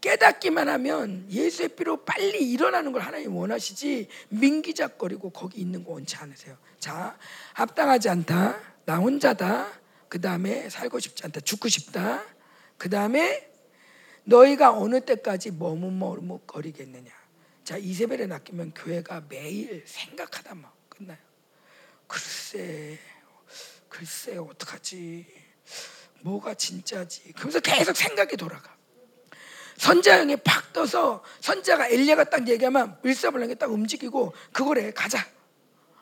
깨닫기만 하면 예수의 피로 빨리 일어나는 걸 하나님 원하시지 민기작거리고 거기 있는 거 원치 않으세요. 자, 합당하지 않다. 나 혼자다. 그 다음에 살고 싶지 않다. 죽고 싶다. 그 다음에 너희가 어느 때까지 머뭇머뭇거리겠느냐. 자 이세벨에 낚이면 교회가 매일 생각하다 막 끝나요. 글쎄, 글쎄 어떡하지? 뭐가 진짜지? 그러면서 계속 생각이 돌아가. 선자형이 팍 떠서 선자가 엘리야가 딱 얘기하면 일사불란하게 딱 움직이고 그거래 가자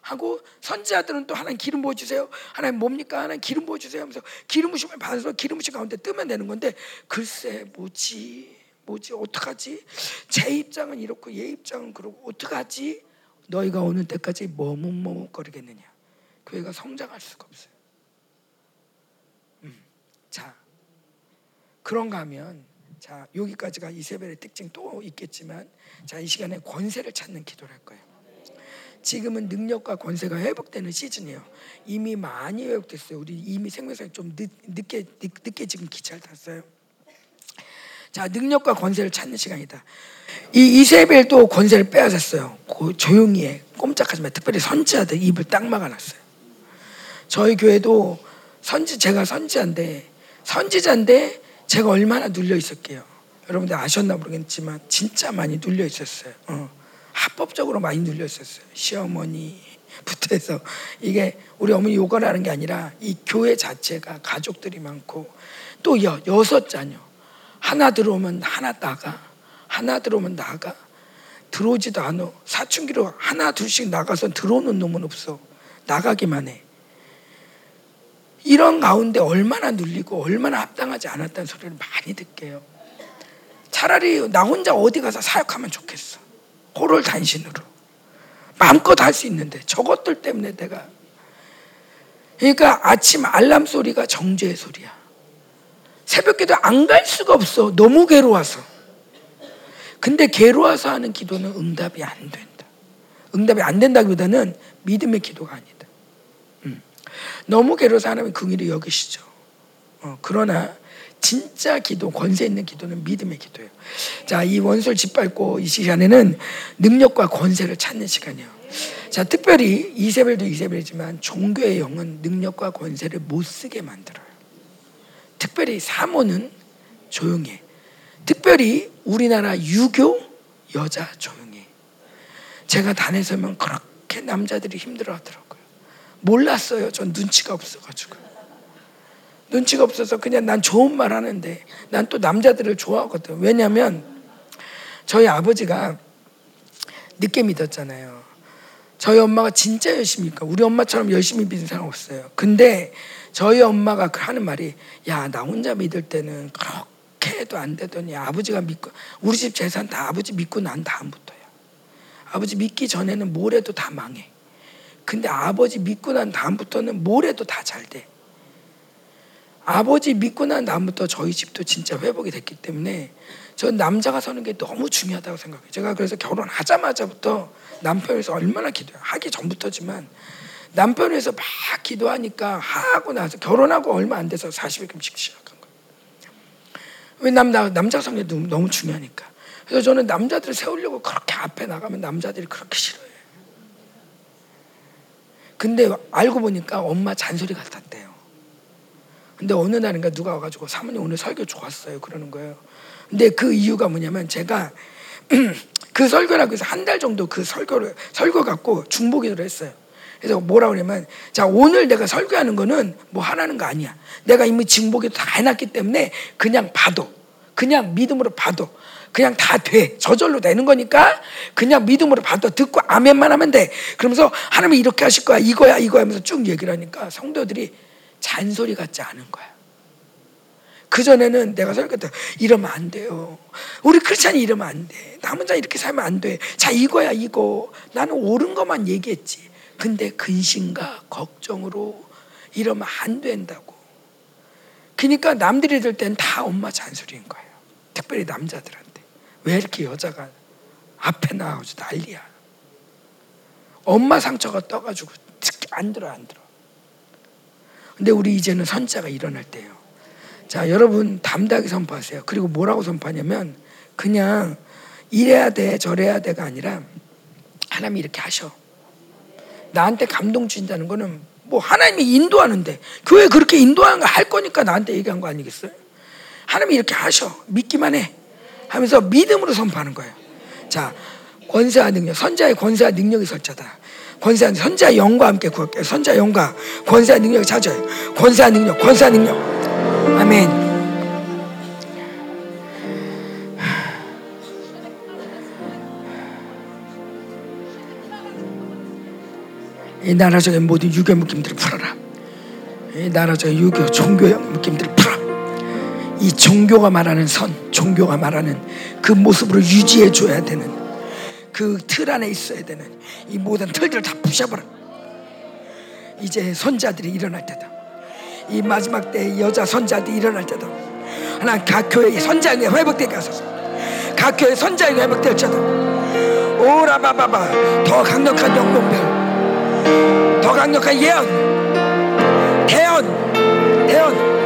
하고 선지자들은 또 하나님 기름 부어 주세요. 하나님 뭡니까? 하나님 기름 부어 주세요. 하면서 기름 부심을 받아서 기름 부심 가운데 뜨면 되는 건데 글쎄 뭐지? 뭐지 어떡하지? 제 입장은 이렇고 얘 입장은 그러고 어떡하지? 너희가 오는 때까지 머뭇머뭇거리겠느냐? 교회가 성장할 수가 없어요. 음, 자 그런가 하면 자 여기까지가 이세벨의 특징 또 있겠지만 자 이 시간에 권세를 찾는 기도를 할 거예요. 지금은 능력과 권세가 회복되는 시즌이에요. 이미 많이 회복됐어요. 우리 이미 생명상이 좀 늦, 늦게 늦게 지금 기차를 탔어요. 자, 능력과 권세를 찾는 시간이다. 이 이세벨도 권세를 빼앗았어요. 조용히 해. 꼼짝하지 마. 특별히 선지자들 입을 딱 막아놨어요. 저희 교회도 선지 제가 선지자인데 선지자인데 제가 얼마나 눌려 있었게요. 여러분들 아셨나 모르겠지만 진짜 많이 눌려 있었어요. 어. 합법적으로 많이 눌려 있었어요. 시어머니부터 해서 이게 우리 어머니 요구를 하는 게 아니라 이 교회 자체가 가족들이 많고 또 여, 여섯 자녀 하나 들어오면 하나 나가. 하나 들어오면 나가. 들어오지도 않아. 사춘기로 하나 둘씩 나가서 들어오는 놈은 없어. 나가기만 해. 이런 가운데 얼마나 눌리고 얼마나 합당하지 않았다는 소리를 많이 듣게요. 차라리 나 혼자 어디 가서 사역하면 좋겠어. 호를 단신으로. 마음껏 할 수 있는데 저것들 때문에 내가 그러니까 아침 알람 소리가 정죄의 소리야. 새벽 기도 안 갈 수가 없어. 너무 괴로워서. 근데 괴로워서 하는 기도는 응답이 안 된다. 응답이 안 된다기보다는 믿음의 기도가 아니다. 음. 너무 괴로워서 하나님 긍일이 여기시죠. 어, 그러나 진짜 기도, 권세 있는 기도는 믿음의 기도예요. 자, 이 원수를 짓밟고 이 시간에는 능력과 권세를 찾는 시간이에요. 자, 특별히 이세벨도 이세벨이지만 종교의 영은 능력과 권세를 못 쓰게 만들어요. 특별히 사모는 조용해. 특별히 우리나라 유교 여자 조용해. 제가 단에서면 그렇게 남자들이 힘들어 하더라고요. 몰랐어요. 전 눈치가 없어가지고. 눈치가 없어서 그냥 난 좋은 말 하는데 난 또 남자들을 좋아하거든. 왜냐면 저희 아버지가 늦게 믿었잖아요. 저희 엄마가 진짜 열심히 니까 우리 엄마처럼 열심히 믿는 사람 없어요. 근데 저희 엄마가 그 하는 말이 야 나 혼자 믿을 때는 그렇게 해도 안 되더니 아버지가 믿고 우리 집 재산 다 아버지 믿고 난 다음부터야. 아버지 믿기 전에는 뭘 해도 다 망해. 근데 아버지 믿고 난 다음부터는 뭘 해도 다 잘 돼. 아버지 믿고 난 다음부터 저희 집도 진짜 회복이 됐기 때문에 전 남자가 서는 게 너무 중요하다고 생각해요. 제가 그래서 결혼하자마자부터 남편에서 얼마나 기도해요. 하기 전부터지만 남편에서 막 기도하니까 하고 나서 결혼하고 얼마 안 돼서 40일 금식 시작한 거예요. 왜 남, 남자 성에 너무 중요하니까. 그래서 저는 남자들을 세우려고 그렇게 앞에 나가면 남자들이 그렇게 싫어해요. 근데 알고 보니까 엄마 잔소리 같았대요. 근데 어느 날인가 누가 와가지고 사모님 오늘 설교 좋았어요. 그러는 거예요. 근데 그 이유가 뭐냐면 제가 그 설교를 하고 한달 정도 그 설교를 설교 갖고 중보기도를 했어요. 그래서 뭐라 그러냐면 자 오늘 내가 설교하는 거는 뭐 하라는 거 아니야. 내가 이미 중보기도 다 해놨기 때문에 그냥 봐도 그냥 믿음으로 봐도 그냥 다 돼. 저절로 되는 거니까 그냥 믿음으로 봐도 듣고 아멘만 하면 돼. 그러면서 하나님이 이렇게 하실 거야. 이거야 이거야 하면서 쭉 얘기를 하니까 성도들이 잔소리 같지 않은 거야. 그전에는 내가 설교때 이러면 안 돼요. 우리 크리스찬이 이러면 안 돼. 나 혼자 이렇게 살면 안 돼. 자, 이거야, 이거. 나는 옳은 것만 얘기했지. 근데 근심과 걱정으로 이러면 안 된다고. 그러니까 남들이 들 땐 다 엄마 잔소리인 거예요. 특별히 남자들한테. 왜 이렇게 여자가 앞에 나와서 난리야. 엄마 상처가 떠가지고 안 들어, 안 들어. 근데 우리 이제는 선자가 일어날 때예요. 자, 여러분 담대하게 선포하세요. 그리고 뭐라고 선포하냐면 그냥 이래야 돼, 저래야 돼가 아니라 하나님이 이렇게 하셔. 나한테 감동 주신다는 거는 뭐 하나님이 인도하는데 교회 그렇게 인도하는 거 할 거니까 나한테 얘기한 거 아니겠어요? 하나님이 이렇게 하셔. 믿기만 해. 하면서 믿음으로 선포하는 거예요. 자, 권세와 능력, 선자의 권세와 능력이 설자다. 권세한 선자 영과 함께 구할게요. 선자 영과 권세한 능력을 찾아요. 권세한 능력, 권세한 능력. 아멘. 이 나라적인 모든 유교 묶임들을 풀어라. 이 나라적인 유교 종교형 묶임들을 풀어. 이 종교가 말하는 선, 종교가 말하는 그 모습으로 유지해 줘야 되는 그 틀 안에 있어야 되는 이 모든 틀들을 다 부셔버려. 이제 선자들이 일어날 때다. 이 마지막 때 여자 선자들이 일어날 때다. 하나 각 교회의 선자에게 회복되게 하소서. 각 교회 선자에게 회복될 자다. 오라바바바 더 강력한 영웅별, 더 강력한 예언, 대언, 대언,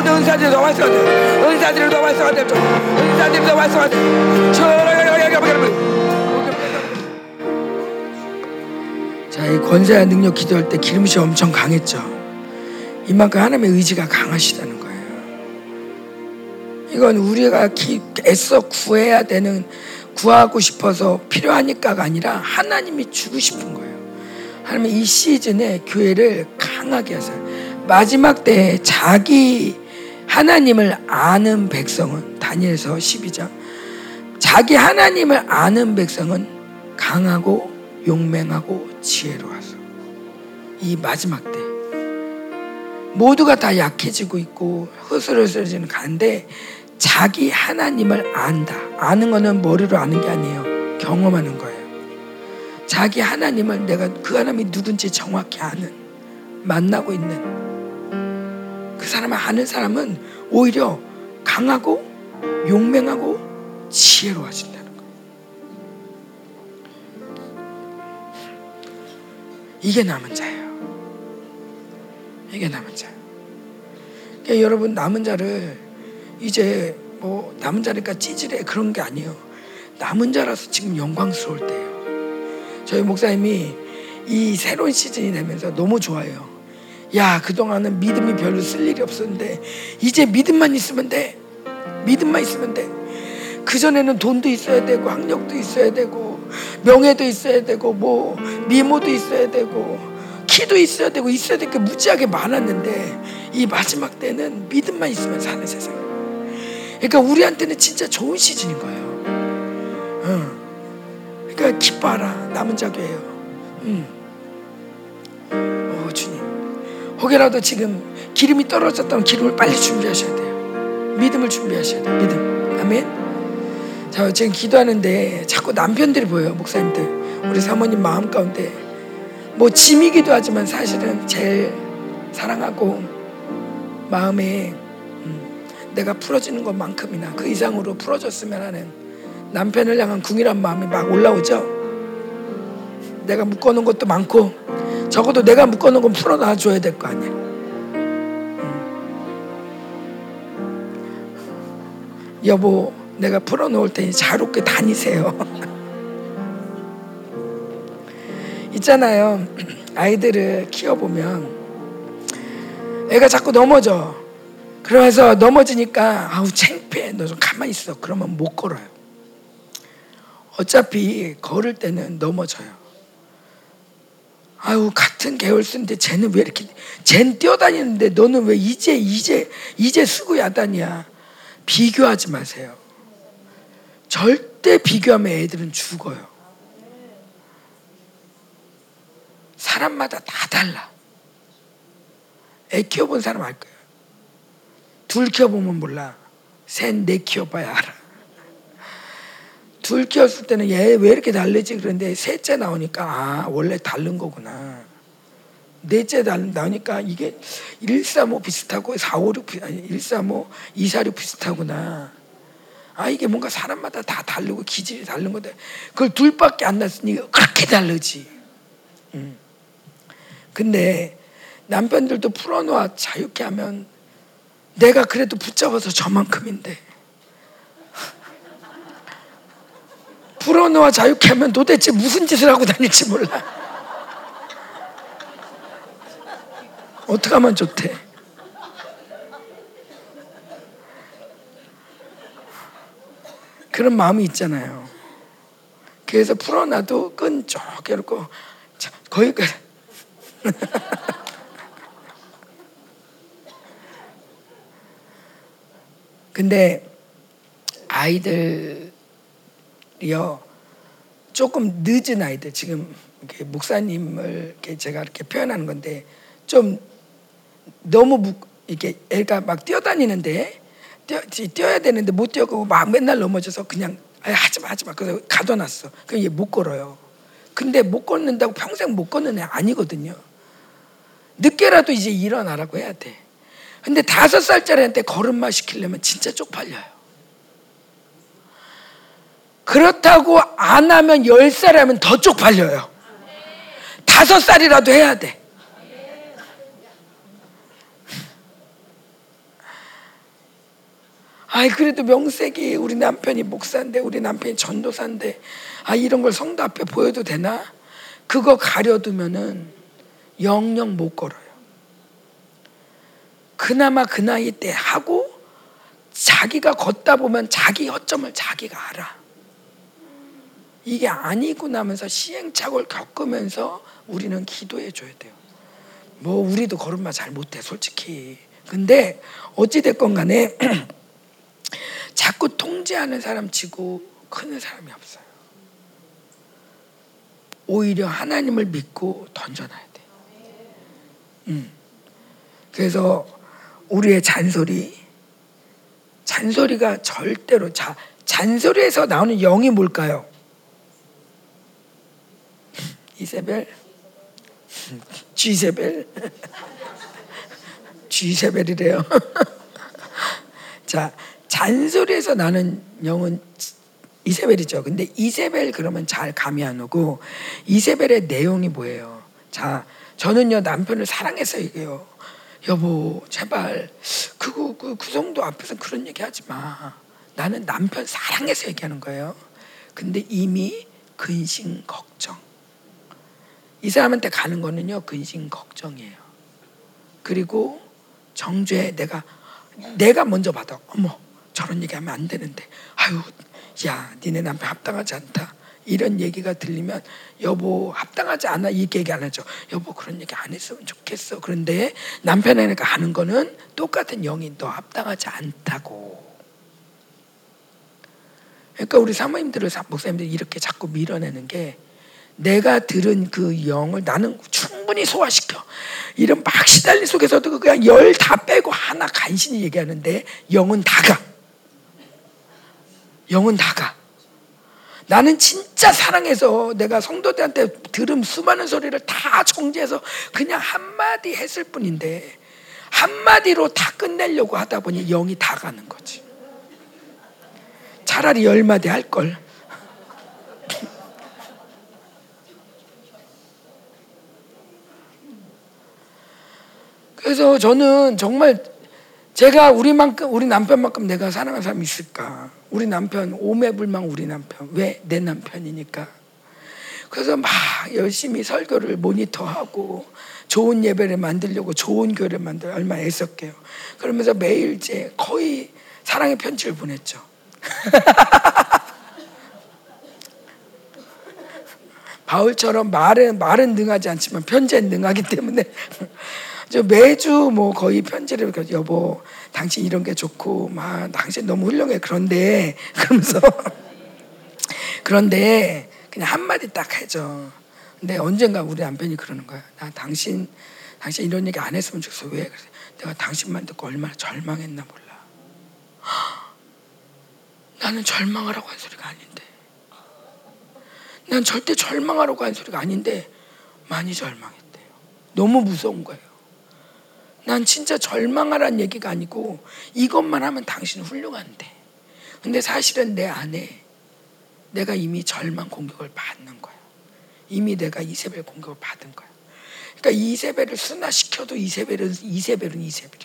모든 은사들이 더 활성화돼 은사들이 더 활성화돼 은사들이 더 활성화돼 자이 권세와 능력 기도할 때 기름이 엄청 강했죠. 이만큼 하나님의 의지가 강하시다는 거예요. 이건 우리가 기, 애써 구해야 되는 구하고 싶어서 필요하니까가 아니라 하나님이 주고 싶은 거예요. 하나님 이 시즌에 교회를 강하게 하세요. 마지막 때에 자기 하나님을 아는 백성은 다니엘서 12장 자기 하나님을 아는 백성은 강하고 용맹하고 지혜로워서 이 마지막 때 모두가 다 약해지고 있고 흐스러지는 가는데 자기 하나님을 안다. 아는 거는 머리로 아는 게 아니에요. 경험하는 거예요. 자기 하나님을 내가 그 하나님이 누군지 정확히 아는 만나고 있는 그 사람을 아는 사람은 오히려 강하고 용맹하고 지혜로워진다는 거. 이게 남은 자예요. 이게 남은 자. 그러니까 여러분 남은 자를 이제 뭐 남은 자니까 찌질해 그런 게 아니에요. 남은 자라서 지금 영광스러울 때예요. 저희 목사님이 이 새로운 시즌이 되면서 너무 좋아요. 야 그동안은 믿음이 별로 쓸 일이 없었는데 이제 믿음만 있으면 돼. 믿음만 있으면 돼. 그 전에는 돈도 있어야 되고 학력도 있어야 되고 명예도 있어야 되고 뭐 미모도 있어야 되고 키도 있어야 되고 있어야 될 게 무지하게 많았는데 이 마지막 때는 믿음만 있으면 사는 세상. 그러니까 우리한테는 진짜 좋은 시즌인 거예요. 어. 그러니까 기뻐하라 남은 자교예요. 음. 어 주님. 혹여라도 지금 기름이 떨어졌던 기름을 빨리 준비하셔야 돼요. 믿음을 준비하셔야 돼요. 믿음. 아멘. 자, 지금 기도하는데 자꾸 남편들이 보여요, 목사님들. 우리 사모님 마음 가운데. 뭐 짐이기도 하지만 사실은 제일 사랑하고 마음에 음, 내가 풀어지는 것만큼이나 그 이상으로 풀어줬으면 하는 남편을 향한 궁이란 마음이 막 올라오죠. 내가 묶어놓은 것도 많고 적어도 내가 묶어놓은 건 풀어놔 줘야 될 거 아니야. 음. 여보, 내가 풀어놓을 테니 자유롭게 다니세요. 있잖아요. 아이들을 키워보면 애가 자꾸 넘어져. 그러면서 넘어지니까 아우 창피해. 너 좀 가만히 있어. 그러면 못 걸어요. 어차피 걸을 때는 넘어져요. 아유 같은 계열수인데 쟤는 왜 이렇게 쟤는 뛰어다니는데 너는 왜 이제 이제 이제 수고 야단이야. 비교하지 마세요. 절대 비교하면 애들은 죽어요. 사람마다 다 달라. 애 키워본 사람 알 거예요. 둘 키워보면 몰라. 셋, 넷 키워봐야 알아. 둘 키웠을 때는 얘 왜 이렇게 다르지? 그런데 셋째 나오니까 아, 원래 다른 거구나. 넷째 나오니까 이게 135 비슷하고 456 아니 135, 246 비슷하구나. 아 이게 뭔가 사람마다 다 다르고 기질이 다른 건데 그걸 둘밖에 안 났으니 그렇게 다르지. 음. 근데 남편들도 풀어놓아 자유케 하면 내가 그래도 붙잡아서 저만큼인데 풀어놓아 자유케 하면 도대체 무슨 짓을 하고 다닐지 몰라. 어떻게 하면 좋대? 그런 마음이 있잖아요. 그래서 풀어놔도 끈적이고 거기까지 근데 아이들 이요 조금 늦은 아이들 지금 목사님을 제가 이렇게 표현하는 건데 좀 너무 이게 애가 막 뛰어다니는데 뛰어, 뛰어야 되는데 못 뛰어가고 막 맨날 넘어져서 그냥 아, 하지 마 하지 마 그래서 가둬놨어. 그럼 얘 못 걸어요. 근데 못 걷는다고 평생 못 걷는 애 아니거든요. 늦게라도 이제 일어나라고 해야 돼. 근데 다섯 살짜리한테 걸음마 시키려면 진짜 쪽팔려요. 그렇다고 안 하면 열 살 하면 더 쪽팔려요. 다섯 살이라도 해야 돼. 아이 그래도 명색이 우리 남편이 목사인데 우리 남편이 전도사인데 아 이런 걸 성도 앞에 보여도 되나? 그거 가려두면은 영영 못 걸어요. 그나마 그 나이 때 하고 자기가 걷다 보면 자기 허점을 자기가 알아. 이게 아니고 나면서 시행착오를 겪으면서 우리는 기도해 줘야 돼요. 뭐 우리도 걸음마 잘 못해 솔직히. 근데 어찌 됐건 간에 자꾸 통제하는 사람 치고 크는 사람이 없어요. 오히려 하나님을 믿고 던져놔야 돼. 음. 그래서 우리의 잔소리, 잔소리가 절대로 자 잔소리에서 나오는 영이 뭘까요? 이세벨, 쥐세벨, 쥐세벨이래요. 자 잔소리에서 나는 영은 이세벨이죠. 근데 이세벨 그러면 잘 감이 안 오고 이세벨의 내용이 뭐예요? 자, 저는요 남편을 사랑해서 얘기해요. 여보, 제발 그거 그, 그 정도 앞에서 그런 얘기 하지 마. 나는 남편 사랑해서 얘기하는 거예요. 근데 이미 근심 걱정. 이 사람한테 가는 거는요 근심 걱정이에요. 그리고 정죄 내가 내가 먼저 받아. 어머 저런 얘기하면 안 되는데. 아유 야 니네 남편 합당하지 않다. 이런 얘기가 들리면 여보 합당하지 않아 이렇게 얘기 안 하죠. 여보 그런 얘기 안 했으면 좋겠어. 그런데 남편에게 하는 거는 똑같은 영이 너 합당하지 않다고. 그러니까 우리 사모님들을 목사님들이 이렇게 자꾸 밀어내는 게 내가 들은 그 영을 나는 충분히 소화시켜. 이런 막 시달린 속에서도 그냥 열 다 빼고 하나 간신히 얘기하는데 영은 다가. 영은 다가. 나는 진짜 사랑해서 내가 성도들한테 들은 수많은 소리를 다 정지해서 그냥 한마디 했을 뿐인데 한마디로 다 끝내려고 하다 보니 영이 다 가는 거지. 차라리 열 마디 할 걸. 그래서 저는 정말 제가 우리만큼 우리 남편만큼 내가 사랑하는 사람이 있을까? 우리 남편 오매불망 우리 남편 왜 내 남편이니까. 그래서 막 열심히 설교를 모니터하고 좋은 예배를 만들려고 좋은 교회를 만들 얼마 애썼게요. 그러면서 매일째 거의 사랑의 편지를 보냈죠. 바울처럼 말은 말은 능하지 않지만 편지는 능하기 때문에 저 매주 뭐 거의 편지를 여보 당신 이런 게 좋고 막 당신 너무 훌륭해 그런데 그러면서 그런데 그냥 한 마디 딱 해줘. 근데 언젠가 우리 남편이 그러는 거야. 나 당신 당신 이런 얘기 안 했으면 좋겠어. 왜? 그래서 내가 당신만 듣고 얼마나 절망했나 몰라. 나는 절망하라고 한 소리가 아닌데. 난 절대 절망하라고 한 소리가 아닌데 많이 절망했대요. 너무 무서운 거예요. 난 진짜 절망하란 얘기가 아니고 이것만 하면 당신은 훌륭한데. 근데 사실은 내 안에 내가 이미 절망 공격을 받는 거야. 이미 내가 이세벨 공격을 받은 거야. 그러니까 이세벨을 순화시켜도 이세벨은 이세벨은 이세벨이.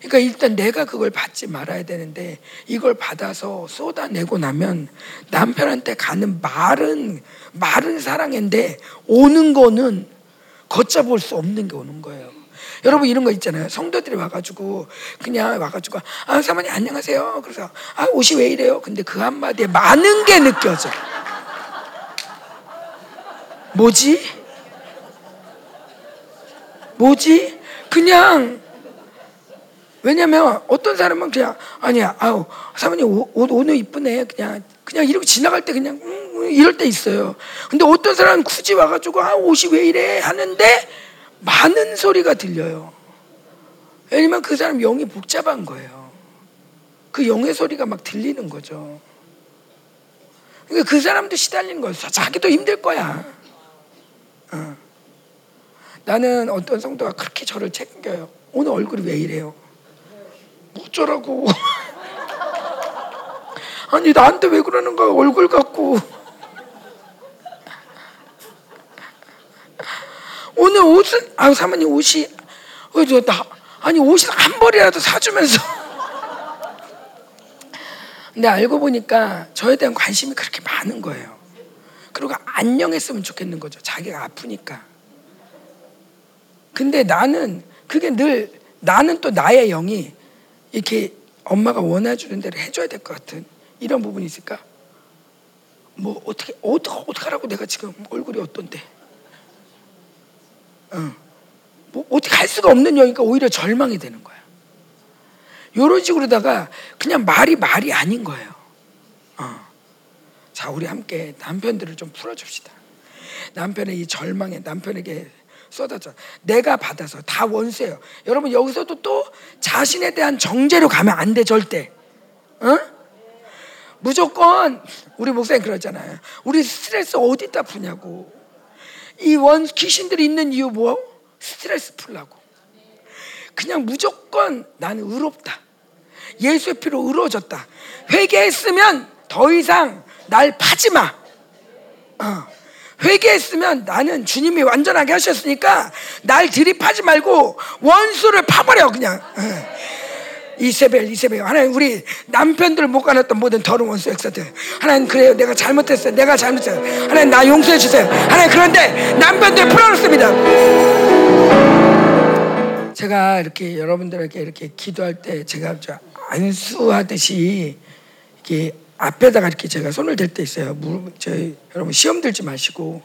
그러니까 일단 내가 그걸 받지 말아야 되는데 이걸 받아서 쏟아내고 나면 남편한테 가는 말은 말은 사랑인데 오는 거는 걷잡을 수 없는 게 오는 거예요. 여러분 이런 거 있잖아요. 성도들이 와가지고 그냥 와가지고 아 사모님 안녕하세요. 그래서 아 옷이 왜 이래요? 근데 그 한마디에 많은 게 느껴져. 뭐지? 뭐지? 그냥 왜냐면 어떤 사람은 그냥 아니야 아우 사모님 옷, 오늘 이쁘네 그냥 그냥 이렇게 지나갈 때 그냥 음, 이럴 때 있어요. 근데 어떤 사람은 굳이 와가지고 아 옷이 왜 이래 하는데 많은 소리가 들려요. 왜냐면 그 사람 영이 복잡한 거예요. 그 영의 소리가 막 들리는 거죠. 그러니까 그 사람도 시달리는 거예요. 자기도 힘들 거야. 어. 나는 어떤 성도가 그렇게 저를 챙겨요. 오늘 얼굴이 왜 이래요? 어쩌라고. 아니 나한테 왜 그러는 거야 얼굴 갖고. 오늘 옷은 아 사모님 옷이 어저나 아니 옷이 한 벌이라도 사주면서. 근데 알고 보니까 저에 대한 관심이 그렇게 많은 거예요. 그리고 안녕했으면 좋겠는 거죠. 자기가 아프니까. 근데 나는 그게 늘 나는 또 나의 영이 이렇게 엄마가 원해주는 대로 해줘야 될 것 같은 이런 부분이 있을까? 뭐 어떻게 어떻게 어떻게 하라고 내가 지금 얼굴이 어떤데? 어. 뭐 어떻게 할 수가 없는 여니까 오히려 절망이 되는 거야. 요런 식으로다가 그냥 말이 말이 아닌 거예요. 어. 자, 우리 함께 남편들을 좀 풀어줍시다. 남편의 이 절망에 남편에게 쏟아져. 내가 받아서 다 원수예요. 여러분 여기서도 또 자신에 대한 정죄로 가면 안 돼 절대. 어? 무조건 우리 목사님 그러잖아요. 우리 스트레스 어디다 푸냐고. 이 원 귀신들이 있는 이유 뭐? 스트레스 풀라고. 그냥 무조건 나는 의롭다. 예수의 피로 의로워졌다. 회개했으면 더 이상 날 파지 마. 어. 회개했으면 나는 주님이 완전하게 하셨으니까 날 들이파지 말고 원수를 파버려 그냥. 어. 이세벨 이세벨. 하나님 우리 남편들 못 가놨던 모든 더러운 원수 엑사들. 하나님 그래요. 내가 잘못했어요. 내가 잘못했어요. 하나님 나 용서해 주세요. 하나님 그런데 남편들 풀어놓습니다. 제가 이렇게 여러분들에게 이렇게 기도할 때 제가 안수하듯이 이렇게 앞에다가 이렇게 제가 손을 댈 때 있어요. 저희 여러분 시험 들지 마시고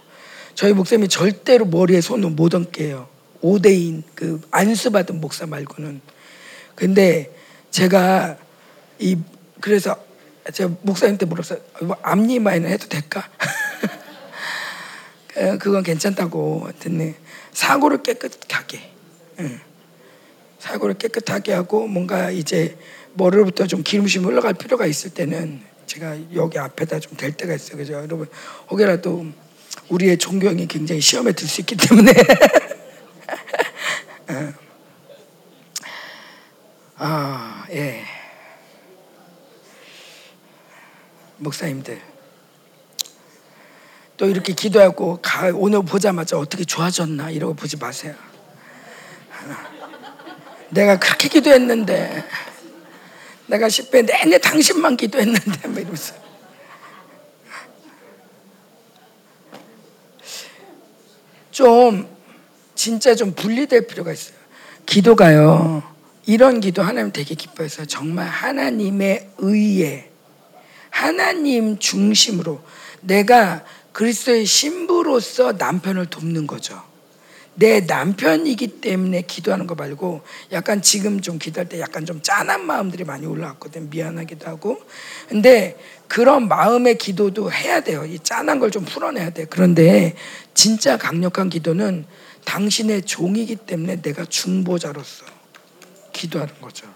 저희 목사님이 절대로 머리에 손을 못 얹게요. 5대인 그 안수 받은 목사 말고는. 근데 제가 이 그래서 제가 목사님한테 물었어요. 뭐 앞니마에는 해도 될까? 그건 괜찮다고 듣네. 사고를 깨끗하게. 응. 사고를 깨끗하게 하고 뭔가 이제 머리로부터 좀 기름심이 흘러갈 필요가 있을 때는 제가 여기 앞에다 좀댈 때가 있어요. 그죠? 여러분, 혹여라도 우리의 존경이 굉장히 시험에 들 수 있기 때문에. 어. 아, 예. 목사님들. 또 이렇게 기도하고 오늘 보자마자 어떻게 좋아졌나 이러고 보지 마세요. 내가 그렇게 기도했는데 내가 10배 내내 당신만 기도했는데 뭐 이러면서 좀 진짜 좀 분리될 필요가 있어요. 기도가요. 이런 기도 하나님 되게 기뻐해서 정말 하나님의 의에 하나님 중심으로 내가 그리스도의 신부로서 남편을 돕는 거죠. 내 남편이기 때문에 기도하는 거 말고 약간 지금 좀 기도할 때 약간 좀 짠한 마음들이 많이 올라왔거든. 미안하기도 하고. 근데 그런 마음의 기도도 해야 돼요. 이 짠한 걸 좀 풀어내야 돼. 그런데 진짜 강력한 기도는 당신의 종이기 때문에 내가 중보자로서 기도하는 거죠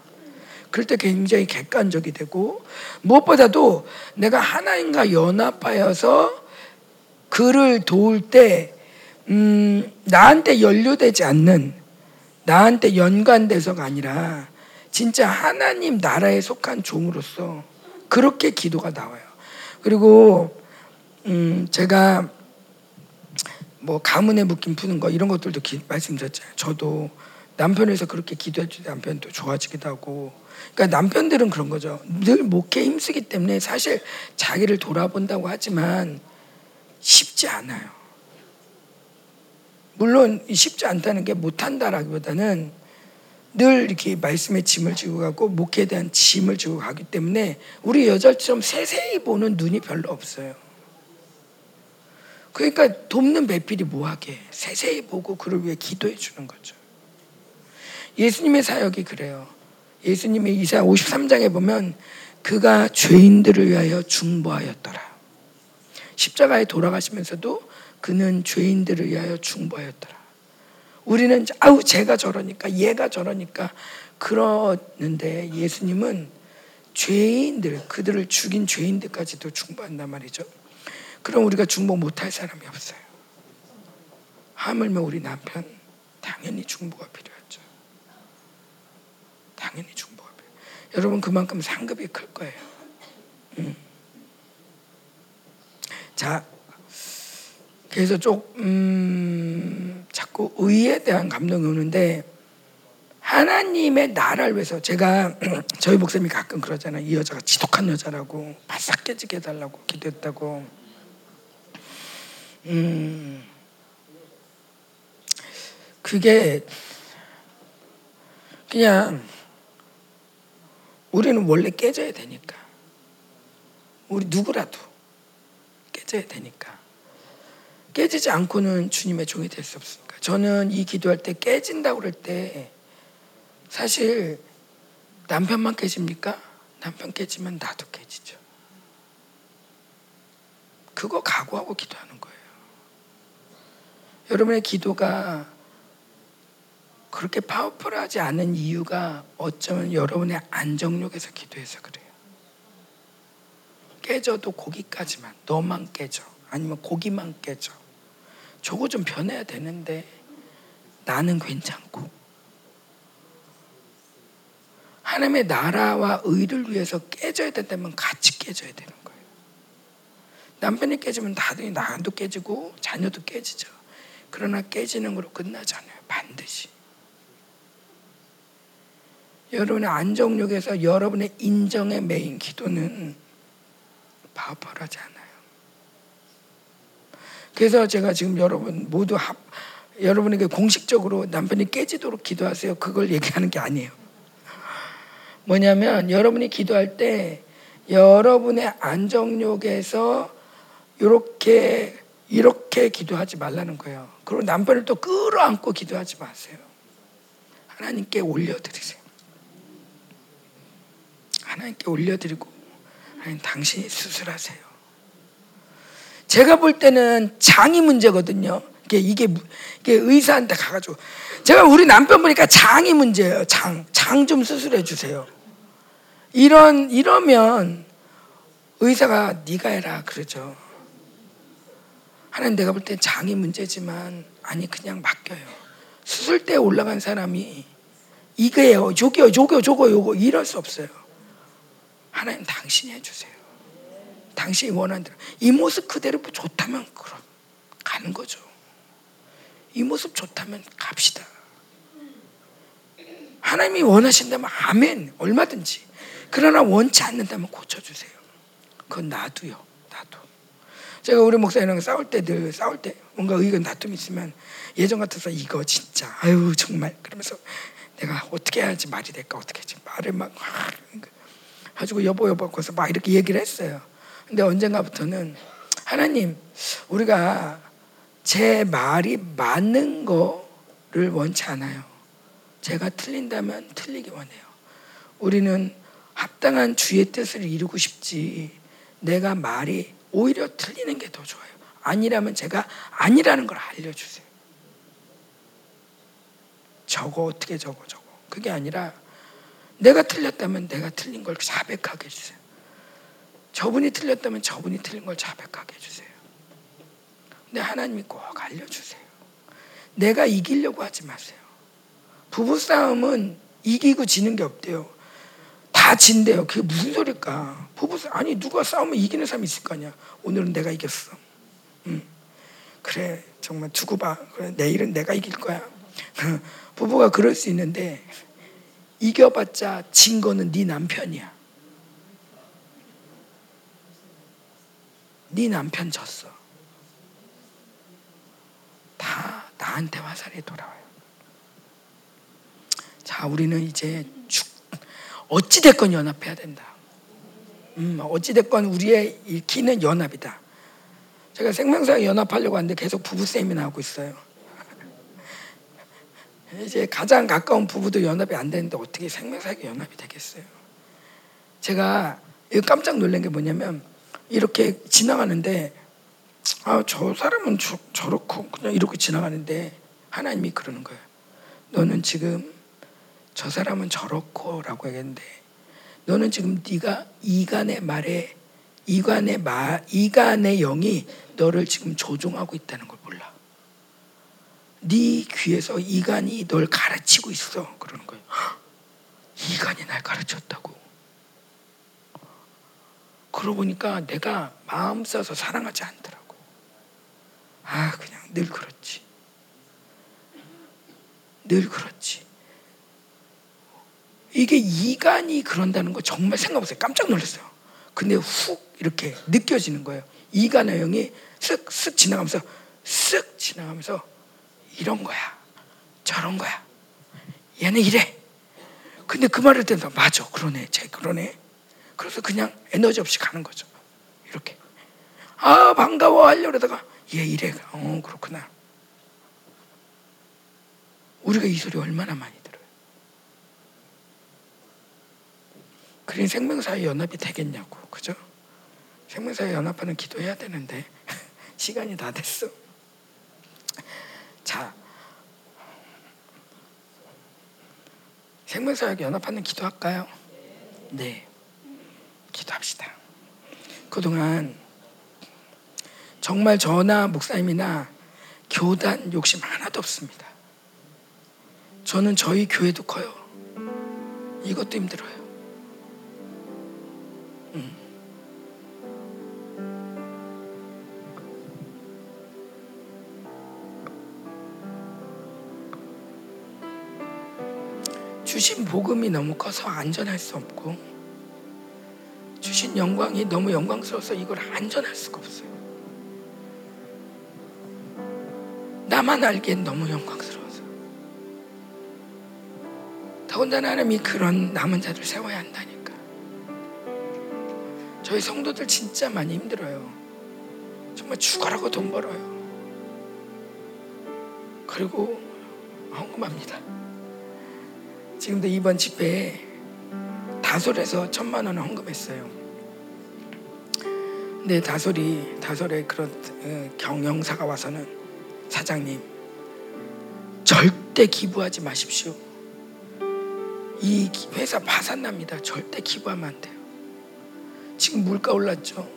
그럴 때 굉장히 객관적이 되고 무엇보다도 내가 하나님과 연합하여서 그를 도울 때 음, 나한테 연루되지 않는 나한테 연관돼서가 아니라 진짜 하나님 나라에 속한 종으로서 그렇게 기도가 나와요. 그리고 음, 제가 뭐 가문의 묶임 푸는 거 이런 것들도 기, 말씀드렸잖아요. 저도 남편에서 그렇게 기도해 주 남편도 좋아지기도 하고 그러니까 남편들은 그런 거죠. 늘 목회에 힘쓰기 때문에 사실 자기를 돌아본다고 하지만 쉽지 않아요. 물론 쉽지 않다는 게 못한다라기보다는 늘 이렇게 말씀의 짐을 지고 가고 목회에 대한 짐을 지고 가기 때문에 우리 여자처럼 세세히 보는 눈이 별로 없어요. 그러니까 돕는 배필이 뭐하게 세세히 보고 그를 위해 기도해 주는 거죠. 예수님의 사역이 그래요. 예수님의 이사 53장에 보면 그가 죄인들을 위하여 중보하였더라. 십자가에 돌아가시면서도 그는 죄인들을 위하여 중보하였더라. 우리는 아우 제가 저러니까 얘가 저러니까 그러는데 예수님은 죄인들 그들을 죽인 죄인들까지도 중보한단 말이죠. 그럼 우리가 중보 못할 사람이 없어요. 하물며 우리 남편 당연히 중보가 필요하죠. 당연히 필요. 여러분 그만큼 상급이 클 거예요. 음. 자 그래서 좀 음, 자꾸 의에 대한 감동이 오는데 하나님의 나라를 위해서 제가 저희 목사님이 가끔 그러잖아요. 이 여자가 지독한 여자라고 바싹 깨지게 해달라고 기도했다고. 음, 그게 그냥 우리는 원래 깨져야 되니까. 우리 누구라도 깨져야 되니까. 깨지지 않고는 주님의 종이 될 수 없으니까. 저는 이 기도할 때 깨진다고 그럴 때 사실 남편만 깨집니까? 남편 깨지면 나도 깨지죠. 그거 각오하고 기도하는 거예요. 여러분의 기도가 그렇게 파워풀하지 않은 이유가 어쩌면 여러분의 안정력에서 기도해서 그래요. 깨져도 고기까지만, 너만 깨져. 아니면 고기만 깨져. 저거 좀 변해야 되는데 나는 괜찮고 하나님의 나라와 의를 위해서 깨져야 된다면 같이 깨져야 되는 거예요. 남편이 깨지면 나도 나도 깨지고 자녀도 깨지죠. 그러나 깨지는 걸로 끝나지 않아요. 반드시. 여러분의 안정욕에서 여러분의 인정의 메인 기도는 파워풀하지 않아요. 그래서 제가 지금 여러분 모두 합, 여러분에게 공식적으로 남편이 깨지도록 기도하세요. 그걸 얘기하는 게 아니에요. 뭐냐면 여러분이 기도할 때 여러분의 안정욕에서 이렇게 이렇게 기도하지 말라는 거예요. 그리고 남편을 또 끌어안고 기도하지 마세요. 하나님께 올려드리세요. 하나님께 올려드리고 하나님 당신이 수술하세요. 제가 볼 때는 장이 문제거든요. 이게 이게 이게 의사한테 가가지고 제가 우리 남편 보니까 장이 문제예요. 장 장 좀 수술해 주세요. 이런 이러면 의사가 네가 해라 그러죠. 하나님 내가 볼 때 장이 문제지만 아니 그냥 맡겨요. 수술대에 올라간 사람이 이게요, 저게요, 저거, 저거, 요거 이럴 수 없어요. 하나님 당신이 해주세요. 당신이 원하는 대로 이 모습 그대로 좋다면 그럼 가는 거죠. 이 모습 좋다면 갑시다. 하나님이 원하신다면 아멘 얼마든지. 그러나 원치 않는다면 고쳐주세요. 그건 나도요. 나도. 제가 우리 목사님랑 싸울 때 늘 싸울 때 뭔가 의견 다툼 있으면 예전 같아서 이거 진짜 아유 정말 그러면서 내가 어떻게 해야지 말이 될까 어떻게 하지 말을 막 가지고 여보 여보 하고서 막 이렇게 얘기를 했어요. 근데 언젠가부터는 하나님 우리가 제 말이 맞는 거를 원치 않아요. 제가 틀린다면 틀리기 원해요. 우리는 합당한 주의 뜻을 이루고 싶지 내가 말이 오히려 틀리는 게 더 좋아요. 아니라면 제가 아니라는 걸 알려주세요. 저거 어떻게 저거 저거 그게 아니라 내가 틀렸다면 내가 틀린 걸 자백하게 해주세요. 저분이 틀렸다면 저분이 틀린 걸 자백하게 해주세요. 근데 하나님이 꼭 알려주세요. 내가 이기려고 하지 마세요. 부부싸움은 이기고 지는 게 없대요. 다 진대요. 그게 무슨 소리일까? 부부싸움, 아니, 누가 싸우면 이기는 사람이 있을 거 아니야. 오늘은 내가 이겼어. 응. 그래, 정말 두고 봐. 그래, 내일은 내가 이길 거야. 부부가 그럴 수 있는데, 이겨봤자 진 거는 네 남편이야. 네 남편 졌어. 다 나한테 화살이 돌아와요. 자, 우리는 이제 죽, 어찌 됐건 연합해야 된다. 음, 어찌 됐건 우리의 길는 연합이다. 제가 생명사 연합하려고 하는데 계속 부부 세미나 하고 있어요. 이제 가장 가까운 부부도 연합이 안 되는데 어떻게 생명사역 연합이 되겠어요? 제가 깜짝 놀란 게 뭐냐면 이렇게 지나가는데 아 저 사람은 저, 저렇고 그냥 이렇게 지나가는데 하나님이 그러는 거예요. 너는 지금 저 사람은 저렇고라고 얘기했는데 너는 지금 네가 이간의 말에 이간의 말 이간의 영이 너를 지금 조종하고 있다는 걸 몰라. 네 귀에서 이간이 널 가르치고 있어 그러는 거예요. 이간이 날 가르쳤다고. 그러고 보니까 내가 마음 써서 사랑하지 않더라고. 아 그냥 늘 그렇지. 늘 그렇지. 이게 이간이 그런다는 거 정말 생각 없어요. 깜짝 놀랐어요. 근데 훅 이렇게 느껴지는 거예요. 이간의 영이 쓱 쓱 지나가면서 쓱 지나가면서 이런 거야. 저런 거야. 얘는 이래. 근데 그 말을 듣다 맞아. 그러네. 쟤 그러네. 그래서 그냥 에너지 없이 가는 거죠. 이렇게. 아, 반가워 하려다가 얘 이래. 어, 그렇구나. 우리가 이 소리 얼마나 많이 들어요. 그린 생명사회 연합이 되겠냐고. 그죠? 생명사회 연합하는 기도해야 되는데 시간이 다 됐어. 자, 생명사역 연합하는 기도할까요? 네, 기도합시다. 그동안 정말 저나 목사님이나 교단 욕심 하나도 없습니다. 저는 저희 교회도 커요. 이것도 힘들어요. 주신 복음이 너무 커서 안전할 수 없고 주신 영광이 너무 영광스러워서 이걸 안전할 수가 없어요. 나만 알기엔 너무 영광스러워서. 더군다나 하나님이 그런 남은 자들 세워야 한다니까. 저희 성도들 진짜 많이 힘들어요. 정말 죽어라고 돈 벌어요. 그리고 헌금합니다. 지금도 이번 집회에 다솔에서 천만 원을 헌금했어요. 근데 다솔이 다솔에 그런 어, 경영사가 와서는 사장님 절대 기부하지 마십시오. 이 회사 파산납니다. 절대 기부하면 안 돼요. 지금 물가 올랐죠.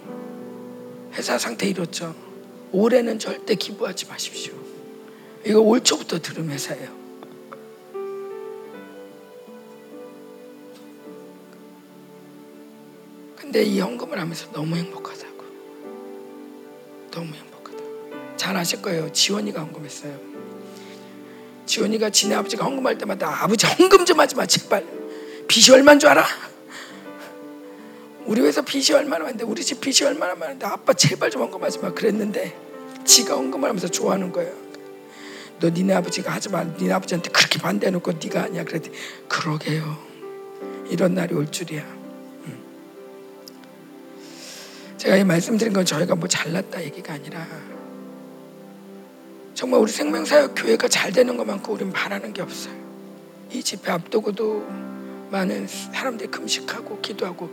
회사 상태 이렇죠. 올해는 절대 기부하지 마십시오. 이거 올 초부터 들은 회사예요. 근데 이 헌금을 하면서 너무 행복하다고. 너무 행복하다. 잘 아실 거예요. 지원이가 헌금했어요. 지원이가 지네 아버지가 헌금할 때마다 아버지 헌금 좀 하지 마 제발. 빚이 얼마인 줄 알아? 우리 회사 빚이 얼마나 많은데 우리 집 빚이 얼마나 많은데 아빠 제발 좀 헌금하지 마 그랬는데 지가 헌금을 하면서 좋아하는 거예요. 너 니네 아버지가 하지 마. 니네 아버지한테 그렇게 반대해놓고 네가 아니야. 그랬더니 그러게요. 이런 날이 올 줄이야. 제가 이 말씀드린 건 저희가 뭐 잘났다 얘기가 아니라 정말 우리 생명사역 교회가 잘 되는 것만큼 우리는 바라는 게 없어요. 이 집회 앞두고도 많은 사람들이 금식하고 기도하고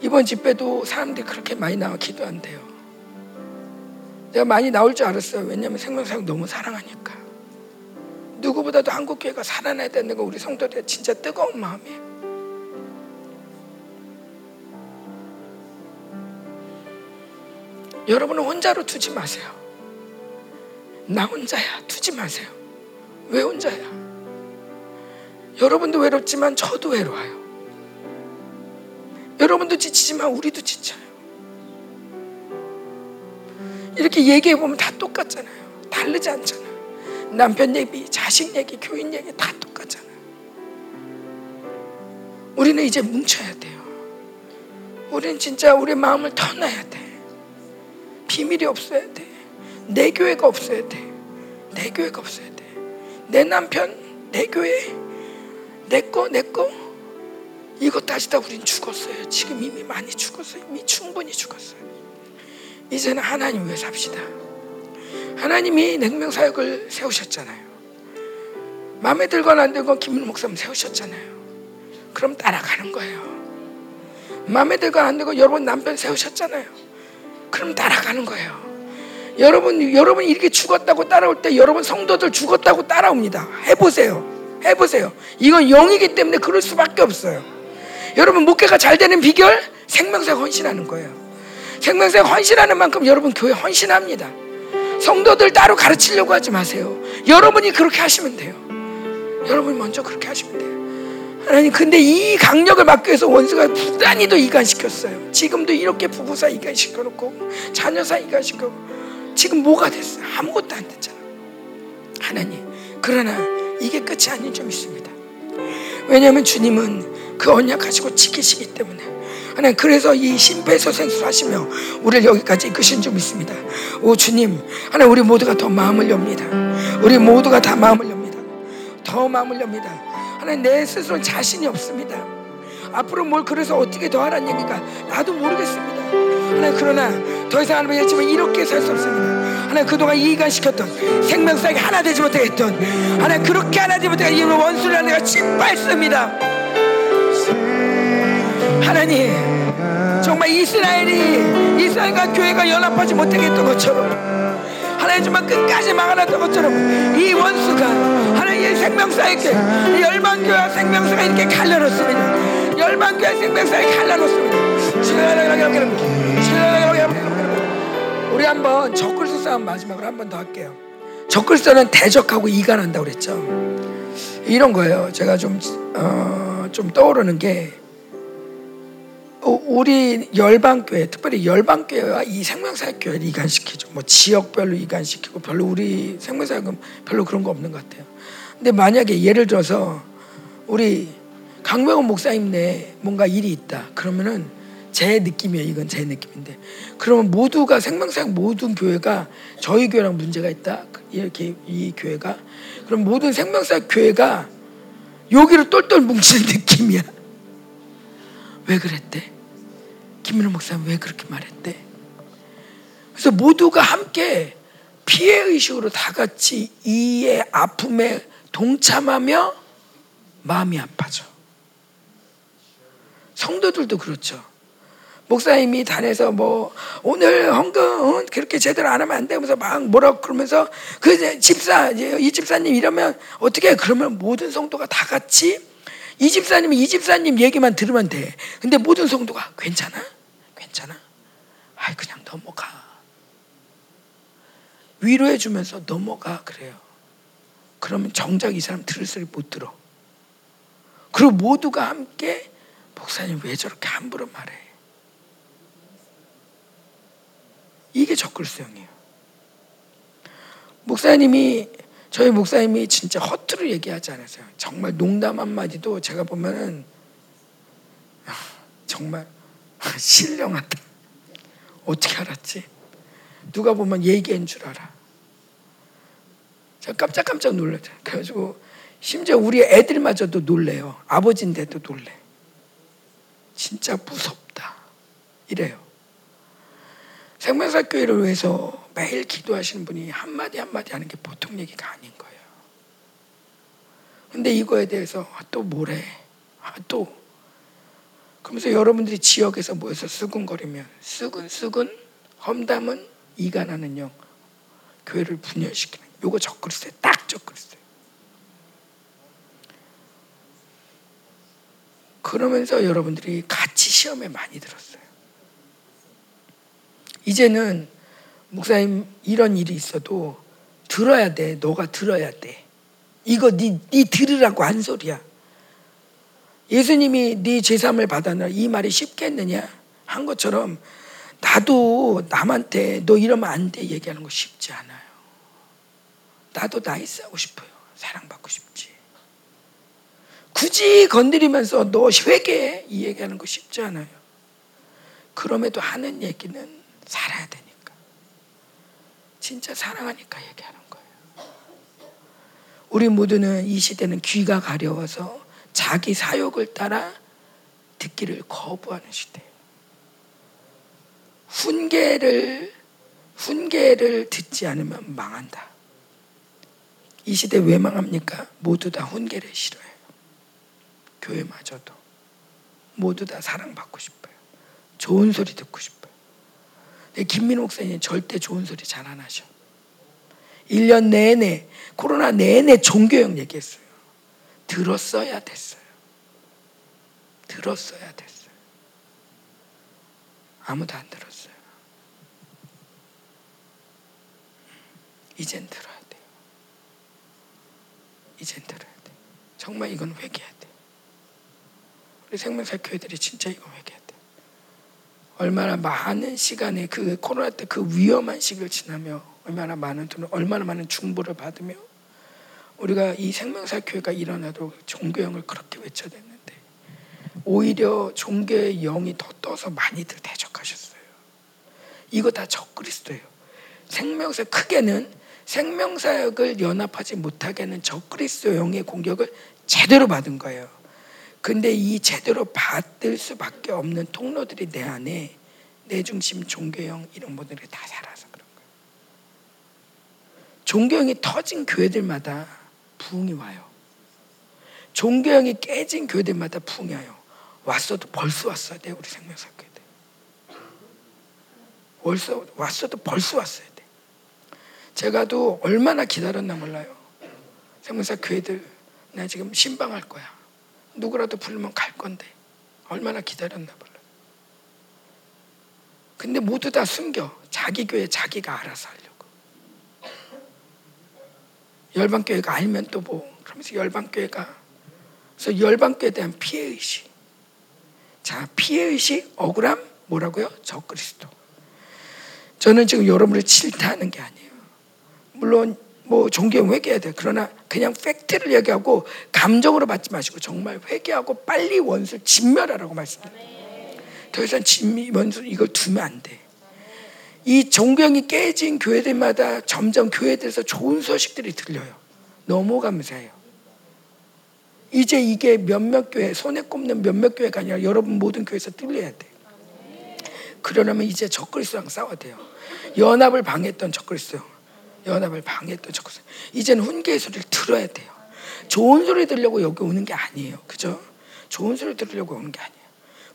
이번 집회도 사람들이 그렇게 많이 나와 기도한대요. 내가 많이 나올 줄 알았어요. 왜냐하면 생명사역 너무 사랑하니까. 누구보다도 한국교회가 살아나야 되는 거 우리 성도들 진짜 뜨거운 마음이에요. 여러분은 혼자로 두지 마세요. 나 혼자야. 두지 마세요. 왜 혼자야? 여러분도 외롭지만 저도 외로워요. 여러분도 지치지만 우리도 지쳐요. 이렇게 얘기해 보면 다 똑같잖아요. 다르지 않잖아요. 남편 얘기, 자식 얘기, 교인 얘기 다 똑같잖아요. 우리는 이제 뭉쳐야 돼요. 우리는 진짜 우리 마음을 터놔야 돼. 비밀이 없어야 돼. 내 교회가 없어야 돼. 내 교회가 없어야 돼. 내 남편, 내 교회, 내 거, 내 거. 이것 따지다 우린 죽었어요. 지금 이미 많이 죽었어요. 이미 충분히 죽었어요. 이제는 하나님 위해 삽시다. 하나님이 냉명 사역을 세우셨잖아요. 마음에 들거나 안 들건 김민 목사님 세우셨잖아요. 그럼 따라가는 거예요. 마음에 들거나 안 들건 여러분 남편 세우셨잖아요. 그럼 따라가는 거예요. 여러분, 여러분 이렇게 죽었다고 따라올 때 여러분 성도들 죽었다고 따라옵니다. 해보세요. 해보세요. 이건 영이기 때문에 그럴 수밖에 없어요. 여러분, 목회가 잘 되는 비결? 생명사 헌신하는 거예요. 생명사 헌신하는 만큼 여러분 교회 헌신합니다. 성도들 따로 가르치려고 하지 마세요. 여러분이 그렇게 하시면 돼요. 여러분이 먼저 그렇게 하시면 돼요. 하나님 근데 이 강력을 막기 위해서 원수가 부단히도 이간시켰어요. 지금도 이렇게 부부 사 이간시켜놓고 자녀 사 이간시켜고 지금 뭐가 됐어요? 아무것도 안 됐잖아. 하나님 그러나 이게 끝이 아닌 점 있습니다. 왜냐하면 주님은 그 언약 가지고 지키시기 때문에 하나님 그래서 이 심폐소생술 하시며 우리를 여기까지 이끄신 점 있습니다. 오 주님 하나님 우리 모두가 더 마음을 엽니다. 우리 모두가 다 마음을 엽니다. 더 마음을 엽니다. 하나님 내 스스로 자신이 없습니다. 앞으로 뭘 그래서 어떻게 더 하라는 얘기가 나도 모르겠습니다. 하나님 그러나 더 이상 하나님 했지만 이렇게 살 수 없습니다. 하나님 그동안 이간시켰던 생명사에 하나 되지 못했던 하나님 그렇게 하나 되지 못해 이 원수를 내가 짓밟습니다. 하나님 정말 이스라엘이 이스라엘과 교회가 연합하지 못하게 했던 것처럼 정말 끝까지 막아놨던 것처럼 이 원수가 하나님의 생명사에게 열방교회 생명사가 이렇게 갈라놓습니다. 열방교회 생명사에 갈라놓습니다. 우리 한번 적글서 싸움 마지막으로 한 번 더 할게요. 적글서는 대적하고 이간한다고 그랬죠. 이런 거예요. 제가 좀 어, 좀 떠오르는 게 어, 우리 열방교회, 특별히 열방교회와 이 생명사교회를 이간시키죠. 뭐 지역별로 이간시키고 별로 우리 생명사역은 별로 그런 거 없는 것 같아요. 근데 만약에 예를 들어서 우리 강명훈 목사님 내 뭔가 일이 있다. 그러면은 제 느낌이에요. 이건 제 느낌인데. 그러면 모두가 생명사역 모든 교회가 저희 교회랑 문제가 있다. 이렇게 이 교회가 그럼 모든 생명사역 교회가 여기로 똘똘 뭉치는 느낌이야. 왜 그랬대? 김민호 목사님 왜 그렇게 말했대? 그래서 모두가 함께 피해 의식으로 다 같이 이의 아픔에 동참하며 마음이 아파져. 성도들도 그렇죠. 목사님이 단에서 뭐 오늘 헌금 그렇게 제대로 안 하면 안 되면서 막 뭐라 그러면서 그 집사 이 집사님 이러면 어떻게 그러면 모든 성도가 다 같이 이 집사님이 이 집사님 얘기만 들으면 돼. 근데 모든 성도가 괜찮아? 괜찮아? 아이 그냥 넘어가. 위로해 주면서 넘어가 그래요. 그러면 정작 이 사람 들을 소리 못 들어. 그리고 모두가 함께 목사님 왜 저렇게 함부로 말해? 이게 적글성이에요. 목사님이 저희 목사님이 진짜 허투루 얘기하지 않았어요. 정말 농담 한마디도 제가 보면은 정말 신령하다. 어떻게 알았지? 누가 보면 얘기한 줄 알아. 제가 깜짝깜짝 놀랐죠. 그래가지고 심지어 우리 애들마저도 놀래요. 아버지인데도 놀래. 진짜 무섭다. 이래요. 생명사 교회를 위해서 매일 기도하시는 분이 한마디 한마디 하는 게 보통 얘기가 아닌 거예요. 근데 이거에 대해서 아, 또 뭐래? 아, 또. 그러면서 여러분들이 지역에서 모여서 수근거리면 수근수근 험담은 이간하는 영 교회를 분열시키는 요거 적그리스도예요. 딱 적그리스도예요. 그러면서 여러분들이 같이 시험에 많이 들었어요. 이제는 목사님 이런 일이 있어도 들어야 돼. 너가 들어야 돼. 이거 네, 네 들으라고 한 소리야. 예수님이 네 제삼을 받아라 이 말이 쉽겠느냐 한 것처럼 나도 남한테 너 이러면 안 돼 얘기하는 거 쉽지 않아요. 나도 nice 하고 싶어요. 사랑받고 싶지. 굳이 건드리면서 너 회개해 이 얘기하는 거 쉽지 않아요. 그럼에도 하는 얘기는 살아야 되니까. 진짜 사랑하니까 얘기하는 거예요. 우리 모두는 이 시대는 귀가 가려워서 자기 사욕을 따라 듣기를 거부하는 시대예요. 훈계를 훈계를 듣지 않으면 망한다. 이 시대 왜 망합니까? 모두 다 훈계를 싫어해요. 교회마저도 모두 다 사랑받고 싶어요. 좋은 소리 듣고 싶어요. 김민호 목사님 절대 좋은 소리 잘 안 하셔. 1년 내내 코로나 내내 종교형 얘기했어요. 들었어야 됐어요. 들었어야 됐어요. 아무도 안 들었어요. 이젠 들어야 돼요. 이젠 들어야 돼요. 정말 이건 회개해야 돼요. 우리 생명사 교회들이 진짜 이거 회개해야 돼요. 얼마나 많은 시간에 그 코로나 때 그 위험한 시기를 지나며 얼마나 많은 돈, 얼마나 많은 중보를 받으며 우리가 이 생명사 교회가 일어나도 종교형을 그렇게 외쳐댔는데 오히려 종교의 영이 더 떠서 많이들 대적하셨어요. 이거 다 적그리스도예요. 생명사 크게는 생명사역을 연합하지 못하게 하는 적그리스도 영의 공격을 제대로 받은 거예요. 근데 이 제대로 받을 수밖에 없는 통로들이 내 안에 내 중심 종교형 이런 분들이 다 살아서 그런 거예요. 종교형이 터진 교회들마다 부흥이 와요. 종교형이 깨진 교회들마다 부흥이 와요. 왔어도 벌써 왔어야 돼 우리 생명사 교회들. 벌써 왔어도 벌써 왔어야 돼. 제가도 얼마나 기다렸나 몰라요. 생명사 교회들 나 지금 신방할 거야. 누구라도 부르면 갈 건데 얼마나 기다렸나 몰라. 근데 모두 다 숨겨. 자기 교회 자기가 알아서 하려고. 열방 교회가 알면 또 뭐. 그러면서 열방 교회가 그래서 열방교에 대한 피해 의식. 자, 피해 의식, 억울함, 뭐라고요? 적그리스도. 저는 지금 여러분을 질타하는 게 아니에요. 물론 뭐 존경 회개해야 돼. 그러나 그냥 팩트를 얘기하고 감정으로 받지 마시고 정말 회개하고 빨리 원수를 진멸하라고 말씀드려요. 더 이상 진미 원수 이걸 두면 안 돼. 이 존경이 깨진 교회들마다 점점 교회들에서 좋은 소식들이 들려요. 너무 감사해요. 이제 이게 몇몇 교회 손에 꼽는 몇몇 교회가 아니라 여러분 모든 교회에서 들려야 돼. 그러려면 이제 적그리스도랑 싸워야 돼요. 연합을 방해했던 적그리스도, 연합을 방해했던 적그리스도. 이제는 훈계의 소리를 들어야 돼요. 좋은 소리 들려고 여기 오는 게 아니에요. 그죠? 좋은 소리 들으려고 오는 게 아니에요.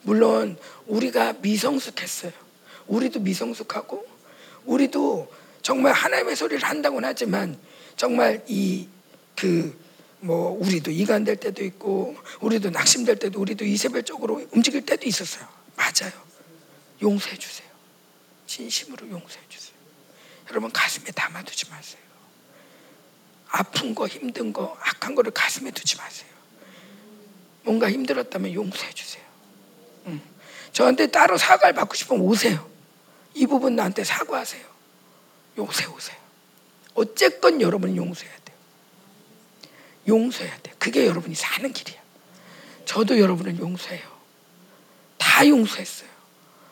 물론 우리가 미성숙했어요. 우리도 미성숙하고 우리도 정말 하나님의 소리를 한다고는 하지만 정말 이 그 뭐 우리도 이간될 때도 있고 우리도 낙심될 때도 우리도 이세벨적으로 움직일 때도 있었어요. 맞아요. 용서해 주세요. 진심으로 용서해 주세요. 여러분 가슴에 담아두지 마세요. 아픈 거 힘든 거 악한 거를 가슴에 두지 마세요. 뭔가 힘들었다면 용서해 주세요. 응. 저한테 따로 사과를 받고 싶으면 오세요. 이 부분 나한테 사과하세요. 용서해 오세요. 어쨌건 여러분은 용서해야 돼요. 용서해야 돼요. 그게 여러분이 사는 길이야. 저도 여러분을 용서해요. 다 용서했어요.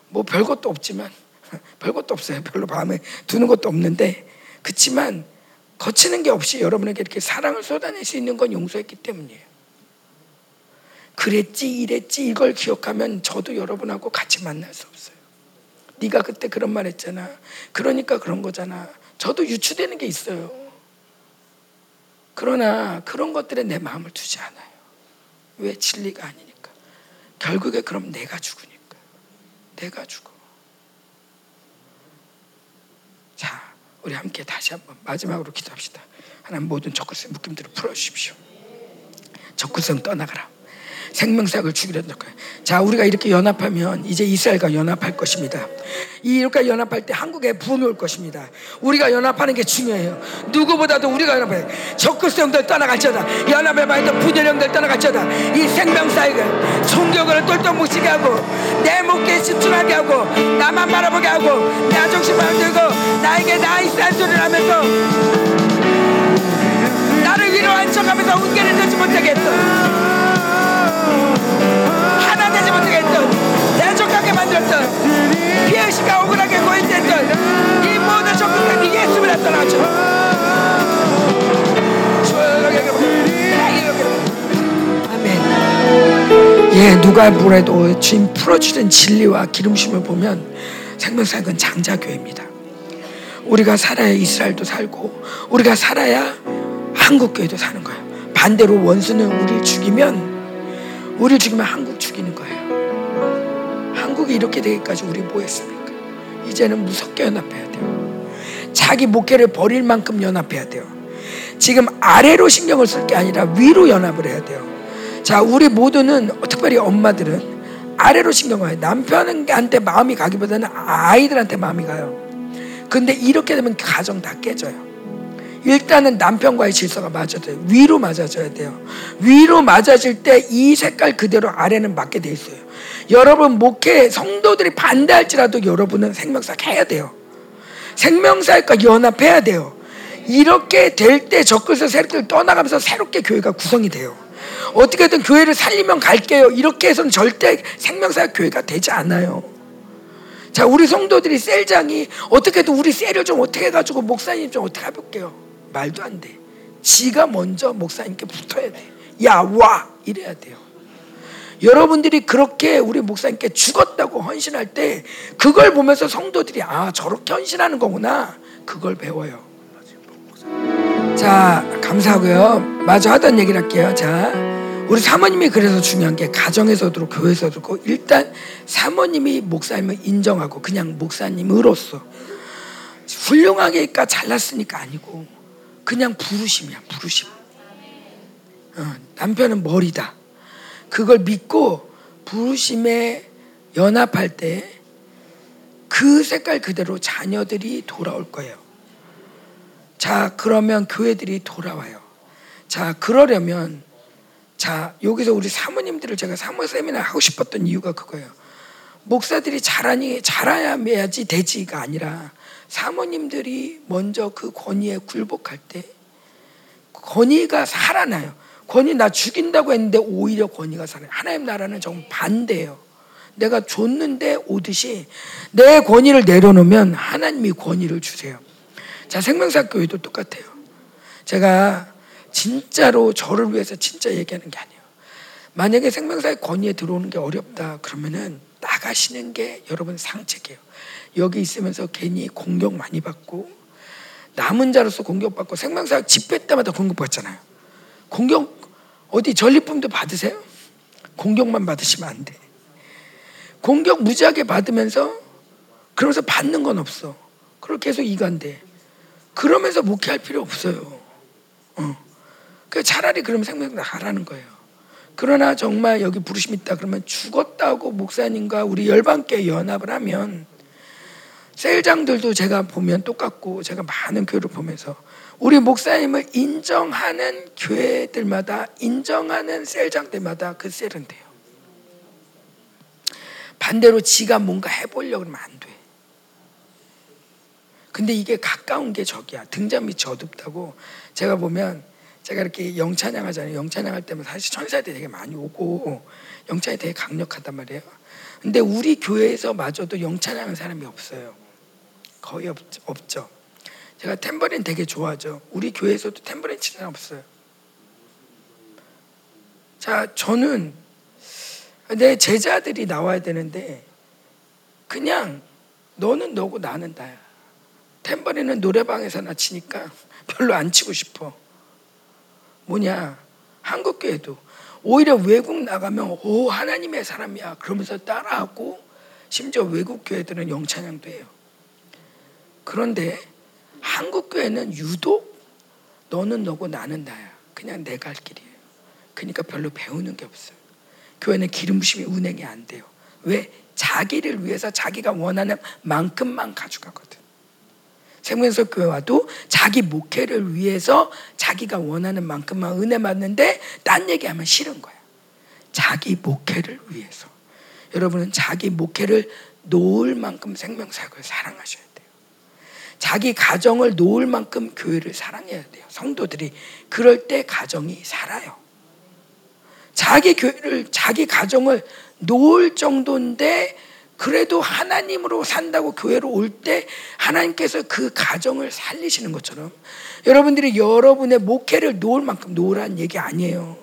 뭐 별것도 없지만 별것도 없어요. 별로 마음에 두는 것도 없는데 그렇지만 거치는 게 없이 여러분에게 이렇게 사랑을 쏟아낼 수 있는 건 용서했기 때문이에요. 그랬지 이랬지 이걸 기억하면 저도 여러분하고 같이 만날 수 없어요. 네가 그때 그런 말 했잖아. 그러니까 그런 거잖아. 저도 유추되는 게 있어요. 그러나 그런 것들에 내 마음을 두지 않아요. 왜 진리가 아니니까. 결국에 그럼 내가 죽으니까. 내가 죽어. 자, 우리 함께 다시 한번 마지막으로 기도합시다. 하나님 모든 적그리스의 묶임들을 풀어주십시오. 적그리스는 떠나가라. 생명사역을 주기로 했던 거예요. 자, 우리가 이렇게 연합하면 이제 이스라엘과 연합할 것입니다. 이렇게 연합할 때 한국에 부흥이 올 것입니다. 우리가 연합하는 게 중요해요. 누구보다도 우리가 연합해. 형들 떠나갈지어다. 말했던 분열 형들 떠나갈지어다. 이 생명사역을 총격을 똘똘 뭉치게 하고 내 목에 집중하게 하고 나만 바라보게 하고 나 중심 만들고 나에게 나 이스라엘 소리를 하면서 나를 위로한 척하면서 운계를 듣지 했던 피해의식과 억울하게 고인됐던 이 모든 적극들이 예수를 떠나죠. 예 누가 뭐래도 주님 풀어주는 진리와 기름심을 보면 생명사역은 장자교회입니다. 우리가 살아야 이스라엘도 살고 우리가 살아야 한국교회도 사는 거예요. 반대로 원수는 우리를 죽이면 우리를 죽이면 한국 죽이는 거예요. 한국이 이렇게 되기까지 우리 뭐 했습니까? 이제는 무섭게 연합해야 돼요. 자기 목회를 버릴 만큼 연합해야 돼요. 지금 아래로 신경을 쓸 게 아니라 위로 연합을 해야 돼요. 자, 우리 모두는 특별히 엄마들은 아래로 신경을 해요. 남편한테 마음이 가기보다는 아이들한테 마음이 가요. 근데 이렇게 되면 가정 다 깨져요. 일단은 남편과의 질서가 맞아야 돼요. 위로 맞아줘야 돼요. 위로 맞아질 때 이 색깔 그대로 아래는 맞게 돼 있어요. 여러분 목회 성도들이 반대할지라도 여러분은 생명사역 해야 돼요. 생명사역과 연합해야 돼요. 이렇게 될 때 적그리스도 세력들 떠나가면서 새롭게 교회가 구성이 돼요. 어떻게든 교회를 살리면 갈게요. 이렇게 해서는 절대 생명사역 교회가 되지 않아요. 자, 우리 성도들이 셀장이 어떻게든 우리 셀을 좀 어떻게 해가지고 목사님 좀 어떻게 해볼게요. 말도 안 돼. 지가 먼저 목사님께 붙어야 돼. 야, 와! 이래야 돼요. 여러분들이 그렇게 우리 목사님께 죽었다고 헌신할 때 그걸 보면서 성도들이 아, 저렇게 헌신하는 거구나. 그걸 배워요. 자, 감사하고요. 마저 하던 얘기를 할게요. 자, 우리 사모님이 그래서 중요한 게 가정에서도 교회에서도 그렇고 일단 사모님이 목사님을 인정하고 그냥 목사님으로서 훌륭하게 까 잘났으니까 아니고 그냥 부르심이야, 부르심. 어, 남편은 머리다. 그걸 믿고 부르심에 연합할 때 그 색깔 그대로 자녀들이 돌아올 거예요. 자, 그러면 교회들이 돌아와요. 자, 그러려면 자, 여기서 우리 사모님들을 제가 사모 세미나 하고 싶었던 이유가 그거예요. 목사들이 잘하니 잘해야지 되지가 아니라 사모님들이 먼저 그 권위에 굴복할 때 권위가 살아나요. 권위 나 죽인다고 했는데 오히려 권위가 살아요. 하나님 나라는 정말 반대예요. 내가 줬는데 오듯이 내 권위를 내려놓으면 하나님이 권위를 주세요. 자, 생명사 교회도 똑같아요. 제가 진짜로 저를 위해서 진짜 얘기하는 게 아니에요. 만약에 생명사의 권위에 들어오는 게 어렵다 그러면은 나가시는 게 여러분 상책이에요. 여기 있으면서 괜히 공격 많이 받고 남은 자로서 공격받고 생명사 집회 때마다 공격받잖아요. 공격 어디 전리품도 받으세요? 공격만 받으시면 안 돼. 공격 무지하게 받으면서 그러면서 받는 건 없어. 그걸 계속 이간돼. 그러면서 목회할 필요 없어요. 어. 그 차라리 그러면 생명 하라는 거예요. 그러나 정말 여기 부르심 있다 그러면 죽었다고 목사님과 우리 열방께 연합을 하면 셀장들도 제가 보면 똑같고 제가 많은 교회를 보면서 우리 목사님을 인정하는 교회들마다 인정하는 셀장들마다 그 셀은 돼요. 반대로 지가 뭔가 해보려고 하면 안 돼. 근데 이게 가까운 게 적이야. 등잔 밑이 어둡다고 제가 보면 제가 이렇게 영찬양 하잖아요. 영찬양 할 때면 사실 천사들이 되게 많이 오고 영찬이 되게 강력하단 말이에요. 근데 우리 교회에서 마저도 영찬양 하는 사람이 없어요. 거의 없, 없죠. 제가 탬버린 되게 좋아하죠. 우리 교회에서도 탬버린 치는 사람 없어요. 자, 저는 내 제자들이 나와야 되는데 그냥 너는 너고 나는 나야. 탬버린은 노래방에서나 치니까 별로 안 치고 싶어. 뭐냐? 한국 교회도 오히려 외국 나가면 오 하나님의 사람이야 그러면서 따라하고 심지어 외국 교회들은 영찬양도 해요. 그런데 한국 교회는 유독 너는 너고 나는 나야. 그냥 내가 할 길이에요. 그러니까 별로 배우는 게 없어요. 교회는 기름부심이 운행이 안 돼요. 왜? 자기를 위해서 자기가 원하는 만큼만 가져가거든. 생명석 교회와도 자기 목회를 위해서 자기가 원하는 만큼만 은혜 받는데 딴 얘기하면 싫은 거야. 자기 목회를 위해서. 여러분은 자기 목회를 놓을 만큼 생명사역을 사랑하셔야 돼요. 자기 가정을 놓을 만큼 교회를 사랑해야 돼요. 성도들이 그럴 때 가정이 살아요. 자기 교회를 자기 가정을 놓을 정도인데 그래도 하나님으로 산다고 교회로 올 때 하나님께서 그 가정을 살리시는 것처럼 여러분들이 여러분의 목회를 놓을 만큼 놓으라는 얘기 아니에요.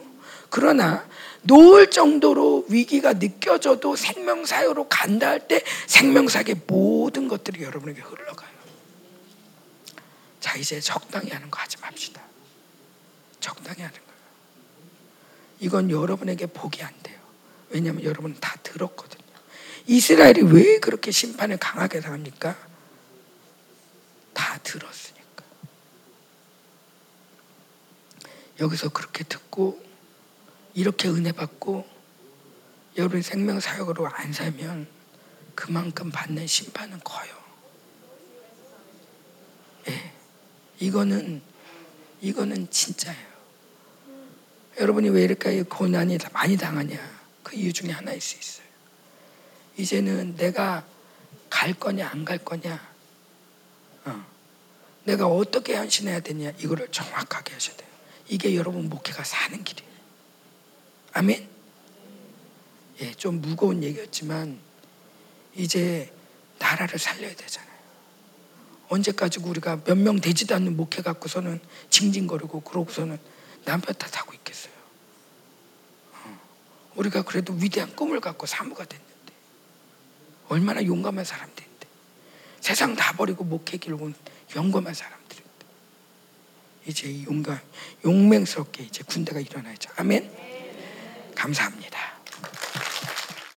그러나 놓을 정도로 위기가 느껴져도 생명사유로 간다 할 때 생명사의 모든 것들이 여러분에게 흘러가요. 자, 이제 적당히 하는 거 하지 맙시다. 적당히 하는 거예요. 이건 여러분에게 복이 안 돼요. 왜냐하면 여러분은 다 들었거든요. 이스라엘이 왜 그렇게 심판을 강하게 당합니까? 다 들었으니까. 여기서 그렇게 듣고 이렇게 은혜 받고 여러분 생명 사역으로 안 살면 그만큼 받는 심판은 커요. 예. 이거는 이거는 진짜예요. 여러분이 왜 이렇게 고난이 많이 당하냐? 그 이유 중에 하나일 수 있어요. 이제는 내가 갈 거냐 안 갈 거냐, 어. 내가 어떻게 헌신해야 되냐 이거를 정확하게 하셔야 돼요. 이게 여러분 목회가 사는 길이에요. 아멘. 예, 좀 무거운 얘기였지만 이제 나라를 살려야 되잖아요. 언제까지 우리가 몇 명 되지도 않는 목회 갖고서는 징징거리고 그러고서는 남편 탓하고 있겠어요. 어. 우리가 그래도 위대한 꿈을 갖고 사무가 됐는데 얼마나 용감한 사람들인데 세상 다 버리고 목회 길고 용감한 사람들인데 이제 용감 용맹스럽게 이제 군대가 일어나죠. 아멘. 감사합니다.